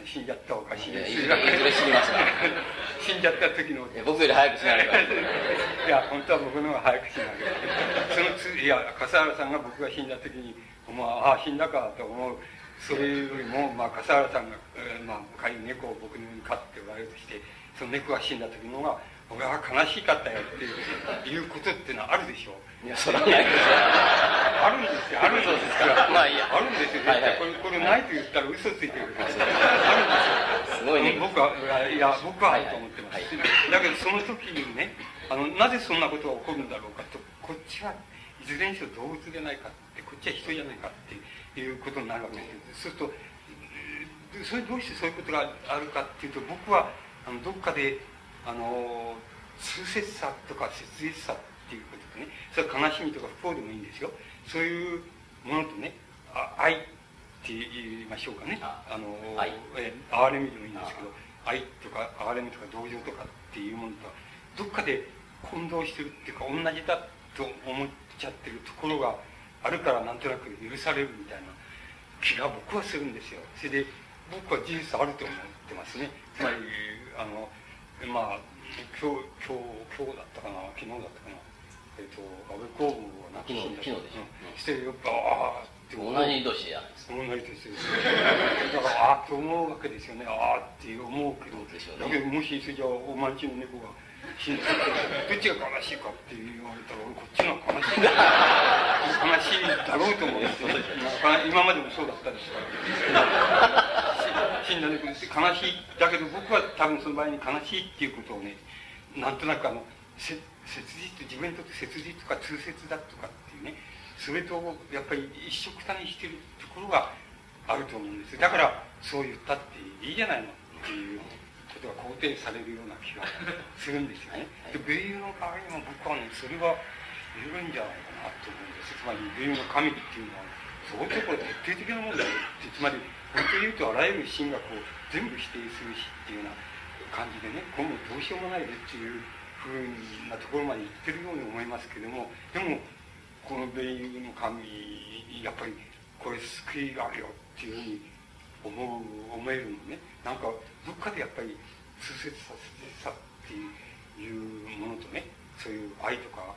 死んじゃったおかしいです。いずれ死にますか 死んじゃった時の。僕より早く死なれば。いや、本当は僕の方が早く死なれそのつ、いや、笠原さんが僕が死んだ時に、まあ、ああ、死んだかと思う。それよりも、まあ、笠原さんが、まあ、仮に猫を僕のように飼っておられるとして、その猫が死んだ時の方が、俺は悲しかったよっていうことっていうのはあるでしょう。いや、それはないですよ。あるんですよ、あるんですよ。まあいいや。あるんですよ、はいはい、これ、これないと言ったら嘘ついてる。あるんですよ。すごいね。僕は、いや、僕はあると思ってます。だけど、その時にね、あの、なぜそんなことが起こるんだろうかと、こっちはいずれにしろ動物でないかって、こっちは人じゃないかっていうことになるわけですよ。そうすると、それどうしてそういうことがあるかっていうと、僕は、あの、どっかで、あの通説さとか切実さってね。それは悲しみとか不幸でもいいんですよ。そういうものとねあ愛って言いましょうかね。あのえ哀れみでもいいんですけど愛とか哀れみとか同情とかっていうものとはどっかで混同してるっていうか同じだと思っちゃってるところがあるからなんとなく許されるみたいな気が僕はするんですよ。それで僕は事実あると思ってますね。つまりあのまあ今日今日今日だったかな昨日だったかなえっ、ー、と安倍公房が亡くなって、うん、してやっぱああって同じ年じゃないですか。同じ年です。だから、ああって思うわけですよね。ああって思うけど、でしょうねだけどもし、それじゃあ、お前んちの猫が死んでどっちが悲しいかって言われたら、俺こっちが悲しい。悲しいだろうと思うんですよ今までもそうだったですから。死んだ猫です。悲しい。だけど僕は多分その場合に悲しいっていうことをね、なんとなくあの、せ切実、自分にとって切実とか痛切だとかっていうね、それとやっぱり一緒くたにしてるところがあると思うんです。だからそう言ったっていいじゃないのっていうことが肯定されるような気がするんですよね。で、米友の場合にも僕はね、それは言えるんじゃないかなと思うんです。つまり米友の神っていうのは、相当これ徹底的なもんだよって、つまり、本当に言うとあらゆる神学を全部否定するしっていうような感じでね、今後どうしようもないでっていうふうなところまで行ってるように思いますけども、でも、この米友の神、やっぱりこれ救いがあるよっていうふうに思う、思えるのね。なんか、どっかでやっぱり通説させて、さっていうものとね、そういう愛とか、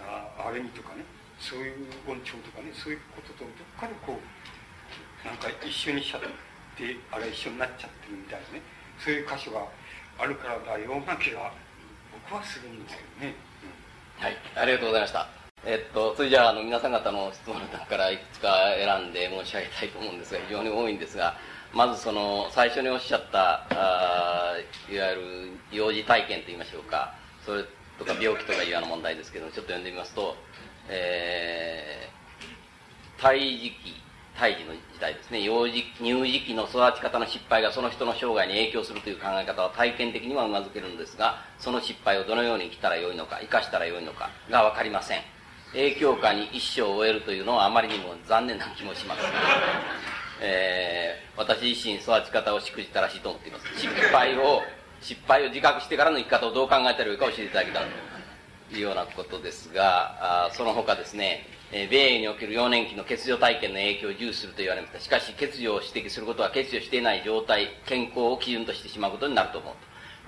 あ荒れみとかね、そういう恩寵とかね、そういうこととどっかでこう、なんか一緒にしちゃって、あれ一緒になっちゃってるみたいなね、そういう箇所があるからだような気が僕はするんですけどね。はい、ありがとうございました。えっと、それじゃあ、あの、皆さん方の質問の中からいくつか選んで申し上げたいと思うんですが、非常に多いんですが、まずその、最初におっしゃった、あいわゆる幼児体験といいましょうか、それとか病気とかいうような問題ですけどちょっと読んでみますと、えー、胎児期、胎児の時代ですね、幼児、乳児期の育ち方の失敗がその人の生涯に影響するという考え方は体験的にはうなずけるんですが、その失敗をどのように生きたらよいのか、生かしたらよいのかがわかりません。影響下に一生を終えるというのはあまりにも残念な気もします。えー、私自身育ち方をしくじったらしいと思っています。失敗を、失敗を自覚してからの生き方をどう考えたらよいか教えていただけたらというようなことですが、あその他ですね、え、米英における幼年期の欠如体験の影響を重視すると言われました。しかし、欠如を指摘することは欠如していない状態、健康を基準としてしまうことになると思う。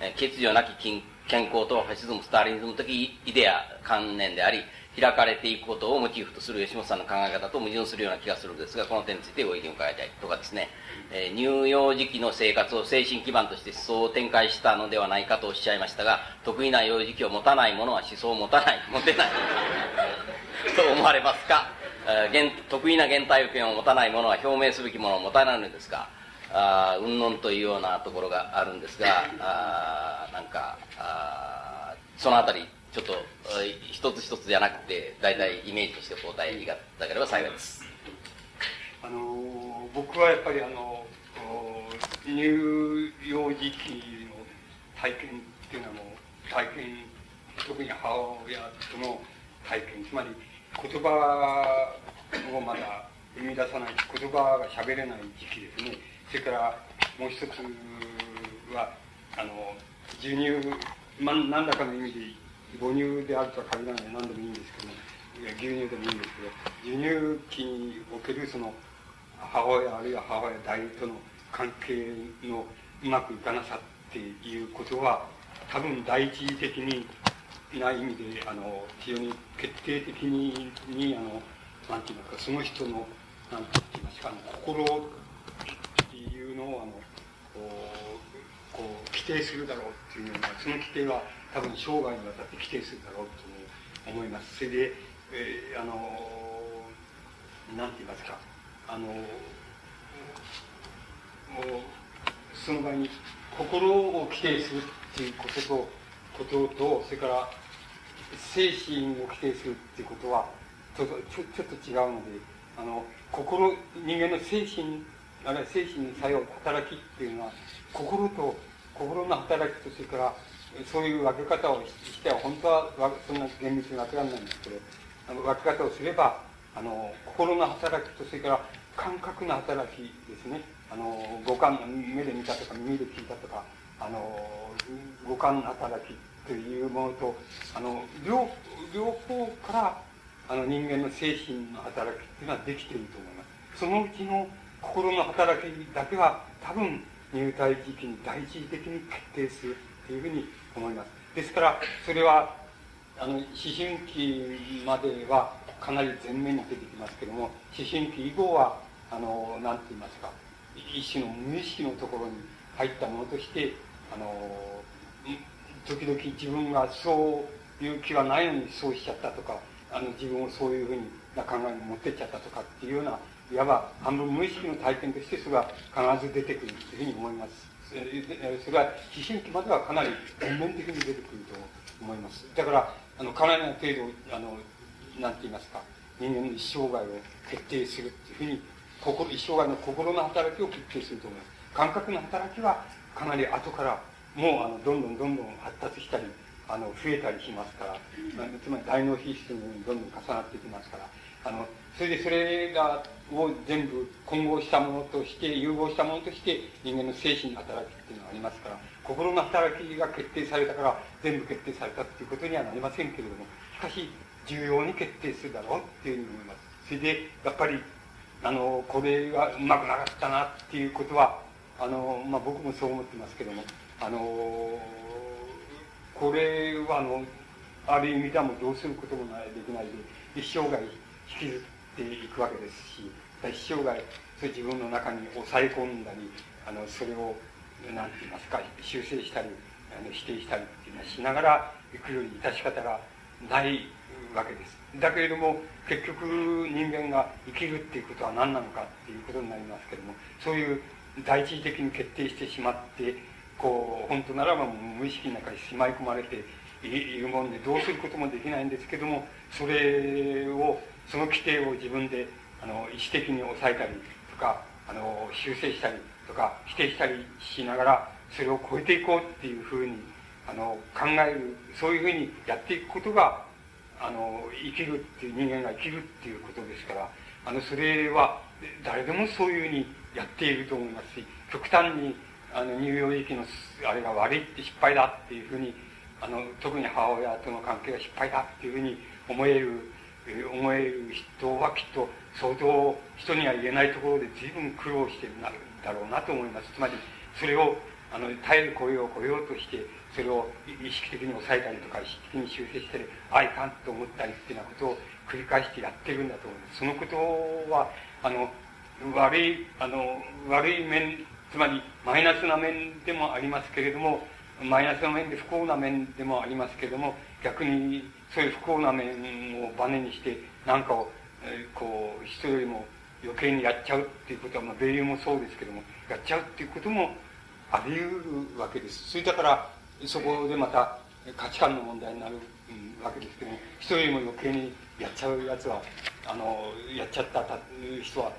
え、欠如なき健康とファシズム、スターリニズム的イデア、観念であり、開かれていくことをモチーフとする吉本さんの考え方と矛盾するような気がするんですが、この点についてご意見を伺いたいとかですね、えー、乳幼児期の生活を精神基盤として思想を展開したのではないかとおっしゃいましたが、得意な幼児期を持たない者は思想を持たない、持てない、と思われますか、えー、得意な原体験を持たない者は表明すべきものを持たないのですか、あうんのんというようなところがあるんですが、あなんか、あそのあたり、ちょっと一つ一つじゃなくて大体イメージとしてお答えいただければ幸いです。あの僕はやっぱりあの乳幼児期の体験っていうのはもう体験特に母親との体験つまり言葉をまだ生み出さない言葉が喋れない時期ですね。それからもう一つはあの授乳、ま、何らかの意味で母乳であるとは限らない何でもいいんですけど、いや牛乳でもいいんですけど、授乳期におけるその母親あるいは母親代理との関係のうまくいかなさっていうことは、多分第一義的にな意味で、あの、非常に決定的に、にあの、なんて言いますか、その人の、なんて言いますか、あの心っていうのを、あの、こう、こう規定するだろうっていうのは、その規定は、多分生涯にわたって規定するだろうと思います。それで、えー、あの、なんて言いますか、あの、その場合に心を規定するっていうことと、ことと、それから精神を規定するっていうことは、ちょっとちょっと違うので、あの、心、人間の精神、あるいは精神の作用、働きっていうのは、心と、心の働きと、それからそういう分け方をしては、本当はそんな厳密に分けらないんですけど、あの分け方をすれば、あの、心の働きと、それから感覚の働きですね。あの、五感、目で見たとか、耳で聞いたとか、あの、五感の働きというものと、あの、両、両方から、あの、人間の精神の働きっていうのはできていると思います。そのうちの心の働きだけは、多分、入隊時期に第一義的に決定するというふうに思います。ですから、それは、あの、思春期までは、かなり前面に出てきますけども、思春期以後は、あの、なんて言いますか、一種の無意識のところに入ったものとして、あの、時々自分がそういう気はないのにそうしちゃったとか、あの、自分をそういうふうな考えに持ってっちゃったとかっていうような、いわば半分無意識の体験としてそれは必ず出てくるというふうに思います。それは思春期まではかなり全面的に出てくると思います。だから、あの、かなりの程度、あの、なんて言いますか、人間の一生涯を決定するっていうふうに、心、一生涯の心の働きを決定すると思います。感覚の働きはかなり後からもうあのどんどんどんどん発達したりあの増えたりしますから、つまり大脳皮質のようにどんどん重なってきますからあのそれでそれがを全部混合したものとして融合したものとして人間の精神の働きっていうのがありますから心の働きが決定されたから全部決定されたっていうことにはなりませんけれどもしかし重要に決定するだろうっていうふうに思います。それでやっぱりあのこれがうまくなかったなっていうことはあの、まあ、僕もそう思ってますけどもあのこれはあのある意味ではもうどうすることもないできないで一生涯引きずってていくわけですし一生涯それ自分の中に抑え込んだりあのそれを何て言いますか修正したりあの否定したりっていうのはしながらいくより致し方がないわけです。だけれども結局人間が生きるっていうことは何なのかっていうことになりますけどもそういう第一義的に決定してしまってこう本当ならば無意識の中にしまい込まれているもんでどうすることもできないんですけどもそれをその規定を自分であの意思的に抑えたりとかあの修正したりとか否定したりしながらそれを超えていこうっていうふうにあの考えるそういうふうにやっていくことがあの生きるっていう人間が生きるっていうことですからあのそれは誰でもそういうふうにやっていると思いますし極端にあの乳幼児期のあれが悪いって失敗だっていうふうにあの特に母親との関係が失敗だっていうふうに思える思える人はきっと相当人には言えないところで随分苦労してるんだろうなと思います。つまりそれをあの耐える声を超えようとしてそれを意識的に抑えたりとか意識的に修正したりあいかんと思ったりっていうようなことを繰り返してやってるんだと思います。そのことはあの悪いあの悪い面つまりマイナスな面でもありますけれどもマイナスな面で不幸な面でもありますけれども逆にそういう不幸な面をバネにして何かを、えー、こう人よりも余計にやっちゃうっていうことは、まあ、米友もそうですけどもやっちゃうっていうこともあり得るわけです。それだからそこでまた価値観の問題になるわけですけども人よりも余計にやっちゃうやつはあのやっちゃった人は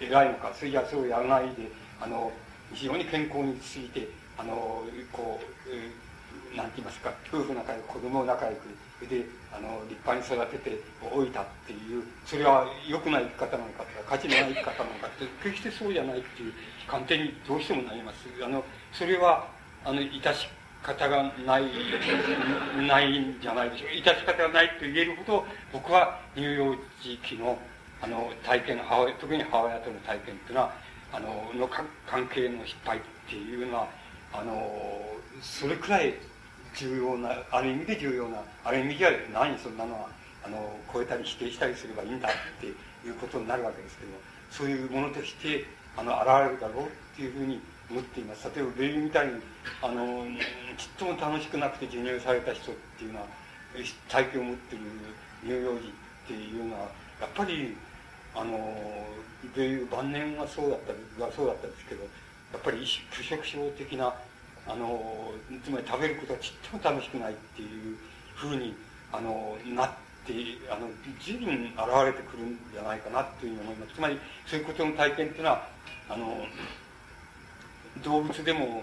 偉いのかそれじゃそれをやらないであの非常に健康に過ぎてあのこう何て言いますか夫婦仲良く子供を仲良くであの立派に育てておいたっていうそれは良くない生き方なのかとか価値のない生き方なのかって 決してそうじゃないっていう観点にどうしてもなります。あのそれはあの致し方がないないんじゃないでしょう。致し方がないと言えるほど僕は乳幼児期のあの体験母特に母親との体験っていうのはあのの関係の失敗っていうのはあのそれくらい重要なある意味で重要なある意味では何そんなのはあの超えたり否定したりすればいいんだっていうことになるわけですけどもそういうものとしてあの現れるだろうっていうふうに思っています。例えばベイビーみたいにあのちっとも楽しくなくて授乳された人っていうのは体験を持ってる乳幼児っていうのはやっぱりあのでいう晩年はそうだったはそうだったんですけどやっぱり拒食症的なあのつまり食べることはちっとも楽しくないっていうふうにあのなってあの随分現れてくるんじゃないかなというふうに思います。つまりそういうことの体験っていうのはあの動物でも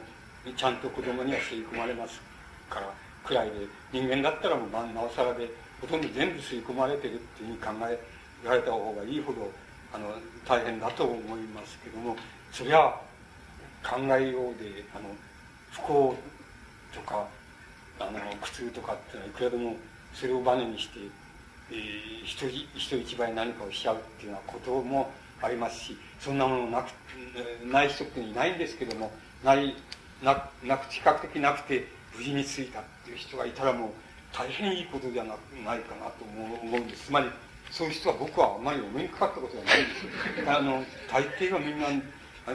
ちゃんと子供には吸い込まれますからくらいで人間だったらもうなおさらでほとんど全部吸い込まれてるっていうふうに考えられた方がいいほどあの大変だと思いますけどもそりゃ考えようであの不幸とかあの苦痛とかっていうのはいくらでもそれをバネにして、えー、人人一倍何かをしちゃうっていうようなこともありますしそんなものなくない人っていないんですけどもないななく比較的なくて無事に着いたっていう人がいたらもう大変いいことじゃなないかなと思う思うんですつまりそういう人は僕はあまりお目にかかったことがないんです。あの、大抵はみんな、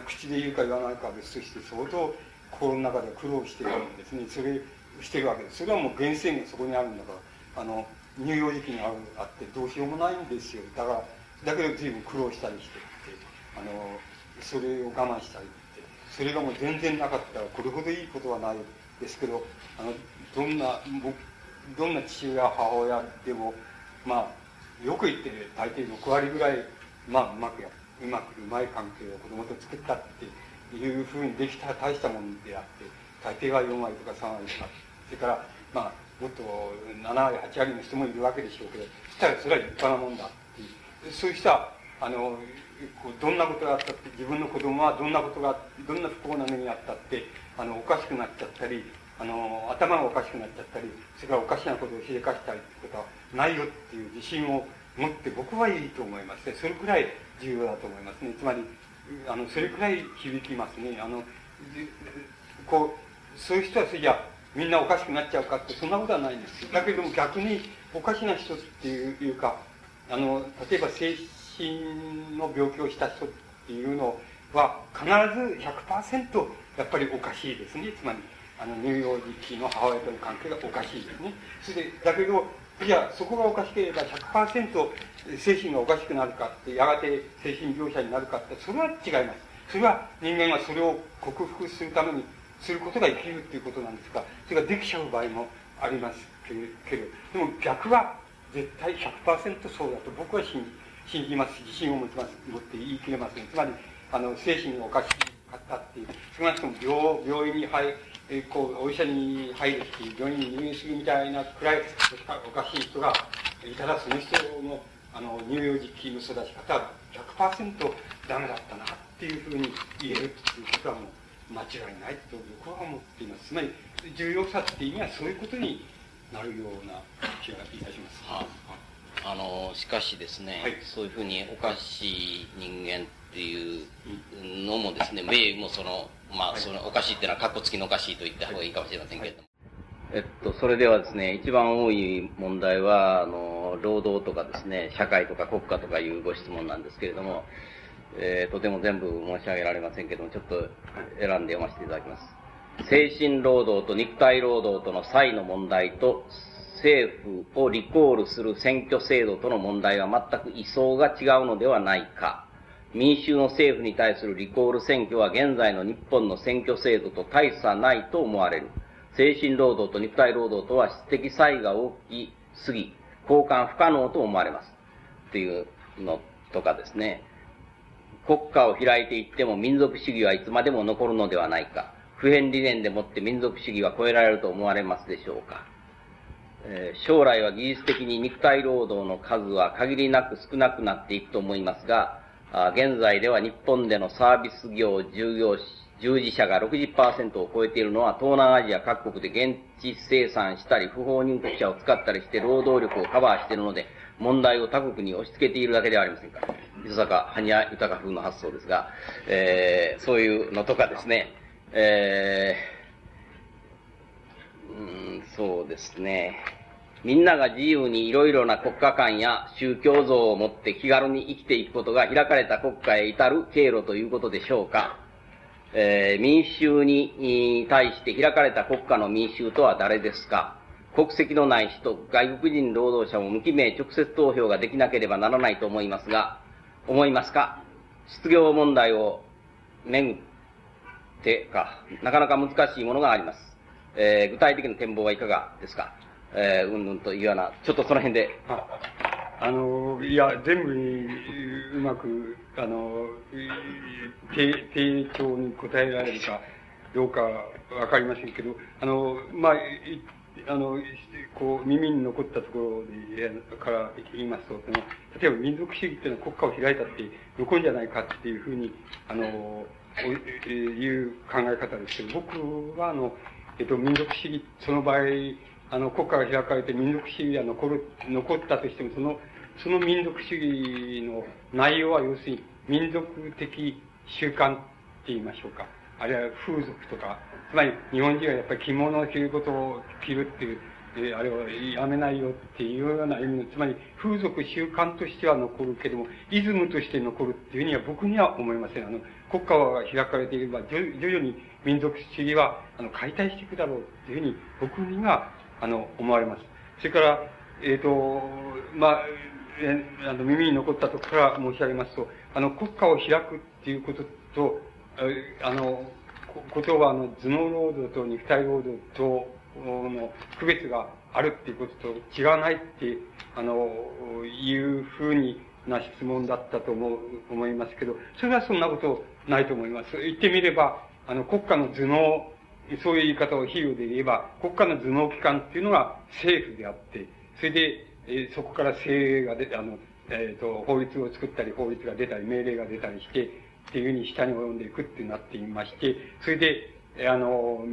口で言うか言わないかは別として、相当心の中で苦労しているわけですね。それ、してるわけです。それはもう源泉がそこにあるんだから、あの、乳幼児期にあるあってどうしようもないんですよ。だから、だけど随分苦労したりしてって、あの、それを我慢したりって、それがもう全然なかったらこれほどいいことはないですけど、あの、どんな、僕、どんな父親、母親でも、まあ、よく言って大抵6割ぐらい、まあ、うまくやって、うまくうまい関係を子供と作ったっていうふうにできたら大したもんであって、大抵は4割とか3割とか、それから、まあ、もっと7割、8割の人もいるわけでしょうけど、そしたらそれは立派なもんだっていう。そういう人は、あの、どんなことがあったって、自分の子供はどんなことが、どんな不幸な目にあったって、あの、おかしくなっちゃったり、あの、頭がおかしくなっちゃったり、それからおかしなことをしでかしたりってことはないよっていう自信を持って僕はいいと思いますね。それくらい重要だと思いますね。つまり、あの、それくらい響きますね。あの、こう、そういう人はそれじゃみんなおかしくなっちゃうかってそんなことはないんですだけども逆におかしな人っていうか、あの、例えば精神の病気をした人っていうのは必ず100%やっぱりおかしいですね。つまり、あの、乳幼児期の母親との関係がおかしいですね。それで、だけど、じゃあそこがおかしければ100%精神がおかしくなるかって、やがて精神病者になるかって、それは違います。それは人間がそれを克服するためにすることが生きるっていうことなんですが、それができちゃう場合もありますけれど、でも逆は絶対100%そうだと僕は信じ信じます自信を持ちます、持って言い切れますね。つまり、あの、精神がおかしかったっていう、少なくとも病病院に入えこう、お医者に入るし、病院に入院するみたいなくらいおかしい人がいたら、その人の、あの、乳幼児期の育ち方は100%ダメだったなっていうふうに言えるっていうことはもう、間違いないと僕は思っています。つまり、重要さっていう意味はそういうことになるような気がいたします。はあ、あの、しかしですね、はい、そういうふうにおかしい人間っていうのもですね、名もその、まあ、そのおかしいっていうのは、かっこつきのおかしいと言った方がいいかもしれませんけれども。えっと、それではですね、一番多い問題は、あの、労働とかですね、社会とか国家とかいうご質問なんですけれども、えー、とても全部申し上げられませんけども、ちょっと選んで読ませていただきます。精神労働と肉体労働との差異の問題と、政府をリコールする選挙制度との問題は全く位相が違うのではないか。民衆の政府に対するリコール選挙は現在の日本の選挙制度と大差ないと思われる。精神労働と肉体労働とは質的差異が大きすぎ、交換不可能と思われます。っていうのとかですね。国家を開いていっても民族主義はいつまでも残るのではないか。普遍理念でもって民族主義は超えられると思われますでしょうか。えー、将来は技術的に肉体労働の数は限りなく少なくなっていくと思いますが、現在では日本でのサービス業従業従事者が60%を超えているのは東南アジア各国で現地生産したり不法入国者を使ったりして労働力をカバーしているので問題を他国に押し付けているだけではありませんか。伊坂、はにゃ豊風の発想ですが、えー、そういうのとかですね、えー、うん、そうですね。みんなが自由にいろいろな国家観や宗教像を持って気軽に生きていくことが開かれた国家へ至る経路ということでしょうか。えー、民衆に対して開かれた国家の民衆とは誰ですか国籍のない人、外国人労働者も無記名直接投票ができなければならないと思いますが、思いますか失業問題をめぐってか、なかなか難しいものがあります。えー、具体的な展望はいかがですかえー、うんぬんというような、ちょっとその辺で。あ、あの、いや、全部にうまく、あの、丁重に答えられるかどうかわかりませんけど、あの、まあ、あの、こう、耳に残ったところで、から言いますと、その、例えば民族主義っていうのは国家を開いたって残るんじゃないかっていうふうに、あの、いう考え方ですけど、僕は、あの、えっと、民族主義、その場合、あの、国家が開かれて民族主義が残る、残ったとしても、その、その民族主義の内容は要するに民族的習慣って言いましょうか。あるいは風俗とか、つまり日本人はやっぱり着物を着ることを着るっていう、えあれをやめないよっていうような意味の、つまり風俗習慣としては残るけども、イズムとして残るっていうふうには僕には思いません。あの、国家が開かれていれば、徐々に民族主義は、あの、解体していくだろうっていうふうに僕には、あの、思われます。それから、えっ、ー、と、まあ、えあの、耳に残ったところから申し上げますと、あの、国家を開くっていうことと、あの、ことは、あの、頭脳労働と肉体労働との区別があるっていうことと違わないって、あの、いうふうにな質問だったと思う、思いますけど、それはそんなことないと思います。言ってみれば、あの、国家の頭脳、そういう言い方を比喩で言えば、国家の頭脳機関っていうのが政府であって、それで、えー、そこから政が出あの、えっ、ー、と、法律を作ったり、法律が出たり、命令が出たりして、っていうふうに下に及んでいくってなっていまして、それで、あの、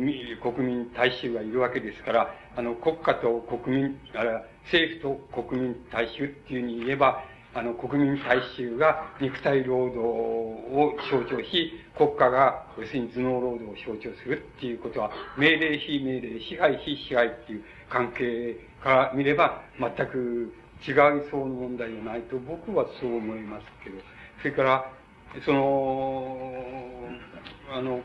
国民大衆がいるわけですから、あの、国家と国民、あら、政府と国民大衆っていうふうに言えば、あの、国民大衆が肉体労働を象徴し、国家が、要するに頭脳労働を象徴するっていうことは、命令非命令、支配非支配っていう関係から見れば、全く違いそうな問題じゃないと僕はそう思いますけど、それから、その、あの、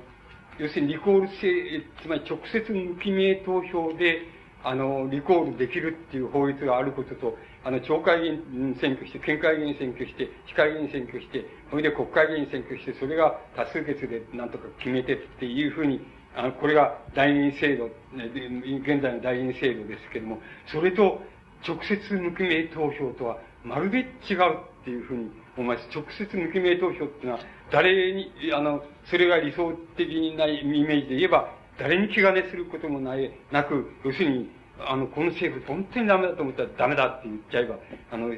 要するにリコール制、つまり直接無記名投票で、あの、リコールできるっていう法律があることと、あの、町会議員選挙して、県会議員選挙して、市会議員選挙して、それで国会議員選挙して、それが多数決でなんとか決めてっていうふうに、あの、これが代議員制度、現在の代議員制度ですけども、それと直接無記名投票とはまるで違うっていうふうに思います。直接無記名投票っていうのは、誰に、あの、それが理想的にないイメージで言えば、誰に気兼ねすることもない、なく、要するに、あの、この政府本当にダメだと思ったらダメだって言っちゃえば、あの、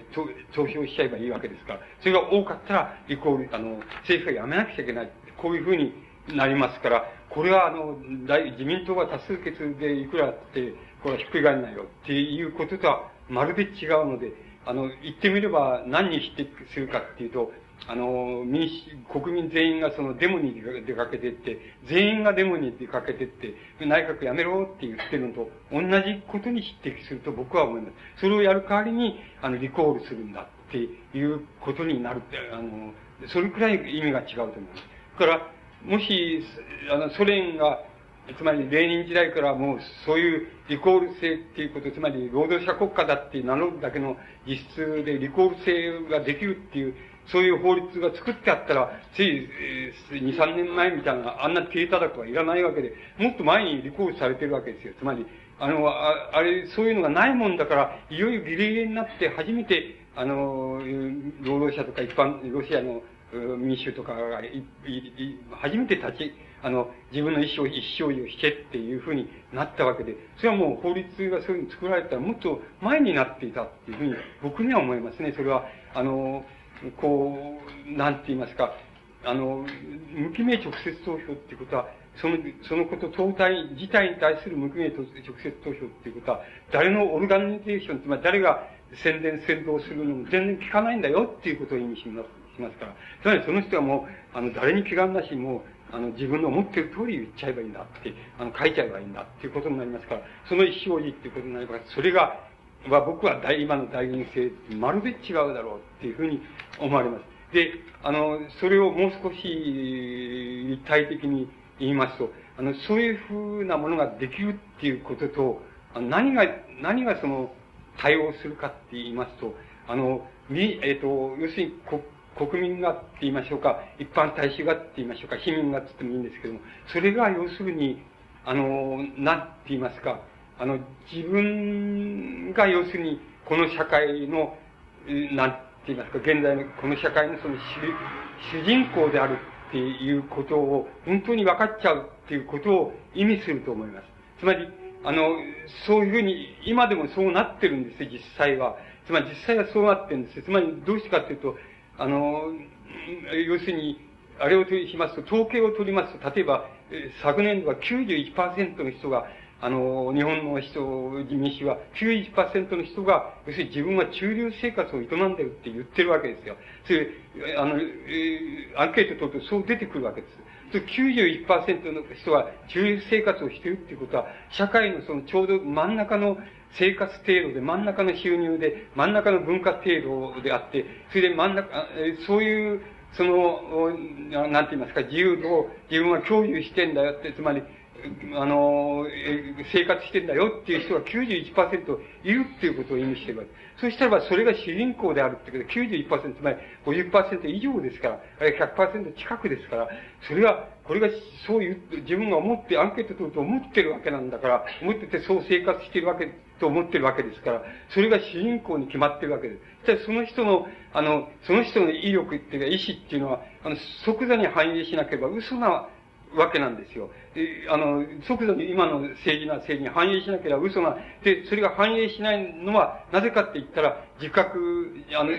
投票しちゃえばいいわけですから、それが多かったら、イコール、あの、政府がやめなくちゃいけない。こういうふうになりますから、これはあの、自民党が多数決でいくらって、これはひっくり返らないよっていうこととはまるで違うので、あの、言ってみれば何に匹敵するかっていうと、あの、民主、国民全員がそのデモに出かけてって、全員がデモに出かけてって、内閣やめろって言ってるのと同じことに匹敵すると僕は思います。それをやる代わりに、あの、リコールするんだっていうことになるって、あの、それくらい意味が違うと思います。だから、もし、あの、ソ連がつまり、レーニン時代からもう、そういうリコール制っていうこと、つまり、労働者国家だって名乗るだけの実質でリコール制ができるっていう、そういう法律が作ってあったら、つい、2、3年前みたいな、あんな切り叩くはいらないわけで、もっと前にリコールされてるわけですよ。つまり、あの、ああれ、そういうのがないもんだから、いよいよギリギリになって初めて、あの、労働者とか一般、ロシアの民衆とかがい、い、初めて立ち、あの、自分の意思を、一生を引けっていうふうになったわけで、それはもう法律がそういうふうに作られたらもっと前になっていたっていうふうに僕には思いますね。それは、あの、こう、なんて言いますか、あの、無記名直接投票っていうことは、その、そのこと、党体自体に対する無記名直接投票っていうことは、誰のオルガニゼーション、つまり誰が宣伝、先導するのも全然聞かないんだよっていうことを意味します。から。つまりその人はもう、あの、誰に気がなし、もう、あの、自分の思ってる通り言っちゃえばいいんだって、あの、書いちゃえばいいんだっていうことになりますから、その一生寺っていうことになりますそれが、は僕は大、今の大人性、まるで違うだろうっていうふうに思われます。で、あの、それをもう少し立体的に言いますと、あの、そういうふうなものができるっていうことと、何が、何がその、対応するかって言いますと、あの、み、えっ、ー、と、要するに国国民がって言いましょうか、一般大衆がって言いましょうか、市民がって言ってもいいんですけども、それが要するに、あの、なんて言いますか、あの、自分が要するに、この社会の、なんて言いますか、現在のこの社会のその主人公であるっていうことを、本当に分かっちゃうっていうことを意味すると思います。つまり、あの、そういうふうに、今でもそうなってるんですよ、実際は。つまり実際はそうなってるんですよ。つまり、どうしてかっていうと、あの、要するに、あれを取りしますと、統計を取りますと、例えば、昨年度は91%の人が、あの、日本の人、民主は91%の人が、要するに自分は中流生活を営んでるって言ってるわけですよ。それ、あの、えー、アンケート取るとそう出てくるわけです。91%の人は中流生活をしてるっていうことは、社会のそのちょうど真ん中の生活程度で、真ん中の収入で、真ん中の文化程度であって、それで真ん中、そういう、その、なんて言いますか、自由度を自分は共有してんだよって、つまり、あの、生活してんだよっていう人が91%いるっていうことを意味してるわけ。そしたらば、それが主人公であるってことで、91%、つまり50%以上ですから、あれ100%近くですから、それは、これがそういう、自分が思って、アンケート取ると思ってるわけなんだから、思っててそう生活してるわけと思ってるわけですから、それが主人公に決まってるわけです。じゃその人の、あの、その人の威力っていうか、意志っていうのは、あの、即座に反映しなければ嘘なわけなんですよ。で、あの、即座に今の政治な政治に反映しなければ嘘が、で、それが反映しないのは、なぜかって言ったら、自覚、あの、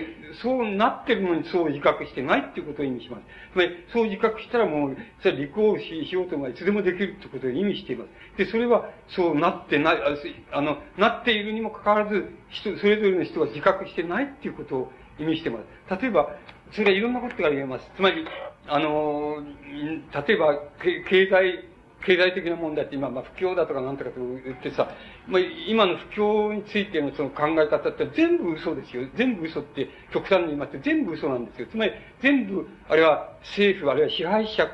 そうなってるのにそう自覚してないっていうことを意味します。つまり、そう自覚したらもう、それは立候補しようと思いつでもできるってことを意味しています。で、それは、そうなってない、あの、なっているにもかかわらず、人、それぞれの人が自覚してないっていうことを意味してます。例えば、それはいろんなことが言えます。つまり、あの、例えば、経済、経済的な問題って今、まあ、不況だとかなんとかと言ってさ、まあ、今の不況についてのその考え方って全部嘘ですよ。全部嘘って極端に言いますと全部嘘なんですよ。つまり全部、あれは政府、あるいは支配者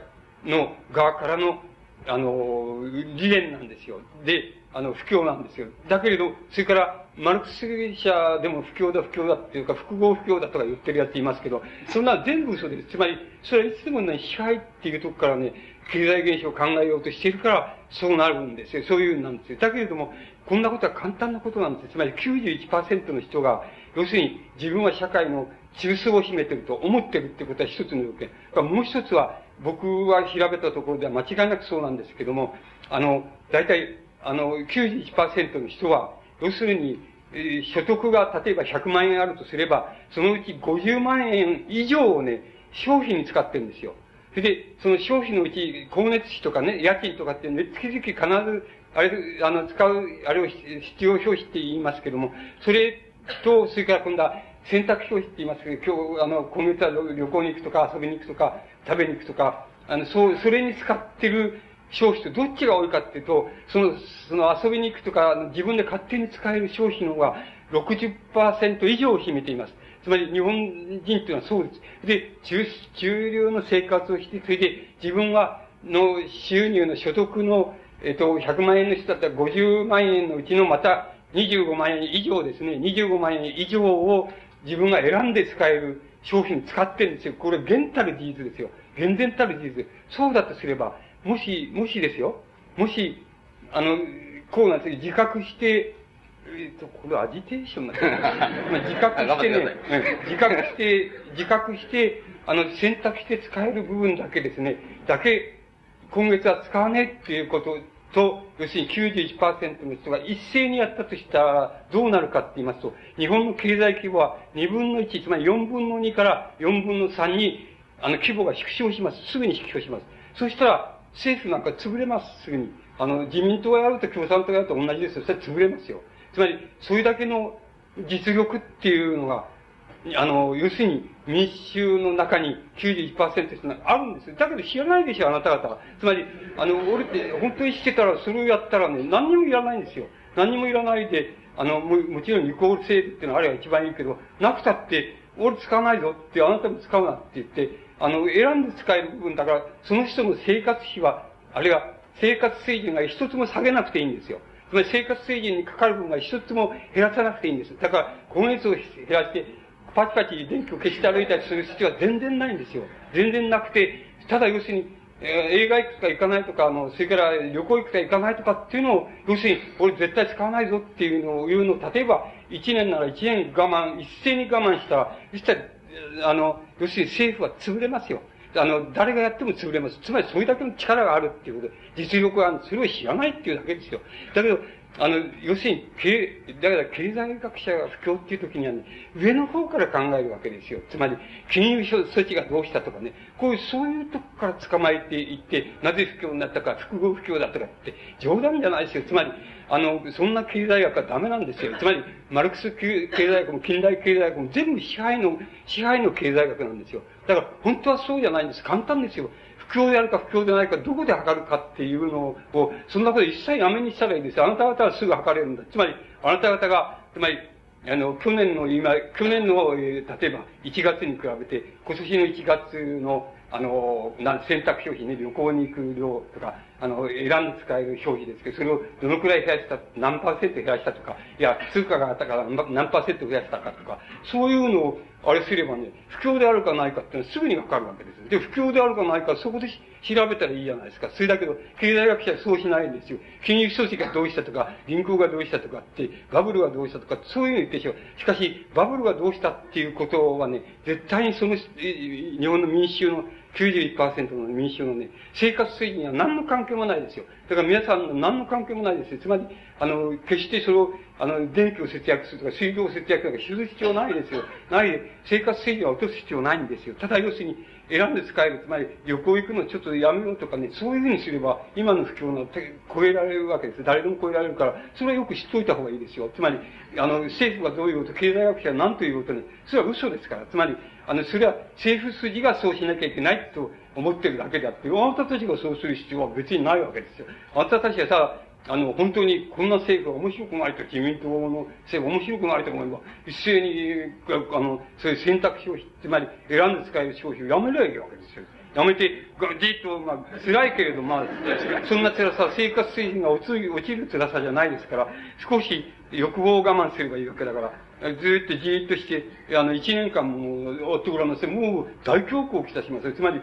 の側からの、あの、理念なんですよ。で、あの、不況なんですよ。だけれど、それから、マルクス主義者でも不況だ不況だっていうか、複合不況だとか言ってるやついますけど、そんな全部嘘です。つまり、それはいつでもね、支配っていうとこからね、経済現象を考えようとしてるから、そうなるんですよ。そういうなんですよ。だけれども、こんなことは簡単なことなんです。つまり91%の人が、要するに自分は社会の中枢を秘めてると思ってるってことは一つの要件。もう一つは、僕は調べたところでは間違いなくそうなんですけども、あの、大体、あの、91%の人は、要するに、所得が例えば100万円あるとすれば、そのうち50万円以上をね、消費に使ってるんですよ。それで、その消費のうち、光熱費とかね、家賃とかって、ね、月々必ず、あれ、あの、使う、あれを必要消費って言いますけども、それと、それから今度は、選択消費って言いますけど、今日、あの、今月は旅行に行くとか、遊びに行くとか、食べに行くとか、あの、そう、それに使ってる消費とどっちが多いかっていうと、その、その遊びに行くとか、自分で勝手に使える消費の方が60%以上を秘めています。つまり日本人っていうのはそうです。で、中、中流の生活をして、それで自分は、の収入の所得の、えっと、100万円の人だったら50万円のうちのまた25万円以上ですね。25万円以上を自分が選んで使える商品を使ってるんですよ。これ、現たる事実ですよ。厳然たる事実。そうだとすれば、もし、もしですよ。もし、あの、こうなんです自覚して、えっ、と、これアジテーションなん まあ自覚してね、自覚して、自覚して、あの、選択して使える部分だけですね、だけ、今月は使わねえっていうことと、要するに91%の人が一斉にやったとしたら、どうなるかって言いますと、日本の経済規模は2分の1、つまり4分の2から4分の3に、あの、規模が縮小します。すぐに縮小します。そしたら、政府なんか潰れます、すぐに。あの、自民党がやると共産党がやると同じですよ。それ潰れますよ。つまり、それだけの実力っていうのが、あの、要するに民衆の中に91%っていうのあるんですよ。だけど知らないでしょ、あなた方は。つまり、あの、俺って本当にしてたら、それをやったらね、何にもいらないんですよ。何にもいらないで、あの、ももちろんイコール制度っていうのはあれが一番いいけど、なくたって、俺使わないぞって、あなたも使うなって言って、あの、選んで使える部分だから、その人の生活費は、あるいは生活水準が一つも下げなくていいんですよ。つまり生活水準にかかる分が一つも減らさなくていいんです。だから、光熱を減らして、パチパチ電気を消して歩いたりする必要は全然ないんですよ。全然なくて、ただ要するに、えー、映画行くか行かないとか、あの、それから旅行行くか行かないとかっていうのを、要するに、俺絶対使わないぞっていうのを言うのを、例えば、一年なら一年我慢、一斉に我慢したら、そしたら、あの、要するに政府は潰れますよ。あの、誰がやっても潰れます。つまりそれだけの力があるっていうこと、実力がある。それを知らないっていうだけですよ。だけど、あの、要するに、経、だから経済学者が不況っていう時にはね、上の方から考えるわけですよ。つまり、金融措置がどうしたとかね、こういう、そういうとこから捕まえていって、なぜ不況になったか、複合不況だとかって、冗談じゃないですよ。つまり、あの、そんな経済学はダメなんですよ。つまり、マルクス経済学も近代経済学も全部支配の、支配の経済学なんですよ。だから、本当はそうじゃないんです。簡単ですよ。不況であるか不況でないか、どこで測るかっていうのを、そんなこと一切やめにしたらいいですよ。あなた方はすぐ測れるんだ。つまり、あなた方が、つまり、あの、去年の今、去年の、えー、例えば、1月に比べて、今年の1月の、あの、な選択消費ね、旅行に行く量とか、あの、選んで使える消費ですけど、それをどのくらい増やした、何パーセント増やしたとか、いや、通貨があったから何パーセント増やしたかとか、そういうのを、あれすればね、不況であるかないかってのはすぐにわかるわけです。で、不況であるかないか、そこで調べたらいいじゃないですか。それだけど、経済学者はそうしないんですよ。金融組織がどうしたとか、銀行がどうしたとかって、バブルがどうしたとか、そういうの言ってしょう。しかし、バブルがどうしたっていうことはね、絶対にその、日本の民衆の91%の民衆のね、生活水準には何の関係もないですよ。だから皆さんの何の関係もないですよ。つまり、あの、決してそれを、あの、電気を節約するとか、水道を節約とかする必要ないですよ。ないで、生活水準を落とす必要ないんですよ。ただ要するに、選んで使える。つまり、旅行行くのちょっとやめようとかね、そういうふうにすれば、今の不況の超えられるわけです。誰でも超えられるから、それはよく知っておいた方がいいですよ。つまり、あの、政府がどういうこと、経済学者は何ということね、それは嘘ですから。つまり、あの、それは政府筋がそうしなきゃいけないと思ってるだけであって、あなたたちがそうする必要は別にないわけですよ。あなたたちはさ、あの、本当にこんな政府が面白くないと、自民党の政府が面白くないと思えば、一斉に、あの、そういう選択消費、つまり選んで使える消費をやめればいいわけですよ。やめて、じっと、まあ、辛いけれど、まあ、そんな辛さ、生活水準が落ち落ちる辛さじゃないですから、少し欲望を我慢すればいいわけだから、ずっとじーっとして、あの、一年間も追ってごらんなさい。もう大恐慌をきたします。つまり、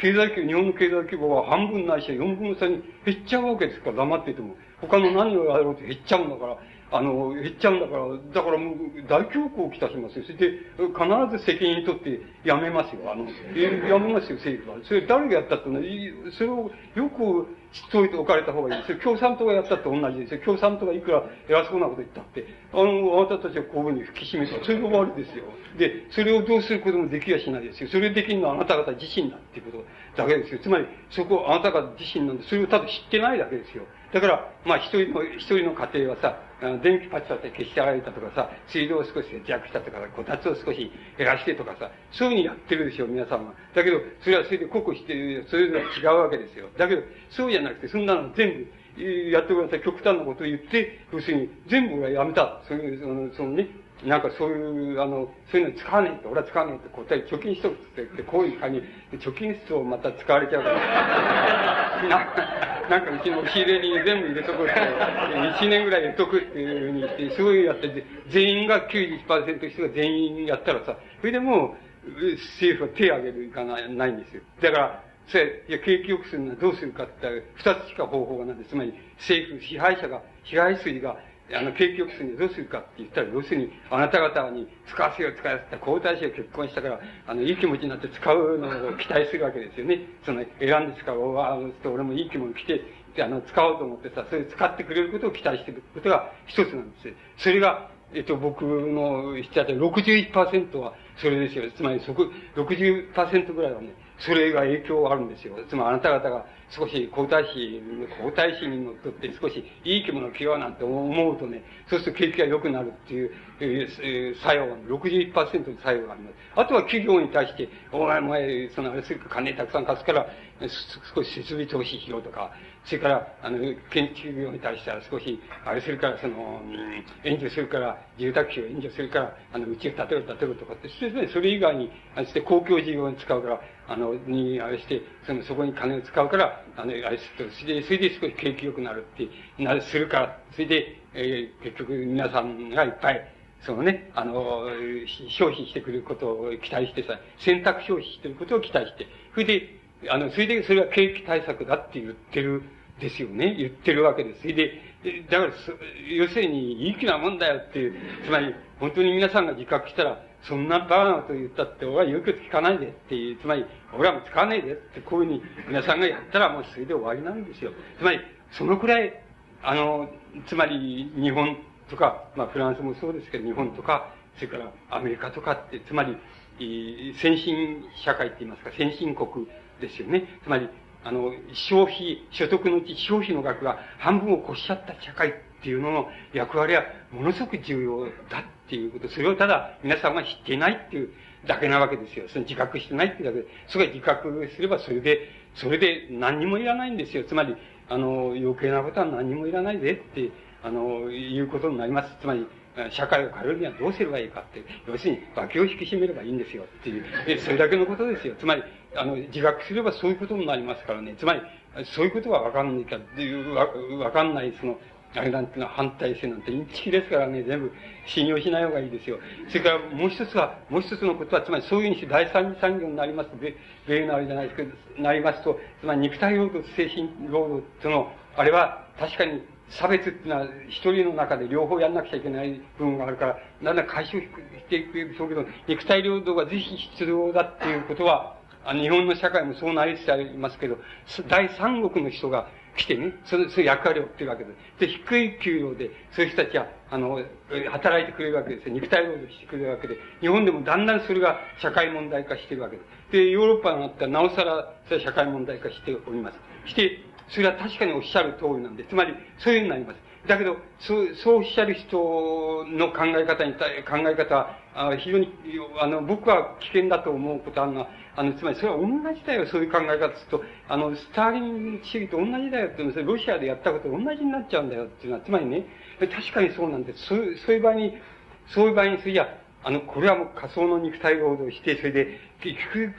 経済規模、日本の経済規模は半分ないし四分の差に減っちゃうわけですから、黙っていても。他の何をやろうと減っちゃうんだから、あの、減っちゃうんだから、だからもう大恐慌をきたします。それで、必ず責任取ってやめますよ。あの、やめますよ、政府は。それ誰がやったってね、それをよく知っておいておかれた方がいいですよ。共産党がやったって同じですよ。共産党がいくら偉そうなこと言ったって、あの、あなたたちはこういうふうに吹き締めた。それが終わりですよ。で、それをどうすることもできやしないですよ。それできるのはあなた方自身だっていうことだけですよ。つまり、そこはあなた方自身なんで、それをただ知ってないだけですよ。だから、まあ一人の、一人の家庭はさ、あの電気パチパチ消してあげたとかさ、水道を少し節約したとか、こたつを少し減らしてとかさ、そういうふうにやってるでしょ、皆さんは。だけど、それはそれで濃くしてる、それぞれ違うわけですよ。だけど、そうじゃなくて、そんなの全部、やってください。極端なことを言って、要するに、全部俺はやめた。そういう、その、そのね、なんかそういう、あの、そういうの使わねえと、俺は使わねえと答え、貯金しとくって言って、こういう感じで、貯金室をまた使われちゃうから、ななんかうちの押し入れに全部入れとくって、1年ぐらい入れとくっていうふうにして、そういやって、全員が91%人が全員やったらさ、それでもう、政府は手を挙げるかないないんですよ。だから、それ、いや、景気良くするのはどうするかって言ったら、二つしか方法がないんです。つまり、政府、支配者が、支配筋が、あの、景気良くするにどうするかって言ったら、要するに、あなた方に使わせよう使わせた皇太子が結婚したから、あの、いい気持ちになって使うのを期待するわけですよね。その、選んで使う、あの俺もいい気持ち来て、あの、使おうと思ってさ、それ使ってくれることを期待してることが一つなんです。それが、えっと、僕の言っちゃった61%はそれですよ。つまりそこ、60%ぐらいはね、それが影響あるんですよ。つまりあなた方が少し皇太子、皇太子にのっとって少しいい着物を着ようなんて思うとね、そうすると景気が良くなるっていう、えー、作用が、61%の作用があります。あとは企業に対して、お前、お前、そのあれするか金たくさん貸すから、少し設備投資しようとか、それから、あの、建築業に対しては少し、あれするから、その、援助するから、住宅費を援助するから、あの、うちを建てろ建てろとかって、それ以外に、あして公共事業に使うから、あの、に、あれして、その、そこに金を使うから、あの、あれすると、それで、それで少し景気良くなるって、なる、するから、それで、えー、結局皆さんがいっぱい、そのね、あの、消費してくることを期待してさ、選択消費してることを期待して、それで、あの、それでそれは景気対策だって言ってるですよね。言ってるわけです。それで、だから、要するに、いい気なもんだよっていう、つまり、本当に皆さんが自覚したら、そんなバカなこと言ったって、俺は言うこと聞かないでっていう、つまり、俺はもう使わないでって、こういうふうに皆さんがやったらもうそれで終わりなんですよ。つまり、そのくらい、あの、つまり、日本とか、まあ、フランスもそうですけど、日本とか、それからアメリカとかって、つまり、先進社会って言いますか、先進国ですよね。つまり、あの、消費、所得のうち消費の額が半分を越しちゃった社会っていうのの役割はものすごく重要だっていうこと。それをただ皆さんは知っていないっていうだけなわけですよ。その自覚してないってだけで、それが自覚すればそれで、それで何にもいらないんですよ。つまり、あの、余計なことは何にもいらないぜって、あの、いうことになります。つまり、社会を変えるにはどうすればいいかって、要するに脇を引き締めればいいんですよっていう、それだけのことですよ。つまり、あの、自覚すればそういうことになりますからね。つまり、そういうことはわかんないかっていう、わ、かんない、その、あれなんていうのは反対性なんてインチキですからね、全部信用しない方がいいですよ。それからもう一つは、もう一つのことは、つまりそういうふうに第三次産業になりますと、米のあれじゃないですけど、なりますと、つまり肉体労働と精神労働との、あれは確かに差別っていうのは一人の中で両方やんなくちゃいけない部分があるから、だんだん解消していくでしょうけど、肉体労働がぜひ必要だっていうことは、日本の社会もそうなりつつありますけど、第三国の人が来てね、その、そういう役割をってるわけです。で、低い給料で、そういう人たちは、あの、働いてくれるわけですよ。肉体労働してくれるわけで、日本でもだんだんそれが社会問題化してるわけです。で、ヨーロッパになったらなおさら、それは社会問題化しております。して、それは確かにおっしゃる通りなんで。つまり、そういうふうになります。だけど、そう、そうおっしゃる人の考え方に、考え方は、あ非常に、あの、僕は危険だと思うことあるのは、あの、つまりそれは同じだよ、そういう考え方すると、あの、スターリン主義と同じだよって、ロシアでやったことと同じになっちゃうんだよっていうのは、つまりね、確かにそうなんです。そういう場合に、そういう場合に、それじゃ、あの、これはもう仮想の肉体労働して、それで、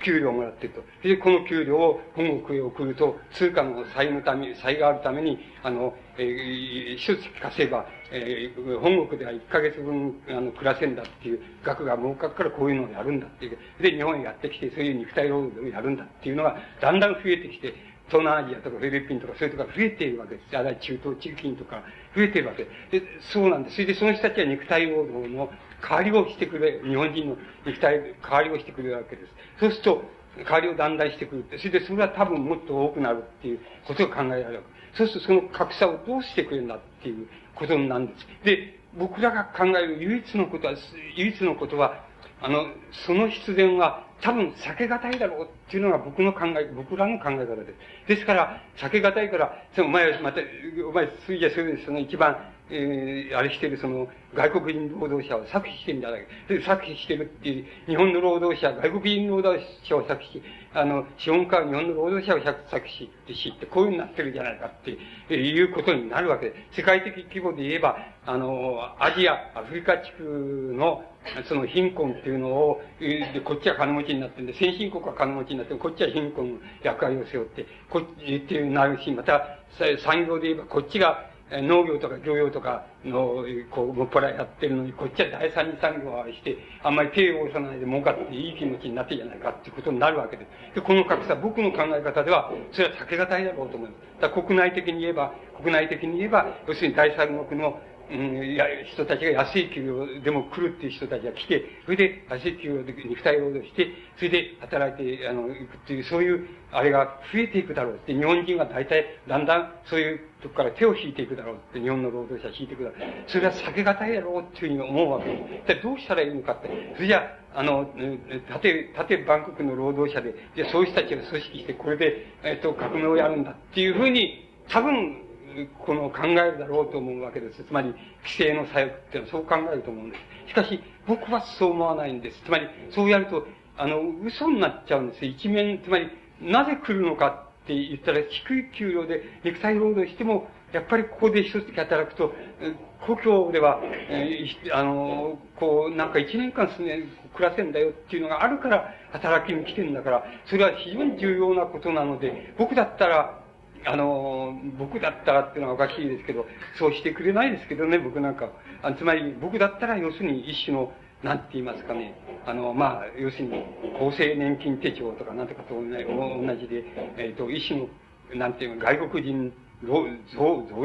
給料をもらってると。で、この給料を本国へ送ると、通貨の差のため、差があるために、あの、えー、一つ稼げば、えー、本国では1ヶ月分、あの、暮らせんだっていう額が儲かるからこういうのをやるんだっていう。で、日本へやってきて、そういう肉体労働をやるんだっていうのが、だんだん増えてきて、東南アジアとかフィリピンとかそういうところが増えているわけです。あるいは中東地域とか増えているわけです。で、そうなんです。それでその人たちは肉体労働の代わりをしてくれ、日本人の肉体代わりをしてくれるわけです。そうすると、代わりを断代してくるって。それでそれは多分もっと多くなるっていうことが考えられるわけです。そうするとその格差をどうしてくれるんだっていうことなんです。で、僕らが考える唯一のことは、唯一のことは、あの、その必然は多分避けがたいだろうっていうのが僕の考え、僕らの考え方です。ですから、避けがたいから、お前はまた、お前、すいじゃすその一番えー、あれしてるその、外国人労働者を搾取してるんじゃないか。で、搾取してるっていう、日本の労働者、外国人労働者を搾取、あの、資本家は日本の労働者を搾取して、こういうふうになってるんじゃないかっていうことになるわけで世界的規模で言えば、あの、アジア、アフリカ地区の、その貧困っていうのを、で、こっちは金持ちになってんで、先進国は金持ちになって、こっちは貧困の役割を背負って、こっちっていうなるし、また、産業で言えば、こっちが農業とか漁業とかの、こう、もっぱらやってるのに、こっちは第三次産業はして、あんまり手を押さないで儲かっていい気持ちになってじゃないかっていうことになるわけです。で、この格差、僕の考え方では、それは避けがたいだろうと思います。だ国内的に言えば、国内的に言えば、要するに第三国のうん、や、人たちが安い給料でも来るっていう人たちが来て、それで安い給料で肉体労働して、それで働いて、あの、行くっていう、そういう、あれが増えていくだろうって、日本人が大体、だんだん、そういうとこから手を引いていくだろうって、日本の労働者引いていくだろう。それは避けがたいだろうっていうふうに思うわけです。じゃどうしたらいいのかって。それじゃあ、の、縦、縦バンコクの労働者で、じゃそういう人たちが組織して、これで、えっと、革命をやるんだっていうふうに、多分、この考えるだろうと思うわけです。つまり、規制の左翼っていうのはそう考えると思うんです。しかし、僕はそう思わないんです。つまり、そうやると、あの、嘘になっちゃうんです。一面、つまり、なぜ来るのかって言ったら、低い給料で肉体労働しても、やっぱりここで一月働くと、故郷では、えー、あの、こう、なんか一年間住ん暮らせんだよっていうのがあるから、働きに来てんだから、それは非常に重要なことなので、僕だったら、あの、僕だったらっていうのはおかしいですけど、そうしてくれないですけどね、僕なんか。あつまり、僕だったら要するに一種の、なんて言いますかね、あの、まあ、要するに、厚生年金手帳とかなんとかと同じで、えっ、ー、と、一種の、なんていうの、外国人贈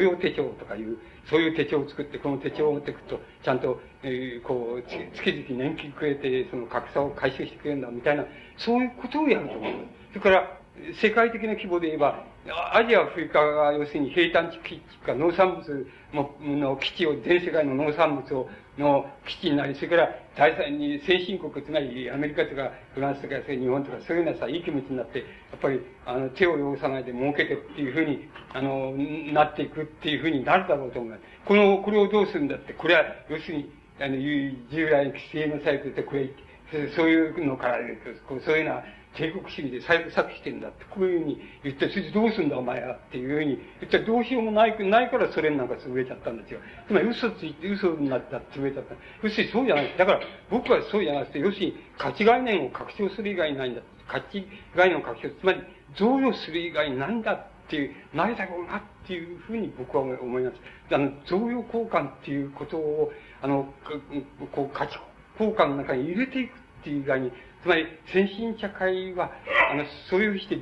与手帳とかいう、そういう手帳を作って、この手帳を持っていくと、ちゃんと、えー、こう、月々年金くれて、その格差を解消してくれるんだ、みたいな、そういうことをやると思う。それから、世界的な規模で言えば、アジア、アフリカが要する。に平坦地基地か農産物の基地を、全世界の農産物を、の基地になり、それから第三に先進国、つまりアメリカとかフランスとか日本とかそういうのはさ、いい気持ちになって、やっぱり、あの、手を汚さないで儲けてっていうふうに、あの、なっていくっていうふうになるだろうと思います。この、これをどうする。んだって、これは、要するに、あの、従来規制のサイクルって、これ、そういうのから言う、そういうような帝国主義で最悪作してんだって、こういうふうに言って、それでどうすんだお前はっていうふうに言ったらどうしようもない、ないからソ連なんか潰れちゃったんですよ。つまり嘘ついて、嘘になった潰れちゃった。要するにそうじゃない。だから僕はそうじゃなくて、要するに価値概念を拡張する以外ないんだ。価値概念を拡張、つまり贈与する以外ないんだっていう、ないだろうなっていうふうに僕は思います。あの、贈与交換っていうことを、あの、こう、価値交換の中に入れていくっていう以外に、つまり、先進社会は、あの、そういうふうにして、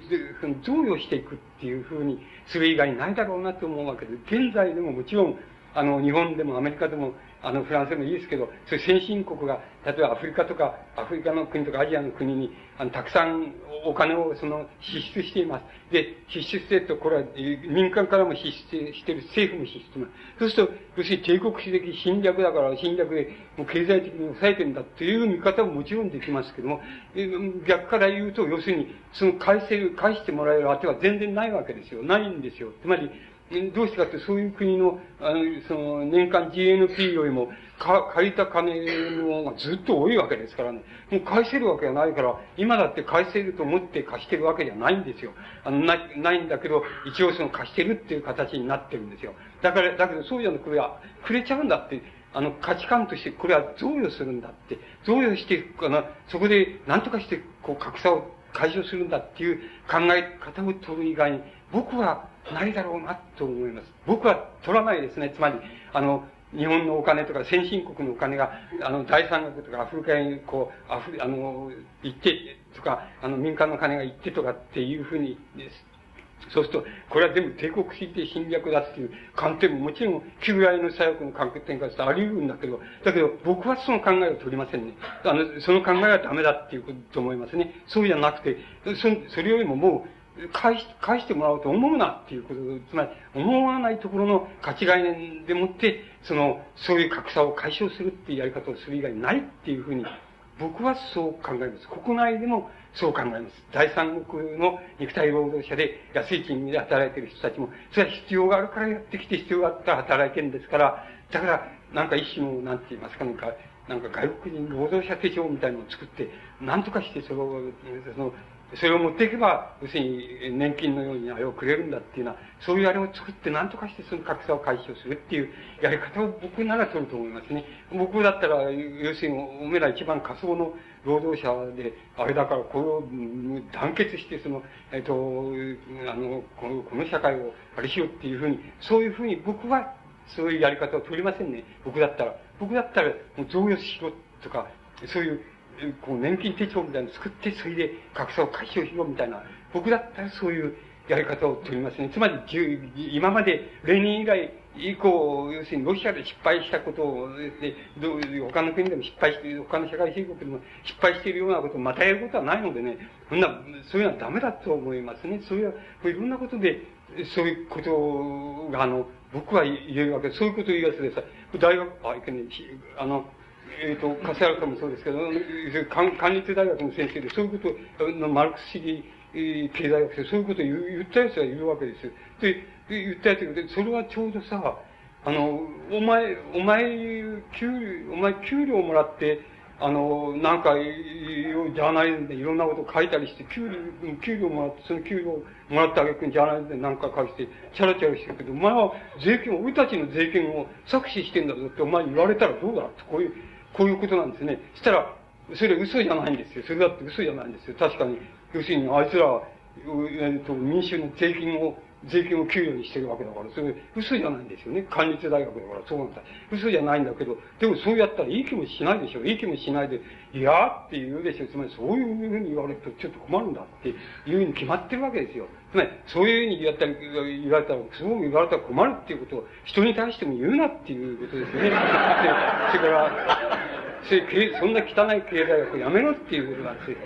贈与していくっていうふうにする以外ないだろうなと思うわけで、現在でももちろん、あの、日本でもアメリカでも、あの、フランスでもいいですけど、そういう先進国が、例えばアフリカとか、アフリカの国とかアジアの国に、あの、たくさんお金をその支出しています。で、支出してると、これは民間からも支出してる、政府も支出してます。そうすると、要するに帝国主義的侵略だから、侵略でもう経済的に抑えてるんだという見方ももちろんできますけども、逆から言うと、要するに、その返せる、返してもらえる当ては全然ないわけですよ。ないんですよ。つまり、どうしてかってそういう国の、あの、その、年間 GNP よりも、か、借りた金の方がずっと多いわけですからね。もう返せるわけがないから、今だって返せると思って貸してるわけじゃないんですよ。あの、ない、ないんだけど、一応その貸してるっていう形になってるんですよ。だから、だけどそうじゃなくて、くれちゃうんだって、あの、価値観として、これは贈与するんだって、贈与していくかな、そこで何とかして、こう、格差を解消するんだっていう考え方を取る以外に、僕はないだろうなと思います。僕は取らないですね。つまり、あの、日本のお金とか先進国のお金が、あの、大産学とかアフリカに、こう、アフあの、行ってとか、あの、民間の金が行ってとかっていうふうに、そうすると、これは全部帝国主義的侵略だっていう観点ももちろん、旧来の左翼の観点からするとあり得るんだけど、だけど僕はその考えを取りませんね。あの、その考えはダメだっていうことと思いますね。そうじゃなくて、そそれよりももう、返し、返してもらおうと思うなっていうこと、つまり、思わないところの価値概念でもって、その、そういう格差を解消するっていうやり方をする以外ないっていうふうに、僕はそう考えます。国内でもそう考えます。第三国の肉体労働者で安い賃金で働いてる人たちも、それは必要があるからやってきて必要があったら働いてるんですから、だから、なんか一種の、なんて言いますか、なんか、なんか外国人労働者手帳みたいのを作って、なんとかしてそ、その、それを持っていけば、要するに年金のようにあれをくれるんだっていうのは、そういうあれを作って何とかしてその格差を解消するっていうやり方を僕なら取ると思いますね。僕だったら、要するに、おめら一番仮想の労働者で、あれだからこれを団結して、その、えっと、あの、この、この社会をあれしようっていうふうに、そういうふうに僕はそういうやり方を取りませんね。僕だったら。僕だったら、もう増与しろとか、そういうこう年金手帳みたいなの作って、それで格差を解消しようみたいな、僕だったらそういうやり方を取りますね。つまり、今まで、レーニン以来、以降、要するにロシアで失敗したことを、で、他の国でも失敗して、他の社会主義国でも失敗しているようなことをまたやることはないのでね、そんな、そういうのはダメだと思いますね。そういう、いろんなことで、そういうことが、あの、僕は言えるわけです、そういうことを言いやすいです。大学、あ、いけね、あの、えっ、ー、と、笠原さんもそうですけど、管立大学の先生で、そういうことのマルクス主義、経済学生、そういうことを言ったやつがいるわけですよ。で、言ったやつが、それはちょうどさ、あの、お前、お前、給料、お前給料もらって、あの、なんか、ジャーナリズムでいろんなこと書いたりして、給料、給料もらって、その給料もらってあげくジャーナリズムで何か書いて、チャラチャラしてるけど、お前は税金、俺たちの税金を搾取してんだぞってお前言われたらどうだって、こういう、こういうことなんですね。したら、それ嘘じゃないんですよ。それだって嘘じゃないんですよ。確かに、要するにあいつらは、えっと、民衆の税金を税金を給与にしてるわけだから、それ嘘じゃないんですよね。官立大学だからそうなんだ。嘘じゃないんだけど、でもそうやったらいい気もしないでしょ。いい気もしないで、いやーって言うでしょ。つまりそういうふうに言われるとちょっと困るんだっていうふうに決まってるわけですよ。つまり、そういうふうに言われたら、言われたら、すごく言われたら困るっていうことを人に対しても言うなっていうことですよね。で、それから、そんな汚い経済学やめろっていうことなんですよ。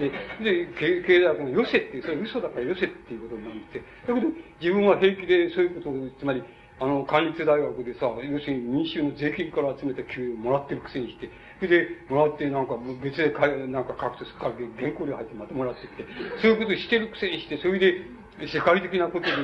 で、で経済学のよせっていう、それ嘘だからよせっていうことなんですよ。だけど、自分は平気でそういうことを、つまり、あの、官立大学でさ、要するに民衆の税金から集めた給与をもらってるくせにして、それで、もらって、なんか、別でかなんか書くとすから原稿料入ってまたもらってきて、そういうことしてるくせにして、それで、世界的なことで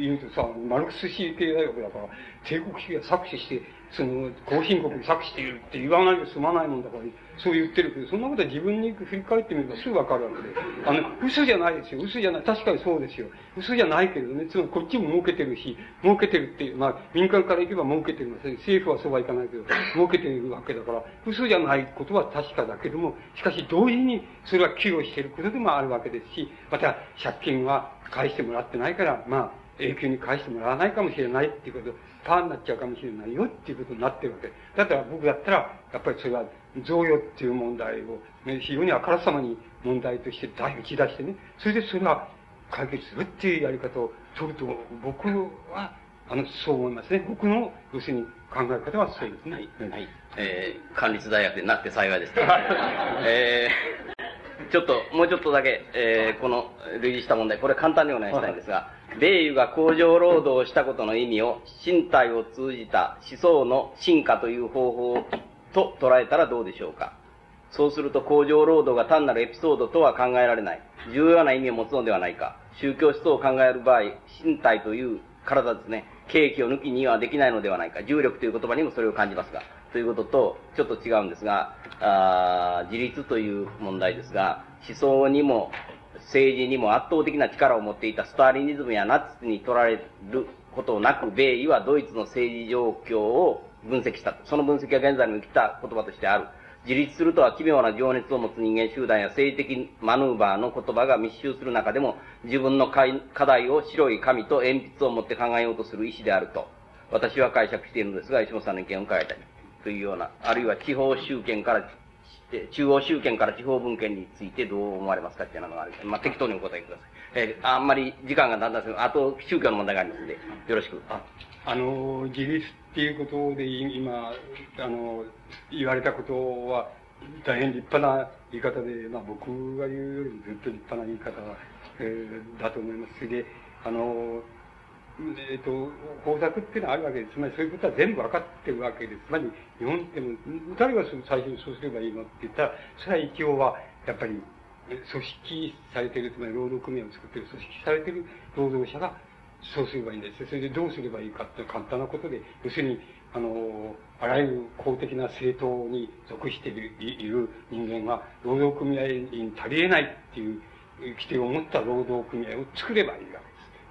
言うとさ、マルクス主義経済学だから、帝国主義は搾取して、その、後進国に搾取しているって言わないで済まないもんだから、そう言ってるけど、そんなことは自分に振り返ってみればすぐわかるわけで。あの、嘘じゃないですよ。嘘じゃない。確かにそうですよ。嘘じゃないけどね。つまりこっちも儲けてるし、儲けてるっていう、まあ、民間から行けば儲けてる政府はそうはいかないけど、儲けてるわけだから、嘘じゃないことは確かだけども、しかし同時にそれは寄与していることでもあるわけですし、また借金は返してもらってないから、まあ、永久に返してもらわないかもしれないっていうこと、パーになっちゃうかもしれないよっていうことになってるわけ。だったら僕だったら、やっぱりそれは贈与っていう問題を、ね、非常にあからさまに問題として打ち出してね、それでそれは解決するっていうやり方を取ると、僕は、あの、そう思いますね。僕の、要するに考え方はそうですね。はい。はい、えー、管立大学でなって幸いです。えー、ちょっと、もうちょっとだけ、えー、この類似した問題、これ簡単にお願いしたいんですが、米油が工場労働をしたことの意味を身体を通じた思想の進化という方法と捉えたらどうでしょうかそうすると工場労働が単なるエピソードとは考えられない。重要な意味を持つのではないか。宗教思想を考える場合、身体という体ですね、景気を抜きにはできないのではないか。重力という言葉にもそれを感じますが。ということと、ちょっと違うんですが、あ自立という問題ですが、思想にも政治にも圧倒的な力を持っていたスターリニズムやナチスに取られることなく、米医はドイツの政治状況を分析した。その分析は現在にも生きた言葉としてある。自立するとは奇妙な情熱を持つ人間集団や政治的マヌーバーの言葉が密集する中でも、自分の課題を白い紙と鉛筆を持って考えようとする意思であると、私は解釈しているのですが、石本さんの意見を伺いたい。というような、あるいは地方集権から中央集権から地方分権についてどう思われますかっていうのがある。まあ、適当にお答えください。えー、あんまり時間がだんだんする。あと、宗教の問題がありますので、よろしく。あ、あの、自立っていうことで、今、あの、言われたことは、大変立派な言い方で、まあ、僕が言うよりもずっと立派な言い方、えー、だと思います。それで、あの、えっ、ー、と、工作っていうのはあるわけです。つまりそういうことは全部分かってるわけです。つまり、日本っても、誰が最初にそうすればいいのって言ったら、それは一応は、やっぱり、組織されてる、つまり労働組合を作ってる組織されてる労働者が、そうすればいいんです。それでどうすればいいかって簡単なことで、要するに、あの、あらゆる公的な政党に属しているいる人間が、労働組合に足り得ないっていう規定を持った労働組合を作ればいいわ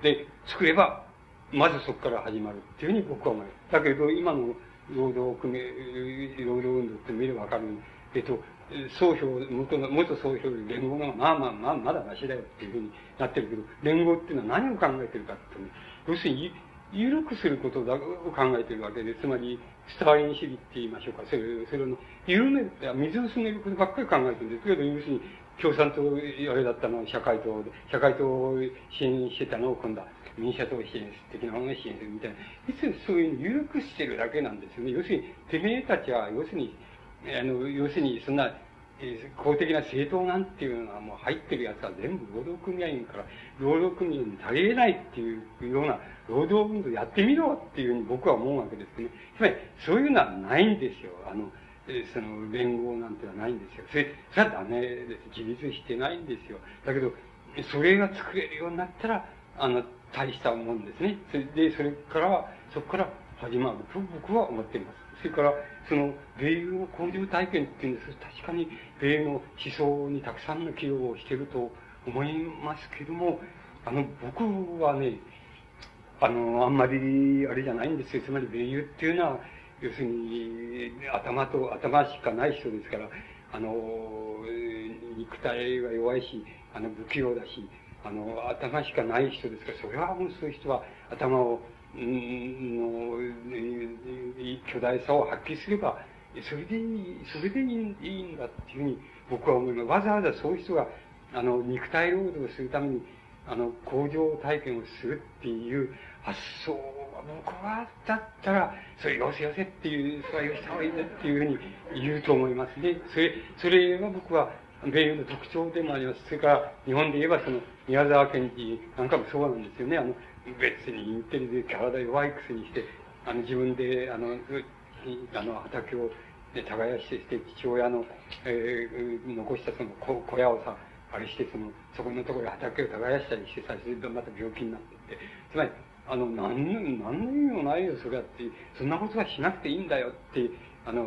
けです。で、作れば、まずそこから始まるっていうふうに僕は思います。だけど、今の労働組合、労働運動って見ればわかるえっと、総評、元の、元総評より連合のまあまあまあ、まだましだよっていうふうになってるけど、連合っていうのは何を考えてるかってね、要するに、緩くすることだを考えてるわけで、つまり、スターリン主義って言いましょうか、それそれの、緩める、水を進めることばっかり考えてるんですけど、要するに、共産党、あれだったの社会党で、社会党を支援してたのを今度は民社党支援的なものを支援するみたいな。いつそういうの緩くしてるだけなんですよね。要するに、てめえたちは、要するに、あの、要するに、そんな、えー、公的な政党なんていうのはもう入ってるやつは全部労働組合員から、労働組合に足りないっていうような労働運動やってみろっていうふうに僕は思うわけですね。つまり、そういうのはないんですよ。あの、え、その連合なんてのはないんですよ。それ、それはダメです。自立してないんですよ。だけど、それが作れるようになったら、あの、大したもんですね。それで、それから、そこから始まると僕は思っています。それから、その、米友の工場体験っていうんです確かに、米の思想にたくさんの寄与をしていると思いますけども、あの、僕はね、あの、あんまり、あれじゃないんですよ。つまり、米友っていうのは、要するに、頭と、頭しかない人ですから、あの、肉体は弱いし、あの、不器用だし、あの、頭しかない人ですから、それはもうそういう人は頭を、うん、の、巨大さを発揮すれば、それでいい、それでいいんだっていうふうに僕は思います。わざわざそういう人が、あの、肉体労働をするために、あの、工場体験をするっていう発想は、僕は、だったら、それよせよせっていう、それはよした方がいいんだっていうふうに言うと思いますね。それ、それは僕は、米軍の特徴でもあります。それから、日本で言えばその、宮沢賢治なんかもそうなんですよね。あの、別にインテリで体弱いくせにして、あの、自分で、あの、あの、畑を、で、耕してして、父親の、えー、残したその小小屋をさ、あれして、その、そこのところで畑を耕したりしてさ、それでまた病気になってって、つまり、あの、何の、何の意味もないよ、それはって、そんなことはしなくていいんだよってあの、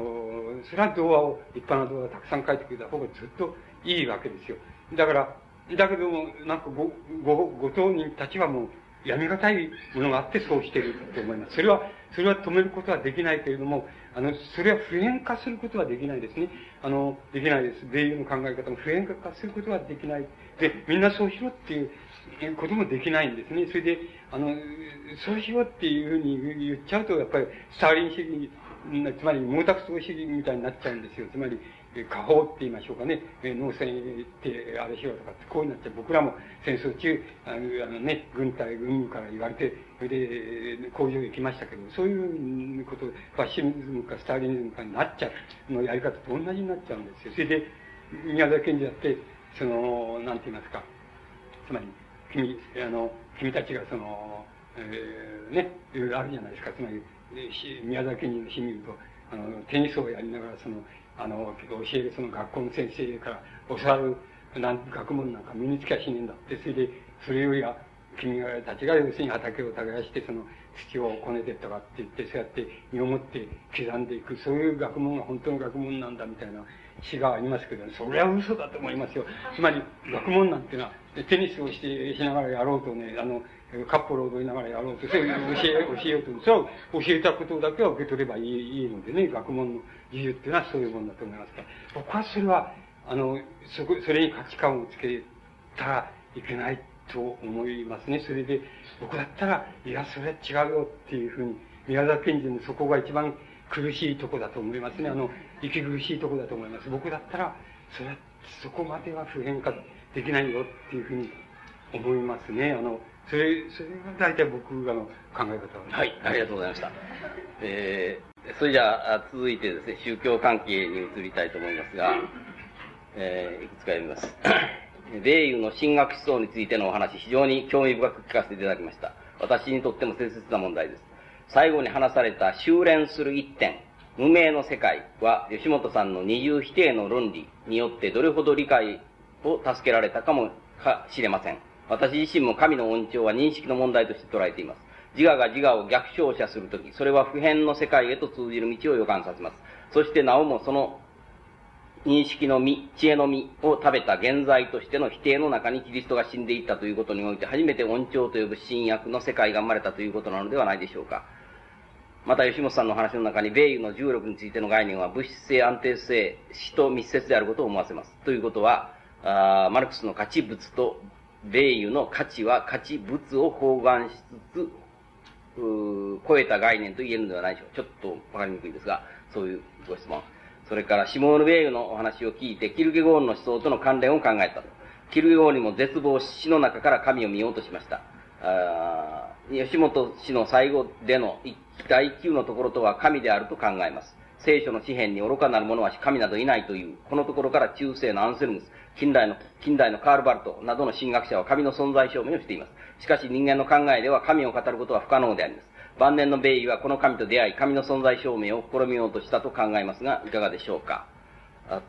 それは童話を、立派な童話をたくさん書いてくれた方がずっといいわけですよ。だから、だけども、なんかご、ご、ご当人たちはもう、やみがたいものがあってそうしてると思います。それは、それは止めることはできないけれども、あの、それは普遍化することはできないですね。あの、できないです。米友の考え方も普遍化することはできない。で、みんなそうしろっていうこともできないんですね。それで、あの、そうしようっていうふうに言っちゃうと、やっぱり、スターリン主義、つまり毛沢東主義みたいになっちゃうんですよ。つまり、下方って言いましょうかね、農戦ってあれしろとかってこうなっちゃう。僕らも戦争中、あのあのね、軍隊、軍務から言われて、それで工場行きましたけど、そういうこと、ファッシズムかスターリニズムかになっちゃうのやり方と同じになっちゃうんですよ。それで、宮崎賢治だって、その、なんて言いますか、つまり、君、あの、君たちがその、えー、ね、いろいろあるじゃないですか。つまり、宮崎賢治の詩見ると、あの、テニスをやりながら、その、あの、教えるその学校の先生から教わる学問なんか身につきゃしねえんだって、それで、それよりは、君たちが要するに畑を耕して、その土をこねてとかって言って、そうやって身をもって刻んでいく、そういう学問が本当の学問なんだみたいな詩がありますけど、それは嘘だと思いますよ。つまり、学問なんていうのは、テニスをして、しながらやろうとね、あの、カップルを踊りながらやろうと、そういう教え、教えようと、それを教えたことだけは受け取ればいいいいのでね、学問の自由っていうのはそういうもんだと思いますから、僕はそれは、あの、そこ、それに価値観をつけたらいけないと思いますね。それで、僕だったら、いや、それは違うよっていうふうに、宮沢賢治のそこが一番苦しいとこだと思いますね。あの、息苦しいとこだと思います。僕だったら、それは、そこまでは普遍化できないよっていうふうに思いますね。あの、それ、それが大体僕がの考え方はい、ありがとうございました。えー、それじゃあ、続いてですね、宗教関係に移りたいと思いますが、えー、いくつか読みます。米友の神学思想についてのお話、非常に興味深く聞かせていただきました。私にとっても切実な問題です。最後に話された修練する一点、無名の世界は、吉本さんの二重否定の論理によってどれほど理解を助けられたかもかしれません。私自身も神の恩寵は認識の問題として捉えています。自我が自我を逆照射するとき、それは普遍の世界へと通じる道を予感させます。そしてなおもその認識の実、知恵の実を食べた現在としての否定の中にキリストが死んでいったということにおいて初めて恩寵と呼ぶ新約の世界が生まれたということなのではないでしょうか。また吉本さんの話の中に米油の重力についての概念は物質性安定性、死と密接であることを思わせます。ということは、あマルクスの価値物と米油の価値は価値物を包含しつつ、う超えた概念と言えるのではないでしょう。ちょっとわかりにくいですが、そういうご質問。それから、シモール・ベイユのお話を聞いて、キルゲゴールの思想との関連を考えたと。キルゲゴールにも絶望し、死の中から神を見ようとしました。あ吉本氏の最後での第9のところとは神であると考えます。聖書の詩篇に愚かなる者は神などいないという、このところから中世のアンセルムス、近代の、近代のカールバルトなどの神学者は神の存在証明をしています。しかし人間の考えでは神を語ることは不可能であります。晩年の米医はこの神と出会い、神の存在証明を試みようとしたと考えますが、いかがでしょうか？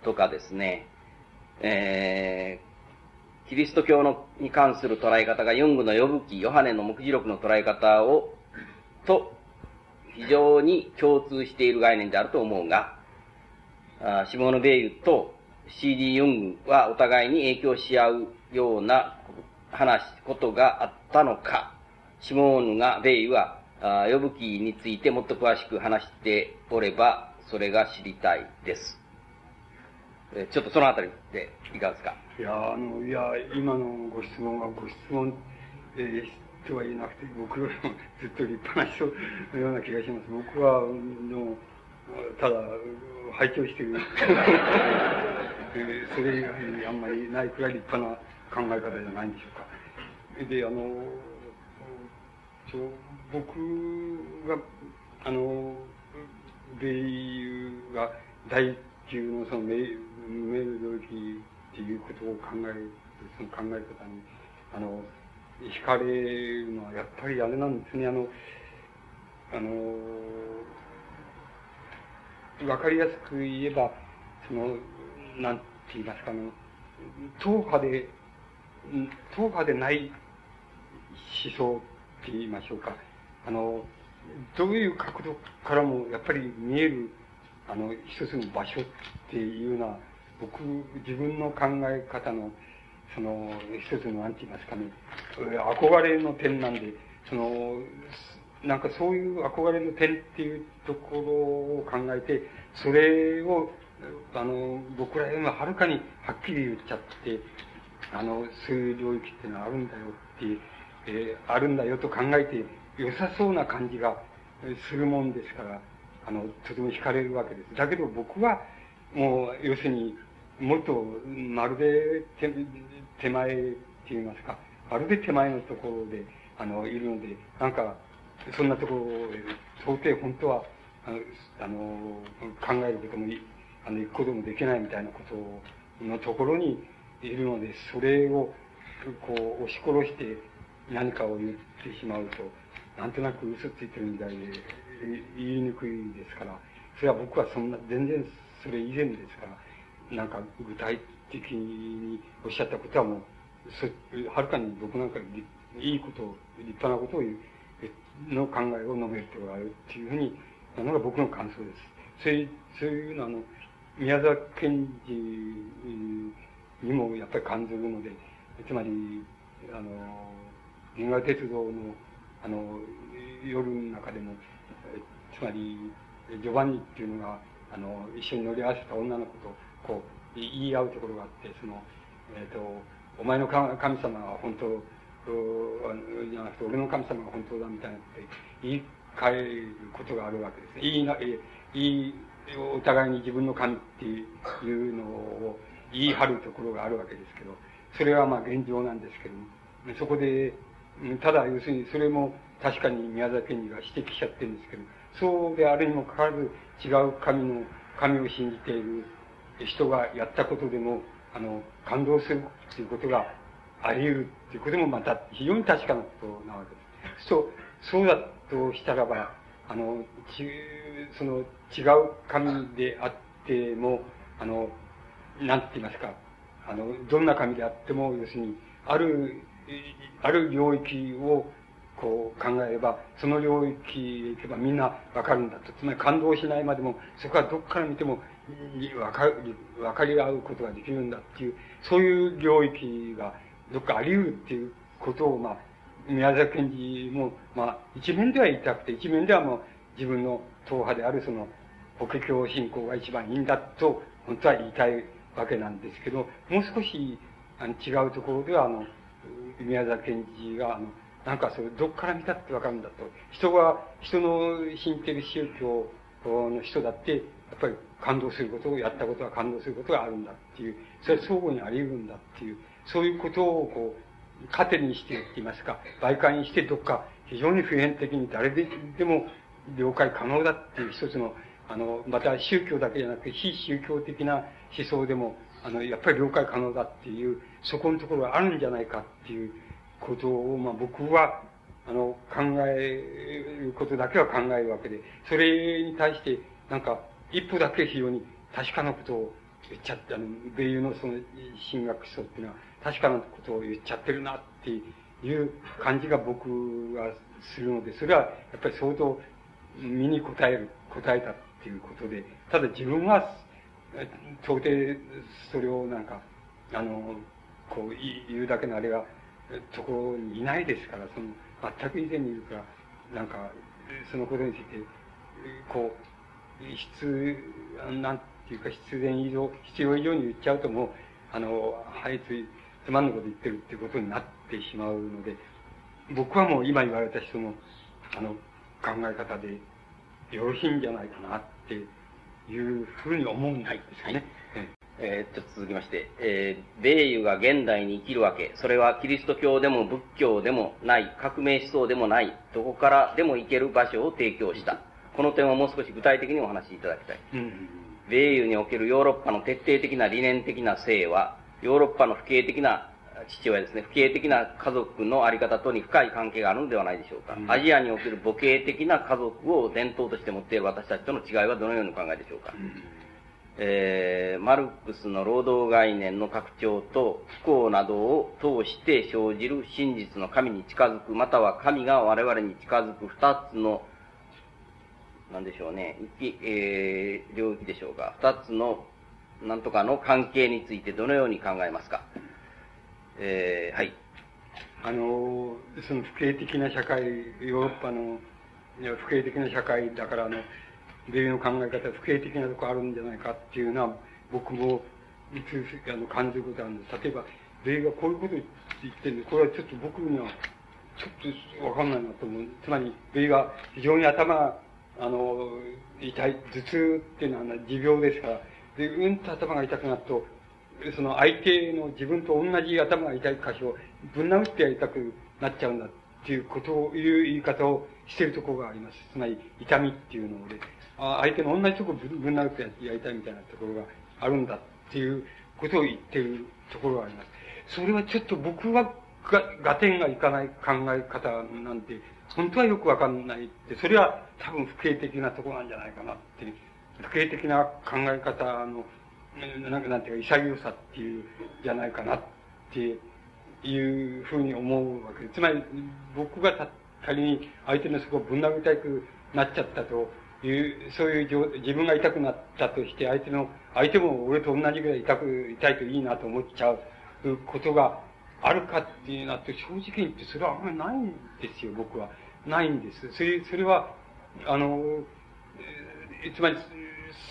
とかですね、えー、キリスト教のに関する捉え方がユングの呼ぶ記、ヨハネの目次録の捉え方を、と、非常に共通している概念であると思うが、あシモーヌ・ベイユと C.D. ユングはお互いに影響し合うような話、ことがあったのか、シモーヌがベイはあ呼ぶ記についてもっと詳しく話しておれば、それが知りたいです。えちょっとそのあたりでいかがですか？いや、あの、いや、今のご質問がご質問、えー、とは言えなくて、僕よりもずっと立派な人のような気がします。僕は、の、ただ、拝聴している。えー、それ以外にあんまりないくらい立派な考え方じゃないんでしょうか。で、あの、僕が、あの、米友が第級のそのメメール領域っていうことを考える、その考え方に、あの、惹かれるのはやっぱりあれなんですね、あの、あの、わかりやすく言えば、その、なんて言いますか、あの、党派で、党派でない思想って言いましょうか。あの、どういう角度からもやっぱり見える、あの、一つの場所っていうのは、僕、自分の考え方の、その、一つの、なんて言いますかね、憧れの点なんで、その、なんかそういう憧れの点っていうところを考えて、それを、あの、僕らよりもはるかにはっきり言っちゃって、あの、そういう領域っていうのはあるんだよって、えー、あるんだよと考えて良さそうな感じがするもんですから、あの、とても惹かれるわけです。だけど僕は、もう、要するに、もっと、まるで手、手前って言いますか、まるで手前のところで、あの、いるので、なんか、そんなところで、到底本当は、あの、考えることも、あの、行くこともできないみたいなことのところにいるので、それを、こう、押し殺して何かを言ってしまうと、なんとなく嘘ついてるみたいで、言いにくいですから、それは僕はそんな、全然それ以前ですから、なんか具体的におっしゃったことはもう、はるかに僕なんかいいことを、立派なことを言う、の考えを述べてことがあるっていうふうに、なのが僕の感想です。そういう、そういうのあの、宮沢賢治にもやっぱり感じるので、つまり、あの、銀河鉄道の、あの、夜の中でも、つまり、ジョバンニっていうのが、あの、一緒に乗り合わせた女の子と、こう、言い合うところがあって、その、えっ、ー、と、お前の神様は本当、じゃなくて、俺の神様が本当だみたいなって言い換えることがあるわけですね。言いな、言い、お互いに自分の神っていうのを言い張るところがあるわけですけど、それはまあ現状なんですけども、そこで、ただ要するにそれも確かに宮崎県が指摘しちゃってるんですけど、そうであるにもかかわらず違う神の、神を信じている人がやったことでも、あの、感動するっていうことがあり得るっていうこともまた非常に確かなことなわけです。そう、そうだとしたらば、あの、ち、その違う神であっても、あの、なんて言いますか、あの、どんな神であっても、要するに、ある、ある領域をこう考えれば、その領域へ行けばみんなわかるんだと。つまり感動しないまでも、そこはどっから見てもわかる、わかり合うことができるんだっていう、そういう領域がどっかあり得るっていうことを、まあ、宮崎賢治も、まあ、一面では言いたくて、一面ではもう自分の党派であるその、法華経信仰が一番いいんだと、本当は言いたいわけなんですけど、もう少し、あの、違うところでは、あの、宮崎賢治が、あの、なんかそれ、どっから見たってわかるんだと。人が、人の信じてる宗教の人だって、やっぱり感動することを、やったことは感動することがあるんだっていう、それは相互にあり得るんだっていう、そういうことをこう、糧にしてって言いますか、媒介にしてどっか非常に普遍的に誰ででも了解可能だっていう一つの、あの、また宗教だけじゃなくて非宗教的な思想でも、あの、やっぱり了解可能だっていう、そこのところがあるんじゃないかっていうことを、まあ僕は、あの、考えることだけは考えるわけで、それに対して、なんか、一歩だけ非常に確かなことを言っちゃって、あの、米友のその神学思想っていうのは、確かなことを言っちゃってるなっていう感じが僕はするので、それはやっぱり相当身に答える、答えたっていうことで、ただ自分は、到底それをなんか、あの、こう言うだけのあれが、ところにいないですから、その、全く以前にいるから、なんか、そのことについて、こう、必、なんていうか必然以上、必要以上に言っちゃうともう、あの、はい、つい、つまんのこと言ってるってことになってしまうので、僕はもう今言われた人の、あの、考え方でよろしいんじゃないかなっていうふうに思うんですかね。はいえー、っと、続きまして、えー、米油が現代に生きるわけ、それはキリスト教でも仏教でもない、革命思想でもない、どこからでも行ける場所を提供した。この点をもう少し具体的にお話しいただきたい。うん、米油におけるヨーロッパの徹底的な理念的な性は、ヨーロッパの不敬的な父親ですね、不敬的な家族のあり方とに深い関係があるのではないでしょうか。うん、アジアにおける母系的な家族を伝統として持っている私たちとの違いはどのようにお考えでしょうか。うんえー、マルクスの労働概念の拡張と不幸などを通して生じる真実の神に近づく、または神が我々に近づく二つのなんでしょうね、えー、領域でしょうか。二つの、なんとかの関係についてどのように考えますか？えー、はい。あの、その不景的な社会、ヨーロッパの不景的な社会だから、あの、米の考え方、不景的なとこあるんじゃないかっていうのは、僕も、あの、感じることあるんです。例えば、米がこういうこと言ってるんで、これはちょっと僕には、ちょっとわかんないなと思う。つまり、米が非常に頭、あの、痛い、頭痛っていうのは持病ですから、で、うんと頭が痛くなると、その相手の自分と同じ頭が痛い箇所をぶん殴ってやりたくなっちゃうんだっていうことを、いう言い方をしているところがあります。つまり、痛みっていうので、あ相手の同じとこぶん殴ってやりたいみたいなところがあるんだっていうことを言っているところがあります。それはちょっと僕はが、合点がいかない考え方なんて、本当はよくわかんないって、それは多分不景的なところなんじゃないかなって、不景的な考え方のなんかなんていうか、潔さっていう、じゃないかなっていうふうに思うわけです。つまり、僕が仮に相手のそこをぶん殴りたくなっちゃったという、そういう自分が痛くなったとして、相手の、相手も俺と同じぐらい痛く、痛いといいなと思っちゃうことがあるかっていうのは、正直に言ってそれはあんまりないんですよ、僕は。ないんです。それ、それは、あの、つまり、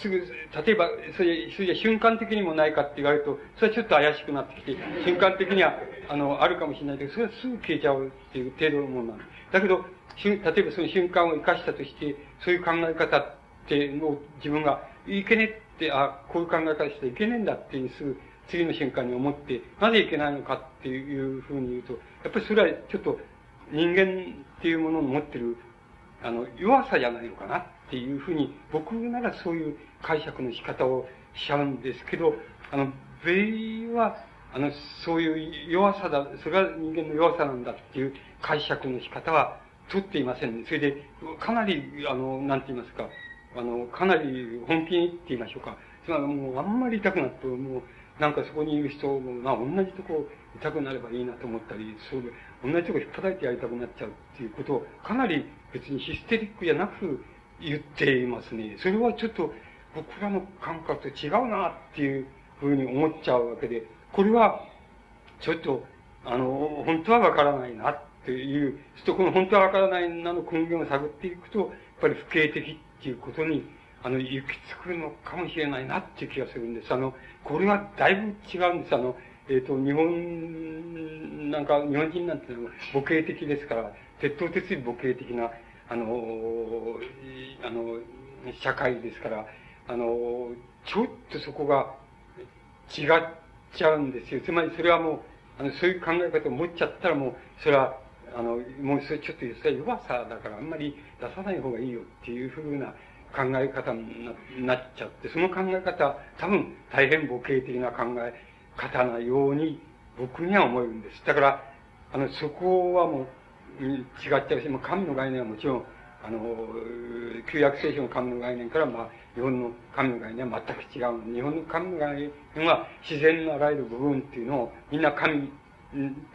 すぐ、例えば、それ、それじゃ瞬間的にもないかって言われると、それはちょっと怪しくなってきて、瞬間的には、あの、あるかもしれないけど、それはすぐ消えちゃうっていう程度のものなんです。だけど、例えばその瞬間を生かしたとして、そういう考え方ってのを自分が、いけねって、あ、こういう考え方していけねえんだっていうすぐ、次の瞬間に思って、なぜいけないのかっていうふうに言うと、やっぱりそれはちょっと人間っていうものの持ってる、あの、弱さじゃないのかなっていうふうに、僕ならそういう解釈の仕方をしちゃうんですけど、あの、米は、あの、そういう弱さだ、それが人間の弱さなんだっていう解釈の仕方は取っていませんね。それで、かなり、あの、なんて言いますか、あの、かなり本気にって言いましょうか。つまりもう、あんまり痛くなって、もう、なんかそこにいる人も、まあ、同じとこ痛くなればいいなと思ったり、そう同じとこ引っ叩いてやりたくなっちゃうっていうことを、かなり別にヒステリックじゃなく言っていますね。それはちょっと、僕らの感覚と違うなっていうふうに思っちゃうわけで、これは、ちょっと、あの、本当はわからないなっていう、ちょっとこの本当はわからないなの根源を探っていくと、やっぱり不景的っていうことに、あの、行き着くのかもしれないなっていう気がするんです。あの、これはだいぶ違うんです。あの、えっ、ー、と、日本、なんか、日本人なんていうのは母系的ですから、鉄頭鉄尾母系的な、あの、あの、社会ですから、あの、ちょっとそこが違っちゃうんですよ。つまりそれはもう、あの、そういう考え方を持っちゃったらもう、それは、あの、もうそれちょっと、それは弱さだからあんまり出さない方がいいよっていうふうな考え方になっちゃって、その考え方、多分大変母系的な考え方なように僕には思えるんです。だから、あの、そこはもう違っちゃう。し、まあ、神の概念はもちろんあの、旧約聖書の神の概念から、まあ、日本の神の概念は全く違う。日本の神の概念は自然のあらゆる部分ってい。うのをみんな神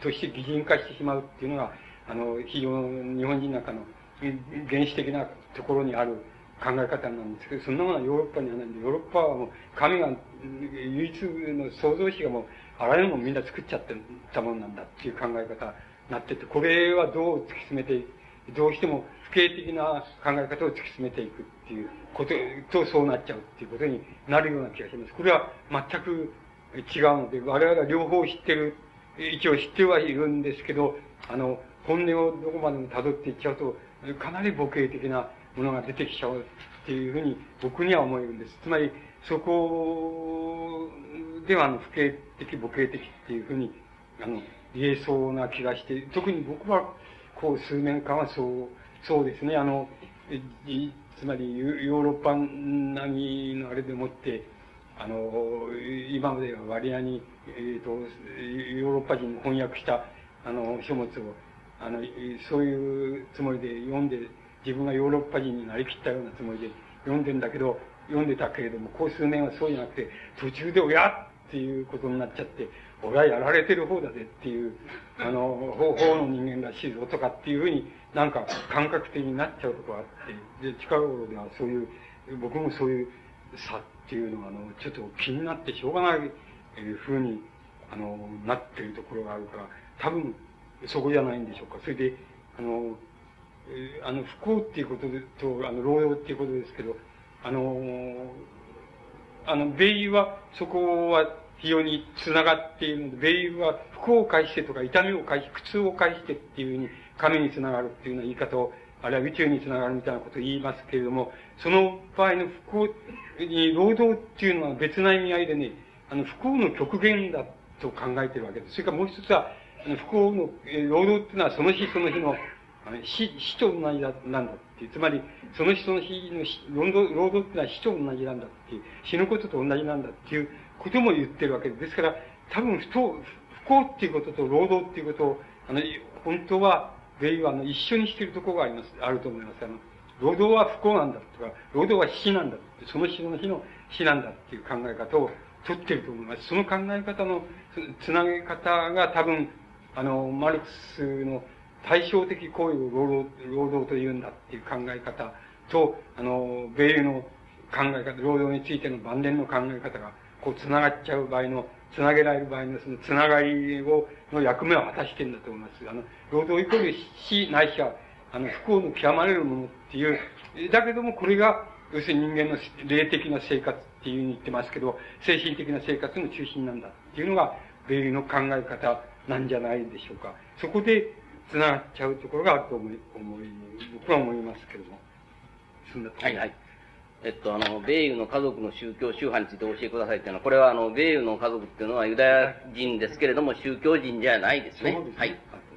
として擬人化してしまうってい。うのが、あの、非常に日本人の中の原始的なところにある考え方なんですけど、そんなものはヨーロッパにはない。んで、ヨーロッパはもう神が、唯一の創造主がもう、あらゆるものみんな作っちゃってたものなんだってい。う考え方なってて、これはどう突き詰めてどうしても不景的な考え方を突き詰めていくっていうこととそうなっちゃうっていうことになるような気がします。これは全く違うので、我々は両方知ってる、一応知ってはいるんですけど、あの、本音をどこまでも辿っていっちゃうと、かなり母系的なものが出てきちゃうっていうふうに僕には思えるんです。つまり、そこではあの不景的、母系的っていうふうに、あの、言えそうな気がして、特に僕はこう数年間はそう、そうですね、あの、つまりヨーロッパ並みのあれでもって、あの、今までは割合に、えっ、ー、と、ヨーロッパ人に翻訳した、あの、書物を、あの、そういうつもりで読んで、自分がヨーロッパ人になりきったようなつもりで読んでんだけど、読んでたけれども、こう数年はそうじゃなくて、途中で親っていうことになっちゃって、俺はやられてる方だぜっていう、あの、方法の人間らしいぞとかっていうふうになんか感覚的になっちゃうとこあって、で、近頃ではそういう、僕もそういう差っていうのが、あの、ちょっと気になってしょうがないふうに、あの、なってるところがあるから、多分、そこじゃないんでしょうか。それで、あの、あの、不幸っていうことと、あの、労働っていうことですけど、あの、あの、米友は、そこは非常に繋がっているので、米友は不幸を介してとか、痛みを介して、苦痛を介してっていうふうに、神に繋がるっていうような言い方を、あるいは宇宙に繋がるみたいなことを言いますけれども、その場合の不幸に、労働っていうのは別な意味合いでね、あの、不幸の極限だと考えてるわけです。それからもう一つは、あの不幸の、え労働っていうのはその日その日の、あの死、死と同じだ、なんだっていう。つまり、その日その日の労働、労働っていうのは死と同じなんだっていう。死ぬことと同じなんだっていうことも言ってるわけです。ですから、多分不幸、不幸っていうことと労働っていうことを、あの、本当は、米イはあの、一緒にしているところがあります、あると思います。あの、労働は不幸なんだとか、労働は死なんだって、その日の日の死なんだっていう考え方を取ってると思います。その考え方のつなげ方が多分、あの、マルクスの対照的行為を労働、労働と言うんだっていう考え方と、あの、米ユの考え方、労働についての晩年の考え方が、こう、つながっちゃう場合の、つなげられる場合の、そのつながりを、の役目を果たしてんだと思います。あの、労働イコール死ないしは、あの、不幸の極まれるものっていう、だけどもこれが、要するに人間の霊的な生活っていうふうに言ってますけど、精神的な生活の中心なんだっていうのが、米ユの考え方なんじゃないでしょうか。そこで繋がっちゃうところがあると思い、思い、僕は思いますけれども。そんなところ。はいはい。えっと、あの、米ユの家族の宗教宗派について教えてくださいっていうのは、これはあの、米ユの家族っていうのはユダヤ人ですけれども、宗教人じゃないですね。すねはい。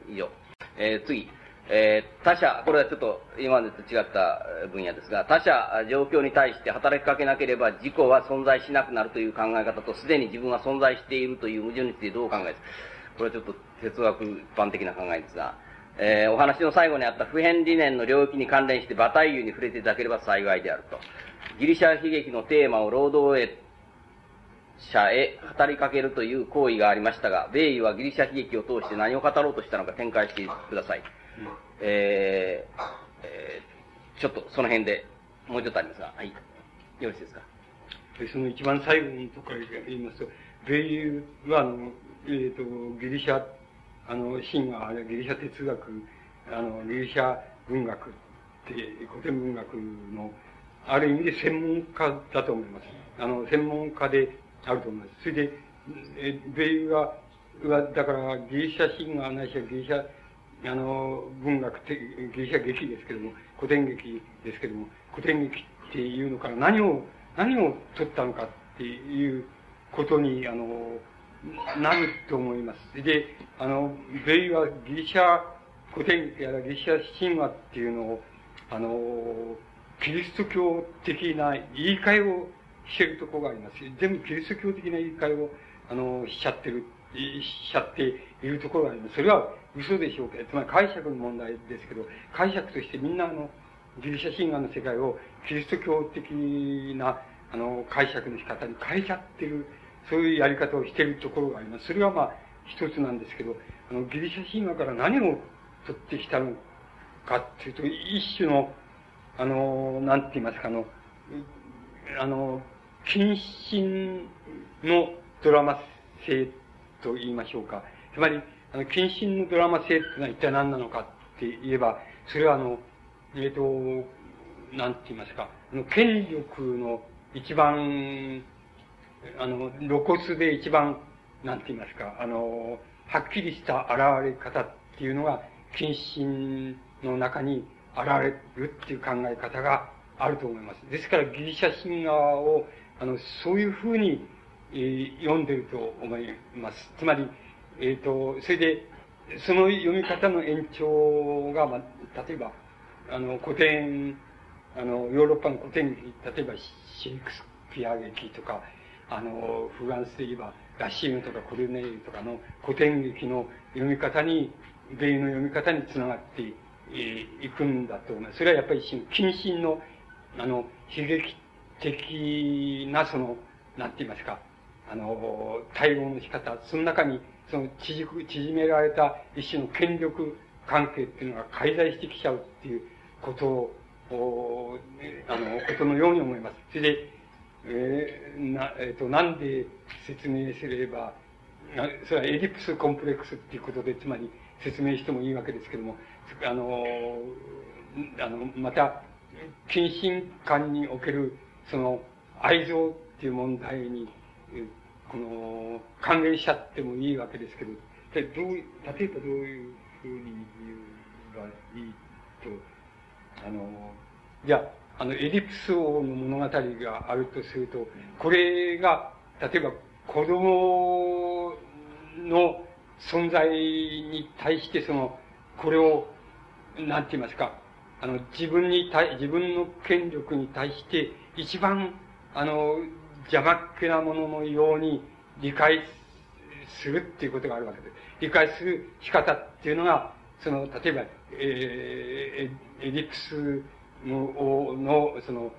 以上。えー、次。えー、他者、これはちょっと今までと違った分野ですが、他者、状況に対して働きかけなければ自己は存在しなくなるという考え方と、すでに自分は存在しているという矛盾についてどう考えますこれはちょっと哲学一般的な考えですが、えー、お話の最後にあった普遍理念の領域に関連して馬体優に触れていただければ幸いであると。ギリシャ悲劇のテーマを労働者へ語りかけるという行為がありましたが、米医はギリシャ悲劇を通して何を語ろうとしたのか展開してください。えー、えー、ちょっとその辺で、もうちょっとありますが、はい。よろしいですか？その一番最後のところで言いますと、米医は、あの、えっ、ー、と、ギリシャ、あの、神話、ギリシャ哲学、あの、ギリシャ文学って、古典文学の、ある意味で専門家だと思います。あの、専門家であると思います。それで、え、米は、は、だから、ギリシャ神話ないしはギリシャ、あの、文学って、ギリシャ劇ですけども、古典劇ですけども、古典劇っていうのから何を、何を取ったのかっていうことに、あの、なると思います。で、あの、ベイはギリシャ古典劇やらギリシャ神話っていうのを、あの、キリスト教的な言い換えをしてるところがあります。全部キリスト教的な言い換えを、あの、しちゃってる、しちゃっているところがあります。それは嘘でしょうかつまり解釈の問題ですけど、解釈としてみんなあの、ギリシャ神話の世界をキリスト教的な、あの、解釈の仕方に変えちゃってるそういうやり方をしているところがあります。それはまあ、一つなんですけど、あの、ギリシャ神話から何を取ってきたのかっていうと、一種の、あの、なんて言いますか、あの、あの、近親のドラマ性と言いましょうか。つまり、あの、近親のドラマ性ってのは一体何なのかって言えば、それはあの、えっ、ー、と、なんて言いますか、あの、権力の一番あの、露骨で一番、なんて言いますか、あの、はっきりした現れ方っていうのが、謹慎の中に現れるっていう考え方があると思います。ですから、ギリシャ神話を、あの、そういうふうに、えー、読んでると思います。つまり、えっ、ー、と、それで、その読み方の延長が、まあ、例えば、あの、古典、あの、ヨーロッパの古典劇、例えば、シェイクスピア劇とか、あの、フランスで言えば、ラッシーヌとかコルネールとかの古典劇の読み方に、米の読み方につながっていえー、行くんだと思います。それはやっぱり近親の、あの、悲劇的な、その、なんて言いますか、あの、対応の仕方、その中に、その縮縮められた一種の権力関係っていうのが介在してきちゃうっていうことを、あの、ことのように思います。それで、えー、な、えっ、ー、と、なんで説明すれば、それはエリプスコンプレックスっていうことで、つまり説明してもいいわけですけども、あの、あの、また、近親感における、その、愛情っていう問題に、この、関連しちゃってもいいわけですけど、でどう、例えばどういうふうに言うがいいと、あの、じゃあ、あの、エリプス王の物語があるとすると、これが、例えば子供の存在に対してその、これを、なんて言いますか、あの、自分に対、自分の権力に対して、一番、あの、邪魔っ気なもののように理解するっていうことがあるわけです。理解する仕方っていうのが、その、例えば、えー、エリプスの、の、その、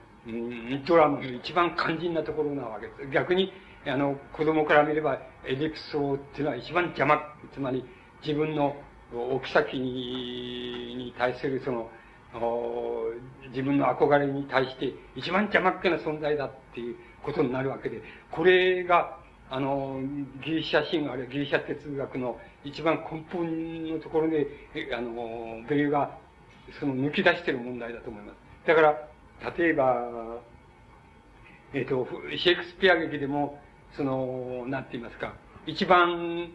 ドラマの一番肝心なところなわけです。逆に、あの、子供から見れば、エリプス王っていうのは一番邪魔、つまり自分の置き先に対するその、自分の憧れに対して一番邪魔っ気な存在だっていうことになるわけで、これが、あの、ギリシャ神話、あるいはギリシャ哲学の一番根本のところで、あの、ベルが、その抜き出している問題だと思います。だから、例えば、えっ、ー、と、シェイクスピア劇でも、その、なんて言いますか、一番、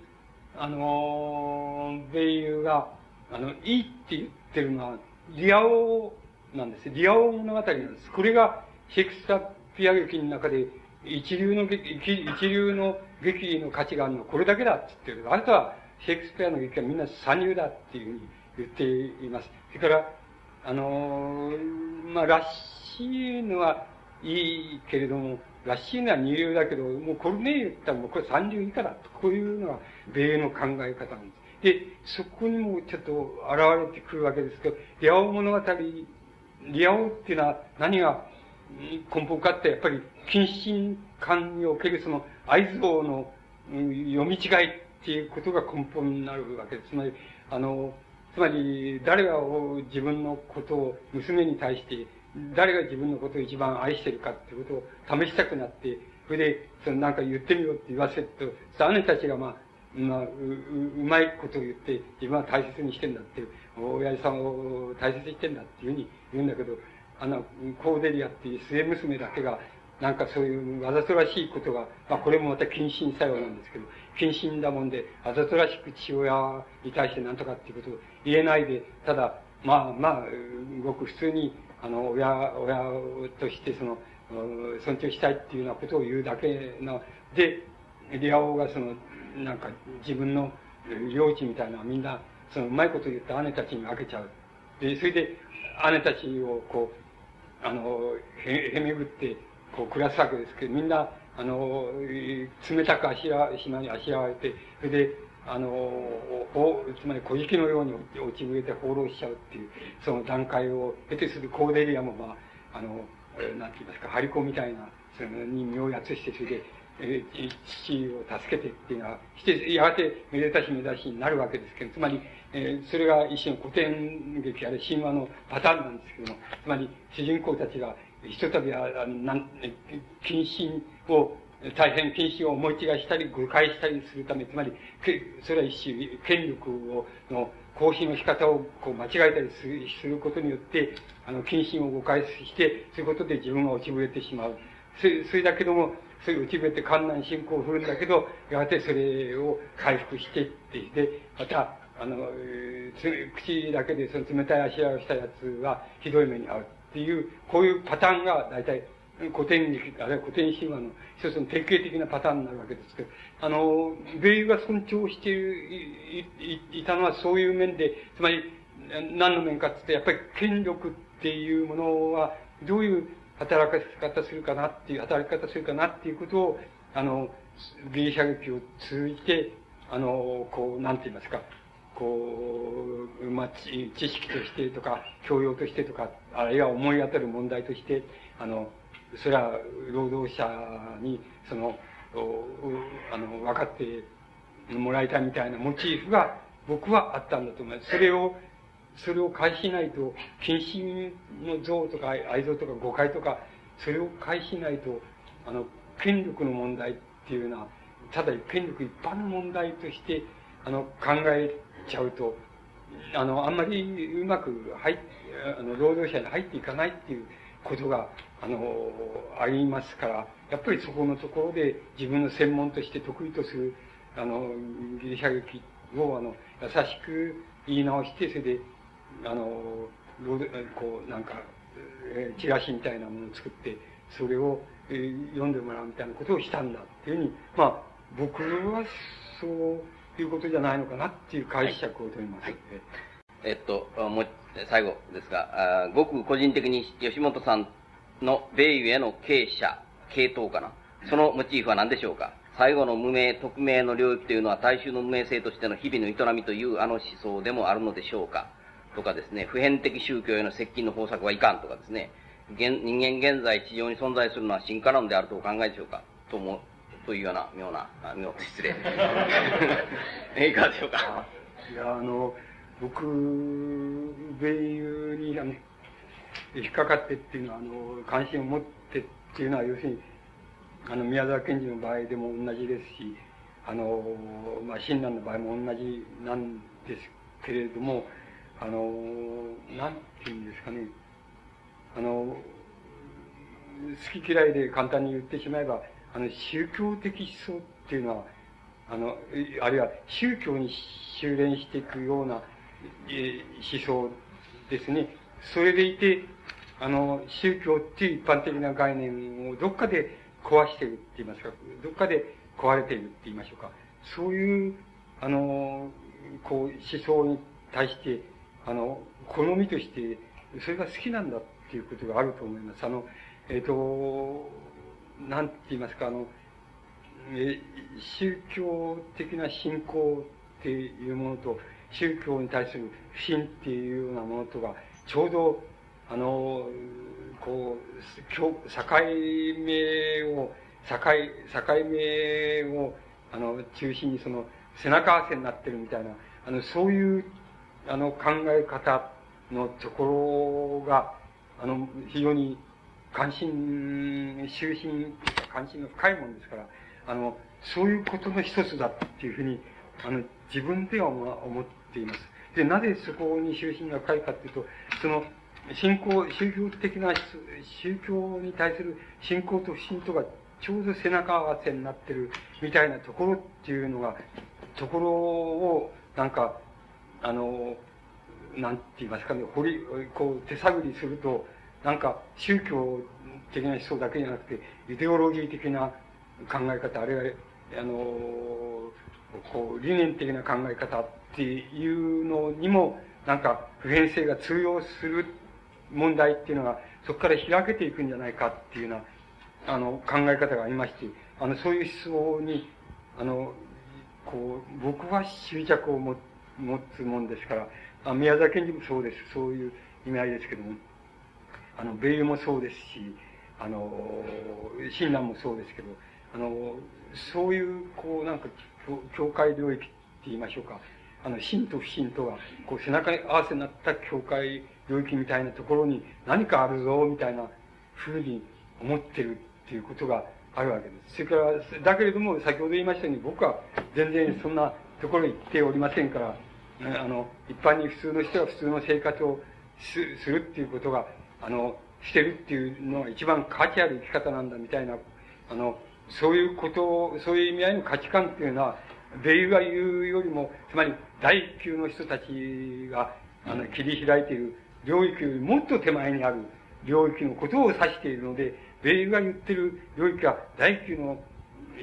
あの、ベイユが、あの、いいって言ってるのは、リア王なんです。リア王物語なんです。これが、シェクスピア劇の中で、一流の劇、一流の劇の価値があるのはこれだけだって言ってる。あとは、シェイクスピアの劇はみんな三流だっていうふうに言っています。それから、あのーまあ、らしいのはいいけれども、らしいのは二流だけど、もうこれね、言ったらもうこれ三流以下だと、こういうのが米英の考え方なんです。で、そこにもちょっと現れてくるわけですけど、リアオ物語、リアオっていうのは何が根本かって、やっぱり近親感におけるその愛憎の読み違いっていうことが根本になるわけです。つまり、あの、つまり、誰が自分のことを娘に対して誰が自分のことを一番愛してるかってことを試したくなって、それで、そのなんか言ってみようって言わせると、姉たちがまあ、まあ、う、うまいことを言って、自分は大切にしてんだって、親父さんを大切にしてんだっていうふうに言うんだけど、あの、コーデリアっていう末娘だけが、なんかそういうわざとらしいことが、まあこれもまた近親作用なんですけど、近親だもんで、わざとらしく父親に対して何とかっていうことを言えないで、ただ、まあまあ、ごく普通にあの、親、親としてその、尊重したいっていうようなことを言うだけの、で、リア王がその、なんか自分の領地みたいなみんな、そのうまいこと言った姉たちに分けちゃう。で、それで姉たちをこう、あの、へ、へめぐって、こう暮らすわけですけど、みんな、あの、冷たくあしら、島にあしらわれて、それで、あの、つまり小池のように落ちぶれて放浪しちゃうっていう、その段階を経てするコーデリアも、まあ、あの、なんて言いますか、張り子みたいな、その、に身をやつして、それで、え、父を助けてっていうのは、して、やがてめでたしめでたしになるわけですけど、つまり、えー、それが一種の古典劇ある神話のパターンなんですけども、つまり、主人公たちが、ひとたびは、なん、謹慎を大変禁止を思い違いしたり、誤解したりするため、つまり、それは一種、権力を、の、行使の仕方をこう間違えたりすることによって、あの、謹慎を誤解して、そういうことで自分が落ちぶれてしまう。それ、それだけども、そういう落ちぶれて観難信仰を振るんだけど、やがてそれを回復してって、で、また、あの、口だけでその冷たい足合いをしたやつはひどい目に遭うっていう、こういうパターンが大体古典劇、あるいは古典神話の一つの典型的なパターンになるわけですけど、あの、米ユが尊重していいたのはそういう面で、つまり、何の面かってって、やっぱり権力っていうものは、どういう働かせ方するかなっていう、働き方するかなっていうことを、あの、ギリシャ劇を通じて、あの、こう、なんて言いますか、こう、まあ、知識としてとか、教養としてとか、あるいは思い当たる問題として、あの、それは労働者に、その、あの、分かってもらいたいみたいなモチーフが僕はあったんだと思います。それを、それを返しないと、近親の像とか愛憎とか誤解とか、それを返しないと、あの、権力の問題っていうのは、ただ権力一般の問題として、あの、考えちゃうと、あの、あんまりうまく入あの、労働者に入っていかないっていうことが、あの、ありますから、やっぱりそこのところで自分の専門として得意とする、あの、ギリシャ劇を、あの、優しく言い直して、それで、あの、こう、なんか、チラシみたいなものを作って、それを、読んでもらうみたいなことをしたんだっていうふうに、まあ、僕はそういうことじゃないのかなっていう解釈を取ります。はいはい、えっと、もう、最後ですが、あごく個人的に吉本さんの米ユへの傾斜、系統かな。そのモチーフは何でしょうか？最後の無名、匿名の領域というのは大衆の無名性としての日々の営みというあの思想でもあるのでしょうか？とかですね、普遍的宗教への接近の方策はいかんとかですね、人間現在地上に存在するのは進化論であるとお考えでしょうか？とも、というような妙な、妙失礼。いかがでしょうか？いや、あの、僕、米友に、あの、引っかかってっていうのは、あの、関心を持ってっていうのは、要するに、あの、宮沢賢治の場合でも同じですし、あの、まあ、親鸞の場合も同じなんですけれども、あの、なんていうんですかね、あの、好き嫌いで簡単に言ってしまえば、あの、宗教的思想っていうのは、あの、あるいは宗教に修練していくような、え思想ですね。それでいて、あの、宗教っていう一般的な概念をどっかで壊してるって言いますか、どっかで壊れているって言いましょうか。そういう、あの、こう、思想に対して、あの、好みとして、それが好きなんだっていうことがあると思います。あの、えっ、ー、と、なんて言いますか、あの、え宗教的な信仰っていうものと、宗教に対する不信っていうようなものとが、ちょうど、あの、こう、境目を、境、境目を、あの、中心にその、背中合わせになってるみたいな、あの、そういう、あの、考え方のところが、あの、非常に関心、終身、関心が深いもんですから、あの、そういうことの一つだっていうふうに、あの、自分では思っています。で、なぜそこに終身が深いかっていうと、その、信仰、宗教的な、宗教に対する信仰と不信とがちょうど背中合わせになってるみたいなところっていうのが、ところを、なんか、あの、なんて言いますかね、掘り、こう手探りすると、なんか宗教的な思想だけじゃなくて、イデオロギー的な考え方、あるいは、あの、こう、理念的な考え方っていうのにも、なんか普遍性が通用する問題っていうのが、そこから開けていくんじゃないかっていうような、あの、考え方がありまして、あの、そういう思想に、あの、こう、僕は執着を持つもんですから、あ宮崎県にもそうです。そういう意味合いですけども、あの、米友もそうですし、あの、親鸞もそうですけど、あの、そういう、こう、なんか、境界領域って言いましょうか。あの、真と不信とが、こう、背中に合わせになった境界領域みたいなところに何かあるぞ、みたいなふうに思ってるっていうことがあるわけです。それから、だけれども、先ほど言いましたように、僕は全然そんなところに行っておりませんから、あの、一般に普通の人は普通の生活をするっていうことが、あの、してるっていうのが一番価値ある生き方なんだみたいな、あの、そういうことを、そういう意味合いの価値観っていうのは、米友が言うよりも、つまり第一級の人たちが、あの、切り開いている領域よりもっと手前にある領域のことを指しているので、米友が言ってる領域は第一級の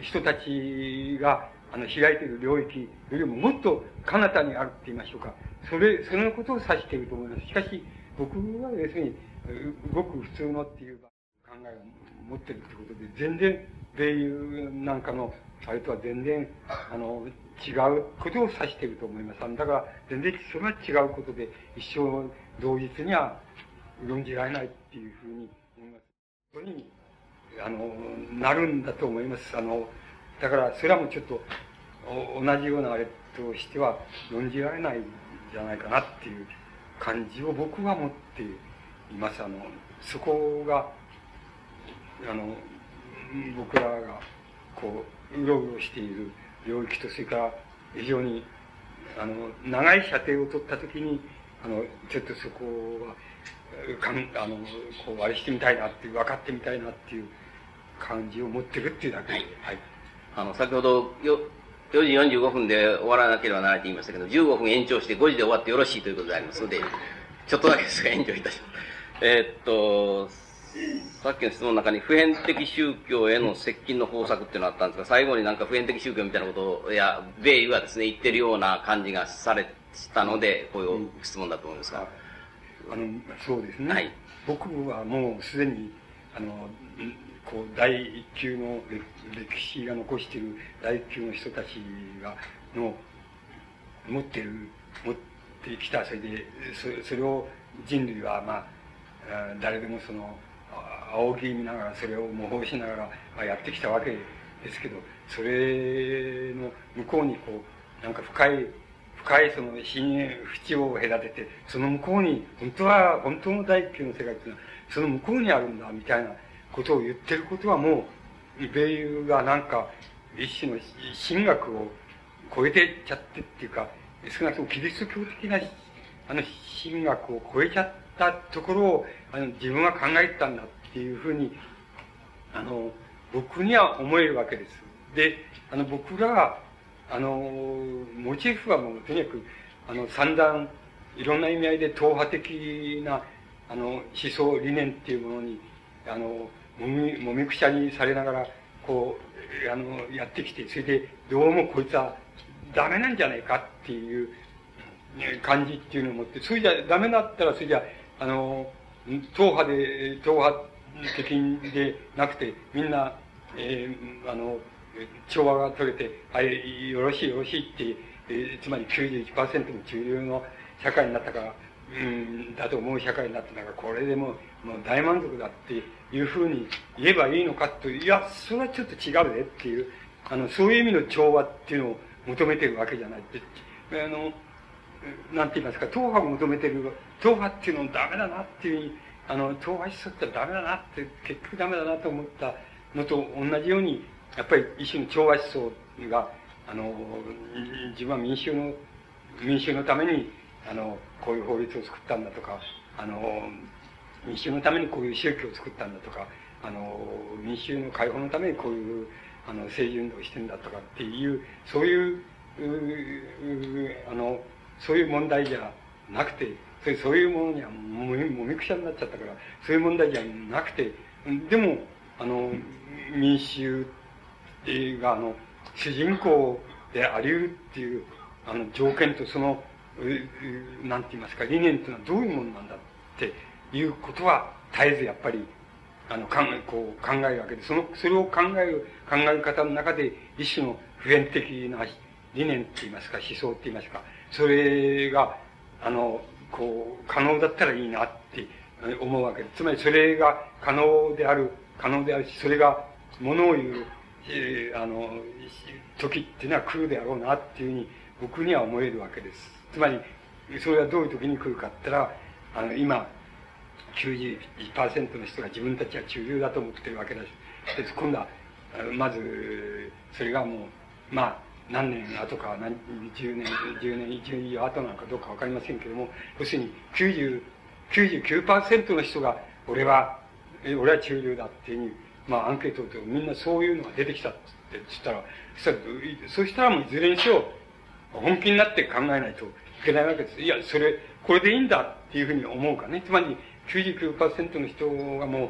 人たちが、あの、開いている領域よりももっと彼方にあるって言いましょうか。それ、そのことを指していると思います。しかし、僕は要するに、ごく普通のっていう考えを持ってるってことで、全然、米友なんかの、あれとは全然、あの、違うことを指していると思います。だから、全然それは違うことで、一生同日には論じられないっていうふうに思います。それに、あの、なるんだと思います。あの、だから、それはもうちょっと、同じようなあれとしては論じられないんじゃないかなっていう感じを僕は持っています。あの、そこが、あの、僕らが、こう、うろうろしている領域と、それから非常に、あの、長い射程を取ったときに、あの、ちょっとそこは、かん、あの、こう、あれしてみたいなっていう、分かってみたいなっていう感じを持ってるっていうだけで、はい。あの、先ほど、よ、4時45分で終わらなければならないと言いましたけど、15分延長して5時で終わってよろしいということでありますので、ちょっとだけですが延長いたします。えー、っと、さっきの質問の中に普遍的宗教への接近の方策っていうのがあったんですが、最後になんか普遍的宗教みたいなことを、いや、米はですね、言ってるような感じがされたので、こういう質問だと思うんですが。あの、そうですね。はい。僕はもうすでに、あの、こう、第一級の歴史が残している第一級の人たちが、の、持ってる、持ってきた、それで、そそれを人類は、まあ、誰でもその、仰ぎ見ながら、それを模倣しながら、やってきたわけですけど、それの向こうにこう、なんか深い、深いその深淵淵を隔てて、その向こうに、本当は、本当の第一級の世界っていうのは、その向こうにあるんだ、みたいなことを言ってることはもう、米友がなんか、一種の神学を超えてちゃってっていうか、少なくともキリスト教的な、あの、神学を超えちゃったところを、あの、自分は考えたんだっていうふうに、あの、僕には思えるわけです。で、あの、僕らは、あの、モチーフはもう、とにかく、あの、散々、いろんな意味合いで党派的な、あの、思想、理念っていうものに、あの、もみ、もみくちゃにされながら、こう、あの、やってきて、それで、どうもこいつはダメなんじゃないかっていう感じっていうのを持って、それじゃダメだったら、それじゃ、あの、党派で、党派的でなくて、みんな、えー、あの、調和が取れて、はい、よろしいよろしいって、えー、つまり91%の中流の社会になったから、うん、だと思う社会になったから、これでももう大満足だっていうふうに言えばいいのかと、いや、それはちょっと違うねっていう、あの、そういう意味の調和っていうのを求めてるわけじゃない。あの、なんて言いますか、党派を求めてる、党派っていうのもダメだなっていううに、あの、党派思想ってダメだなって、結局ダメだなと思ったのと同じように、やっぱり一種の調和思想が、あの、自分は民衆の、民衆のために、あの、こういう法律を作ったんだとか、あの、民衆のためにこういう宗教を作ったんだとか、あの、民衆の解放のためにこういう、あの、政治運動をしてんだとかっていう、そういう、うあの、そういう問題じゃなくて、そういうものにはもみもみくちゃになっちゃったから、そういう問題じゃなくて、でも、あの、民衆が、あの、主人公であり得るっていう、あの、条件とその、なんて言いますか、理念っていうのはどういうものなんだっていうことは、絶えずやっぱり、あの、考え、こう考えるわけで、その、それを考える、考え方の中で、一種の普遍的な理念って言いますか、思想って言いますか、それが、あの、こう、可能だったらいいなって思うわけです。つまりそれが可能である、可能であるし、それがものを言う、えー、あの、時っていうのは来るであろうなっていうふうに僕には思えるわけです。つまり、それはどういう時に来るかって言ったら、あの、今、91%の人が自分たちは中流だと思ってるわけだし、で今度は、まず、それがもう、まあ、何年後か、何、10年、10年、1年後なのかどうかわかりませんけども、要するに90、99%の人が、俺は、俺は中流だっていうふうに、まあ、アンケートでみんなそういうのが出てきたって言ったら、そしたら、そしたらもういずれにしろ、本気になって考えないといけないわけです。いや、それ、これでいいんだっていうふうに思うかね。つまり、99%の人がもう、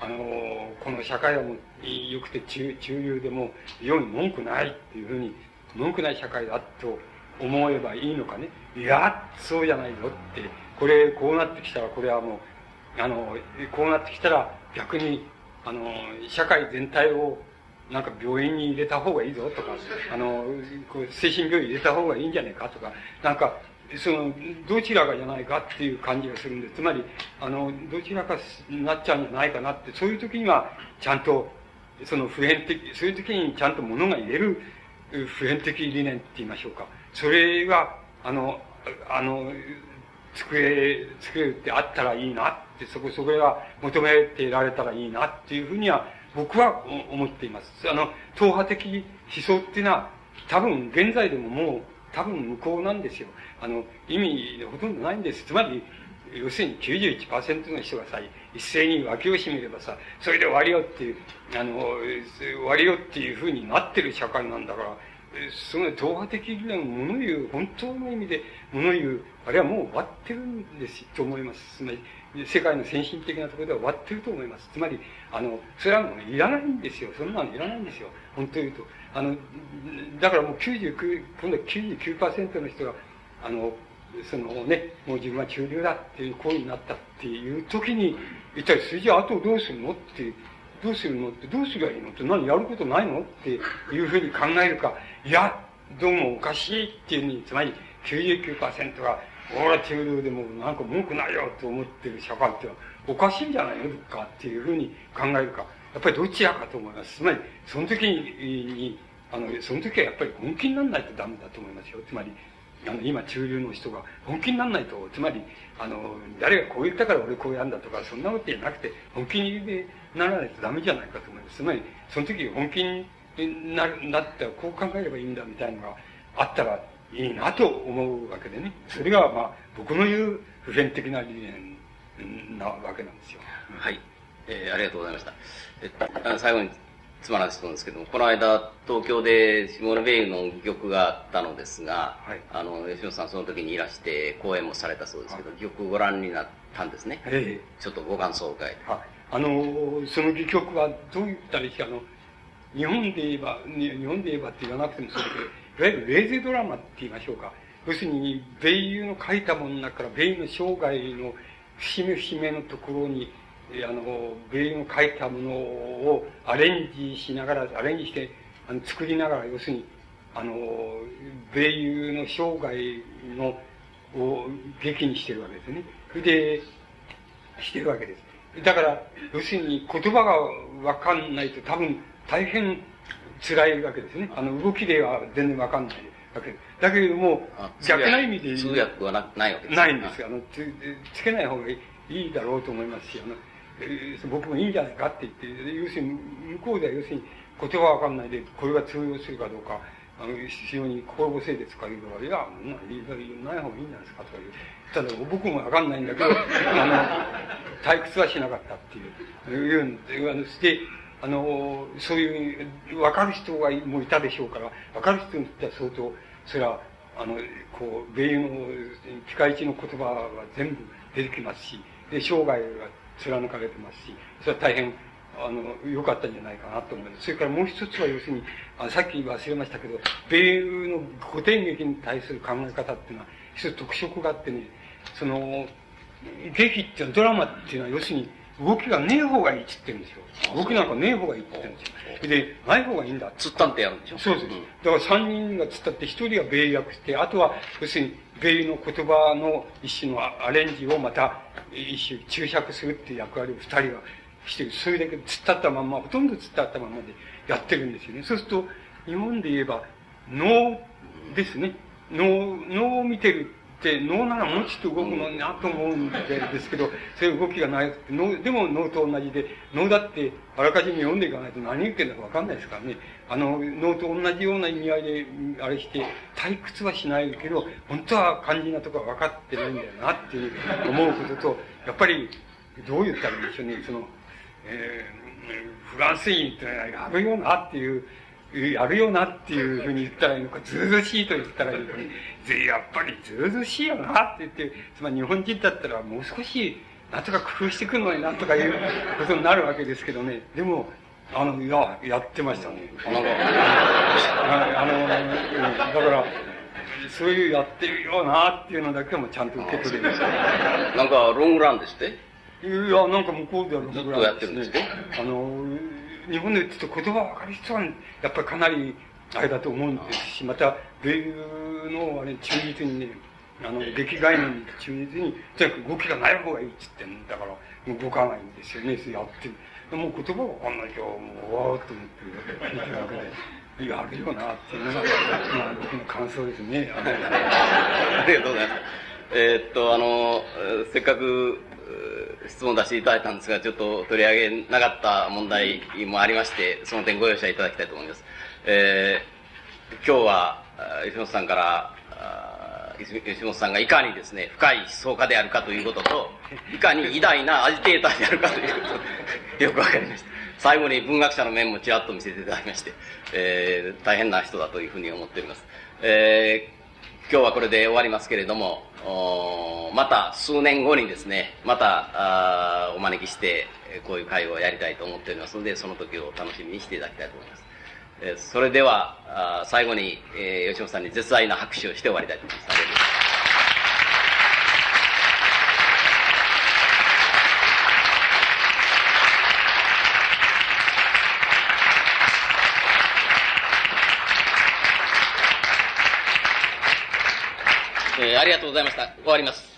あの、この社会はもう良くて中中流でも世に文句ないっていうふうに、文句ない社会だと思えばいいのかね。いや、そうじゃないぞって、これ、こうなってきたら、これはもう、あの、こうなってきたら、逆に、あの、社会全体を、なんか病院に入れた方がいいぞとか、あの、こう精神病院入れた方がいいんじゃないかとか、なんか、その、どちらかじゃないかっていう感じがするんで、つまり、あの、どちらかになっちゃうんじゃないかなって、そういう時には、ちゃんと、その普遍的、そういう時にちゃんと物が言える普遍的理念って言いましょうか。それが、あの、あの、作れ、作れるってあったらいいなって、そこ、そこが求めてられたらいいなっていうふうには、僕は思っています。あの、党派的思想っていうのは、多分現在でももう、多分無効なんですよ。あの、意味ほとんどないんです。つまり、要するに91%の人がさ、一斉に脇を締めればさ、それで終わりよっていう、あの、終わりよっていうふうになってる社会なんだから、その党派的理念を物言う、本当の意味で物言う、あれはもう終わってるんですと思います。つまり、世界の先進的なところでは終わってると思います。つまり、あの、それはもういらないんですよ。そんなのいらないんですよ。本当言うと。あの、だからもう99、今度は99%の人が、あの、そのね、もう自分は中流だっていう行為になったっていう時に、一体それじゃあとどうするの？って、どうするの？ってどうすりゃいいの？って何やることないの？っていうふうに考えるか、いや、どうもおかしいっていうふうに、つまり99%が、俺は中流でもなんか文句ないよと思ってる社会っておかしいんじゃないの？かっていうふうに考えるか。やっぱりどちらかと思います。つまり、その時に、あの、その時はやっぱり本気にならないとダメだと思いますよ。つまり、あの、今中流の人が本気にならないと、つまり、あの、誰がこう言ったから俺こうやんだとか、そんなことじゃなくて、本気にならないとダメじゃないかと思います。つまり、その時本気になる、なったらこう考えればいいんだみたいなのがあったらいいなと思うわけでね。それが、まあ、僕の言う普遍的な理念なわけなんですよ。はい。えー、ありがとうございました。え最後につまらないですけども、この間、東京でシモネ・ベイユの戯曲があったのですが、はい、あの、吉野さんその時にいらして講演もされたそうですけど、戯曲ご覧になったんですね。ええ、ちょっとご感想を伺いたい。はい。あの、その戯曲はどういったらいいか、あの、日本で言えば、日本で言えばって言わなくてもそうだけど、いわゆるレーゼドラマって言いましょうか。要するに、米ユの書いたものの中から、米ユの生涯の節目節目のところに、あの、米軍書いたものをアレンジしながら、アレンジして、あの、作りながら、要するに、あの、米友の生涯の、を劇にしてるわけですね。それで、してるわけです。だから、要するに言葉がわかんないと多分大変辛いわけですね。あの、動きでは全然わかんないわけです。だけれども、逆な意味で。通訳はなないわけですないんですあのつ、つけない方がいいだろうと思いますし、あの、えー、僕もいいんじゃないかって言って、要するに、向こうでは要するに言葉わかんないで、これが通用するかどうか、あの、非常に心細いで使うから、いや、ないない方がいいんじゃないですかとか言う。ただ僕もわかんないんだけど、あの、退屈はしなかったっていう、いうんあの、して、あの、そういう、わかる人がもいたでしょうから、わかる人にとっては相当、それは、あの、こう、米友の、ピカイチの言葉は全部出てきますし、で、生涯が貫かれてますし、それは大変、あの、良かったんじゃないかなと思います。それからもう一つは要するに、あさっき忘れましたけど、米欧の古典劇に対する考え方っていうのは、一つ特色があってね、その、劇っていうのは、ドラマっていうのは要するに、動きがねえ方がいいって言ってるんですよ。動きなんかねえ方がいいって言ってるんですよ。で、ない方がいいんだつったんってやるんでしょ？そうです。だから三人がつったって一人が米訳して、あとは、要するに、米の言葉の一種のアレンジをまた、一種注釈するっていう役割を二人はしてる。それだけ突っ立ったまんま、ほとんど突っ立ったままでやってるんですよね。そうすると、日本で言えば、脳ですね。能、能を見てるって脳ならもうちょっと動くのになと思うんですけど、そういう動きがない。脳、でも脳と同じで、脳だってあらかじめ読んでいかないと何言ってるのかわかんないですからね。あの、脳と同じような意味合いで、あれして、退屈はしないけど、本当は肝心なところは分かってないんだよなっていう思うことと、やっぱり、どう言ったらいいんでしょうね、その、えー、フランス人ってのはやるよなっていう、やるよなっていうふうに言ったらいいのか、ずうずしいと言ったらいいのか、やっぱりずうずしいよなって言って、つまり日本人だったらもう少し、なんとか工夫してくるのになんとかいうことになるわけですけどね。でも、あの、いや、やってましたね。あの、あの、だから、そういうやってるよなっていうのだけもちゃんと受け取れました。なんか、ロングランですって？いや、なんか向こうではロングランです、ね。ずっとやってるんですね。あの、日本で言って言葉わかる人は、やっぱりかなり、あれだと思うんですし、また、米軍の、あれ、忠実にね、あの、劇概念に忠実に、とにかく動きがない方がいいって言ってんだから、動かないんですよね、やって。もう言葉わかんないけど、もう、わーっと思って聞いてるわけで、やるよな、っていうのが、まあ、僕の感想ですね。ありがとうございます。えー、っと、あの、せっかく、質問出していただいたんですが、ちょっと取り上げなかった問題もありまして、その点ご容赦いただきたいと思います。えー、今日は、吉本さんから、吉本さんがいかにですね、深い思想家であるかということと、いかに偉大なアジテーターであるかということ よくわかりました。最後に文学者の面もちらっと見せていただきまして、えー、大変な人だというふうに思っております。えー、今日はこれで終わりますけれども、また数年後にですね、またお招きして、こういう会をやりたいと思っておりますので、その時を楽しみにしていただきたいと思います。えそれでは、最後に、え、吉本さんに絶大な拍手をして終わりたいと思。います。えー、ありがとうございました。終わります。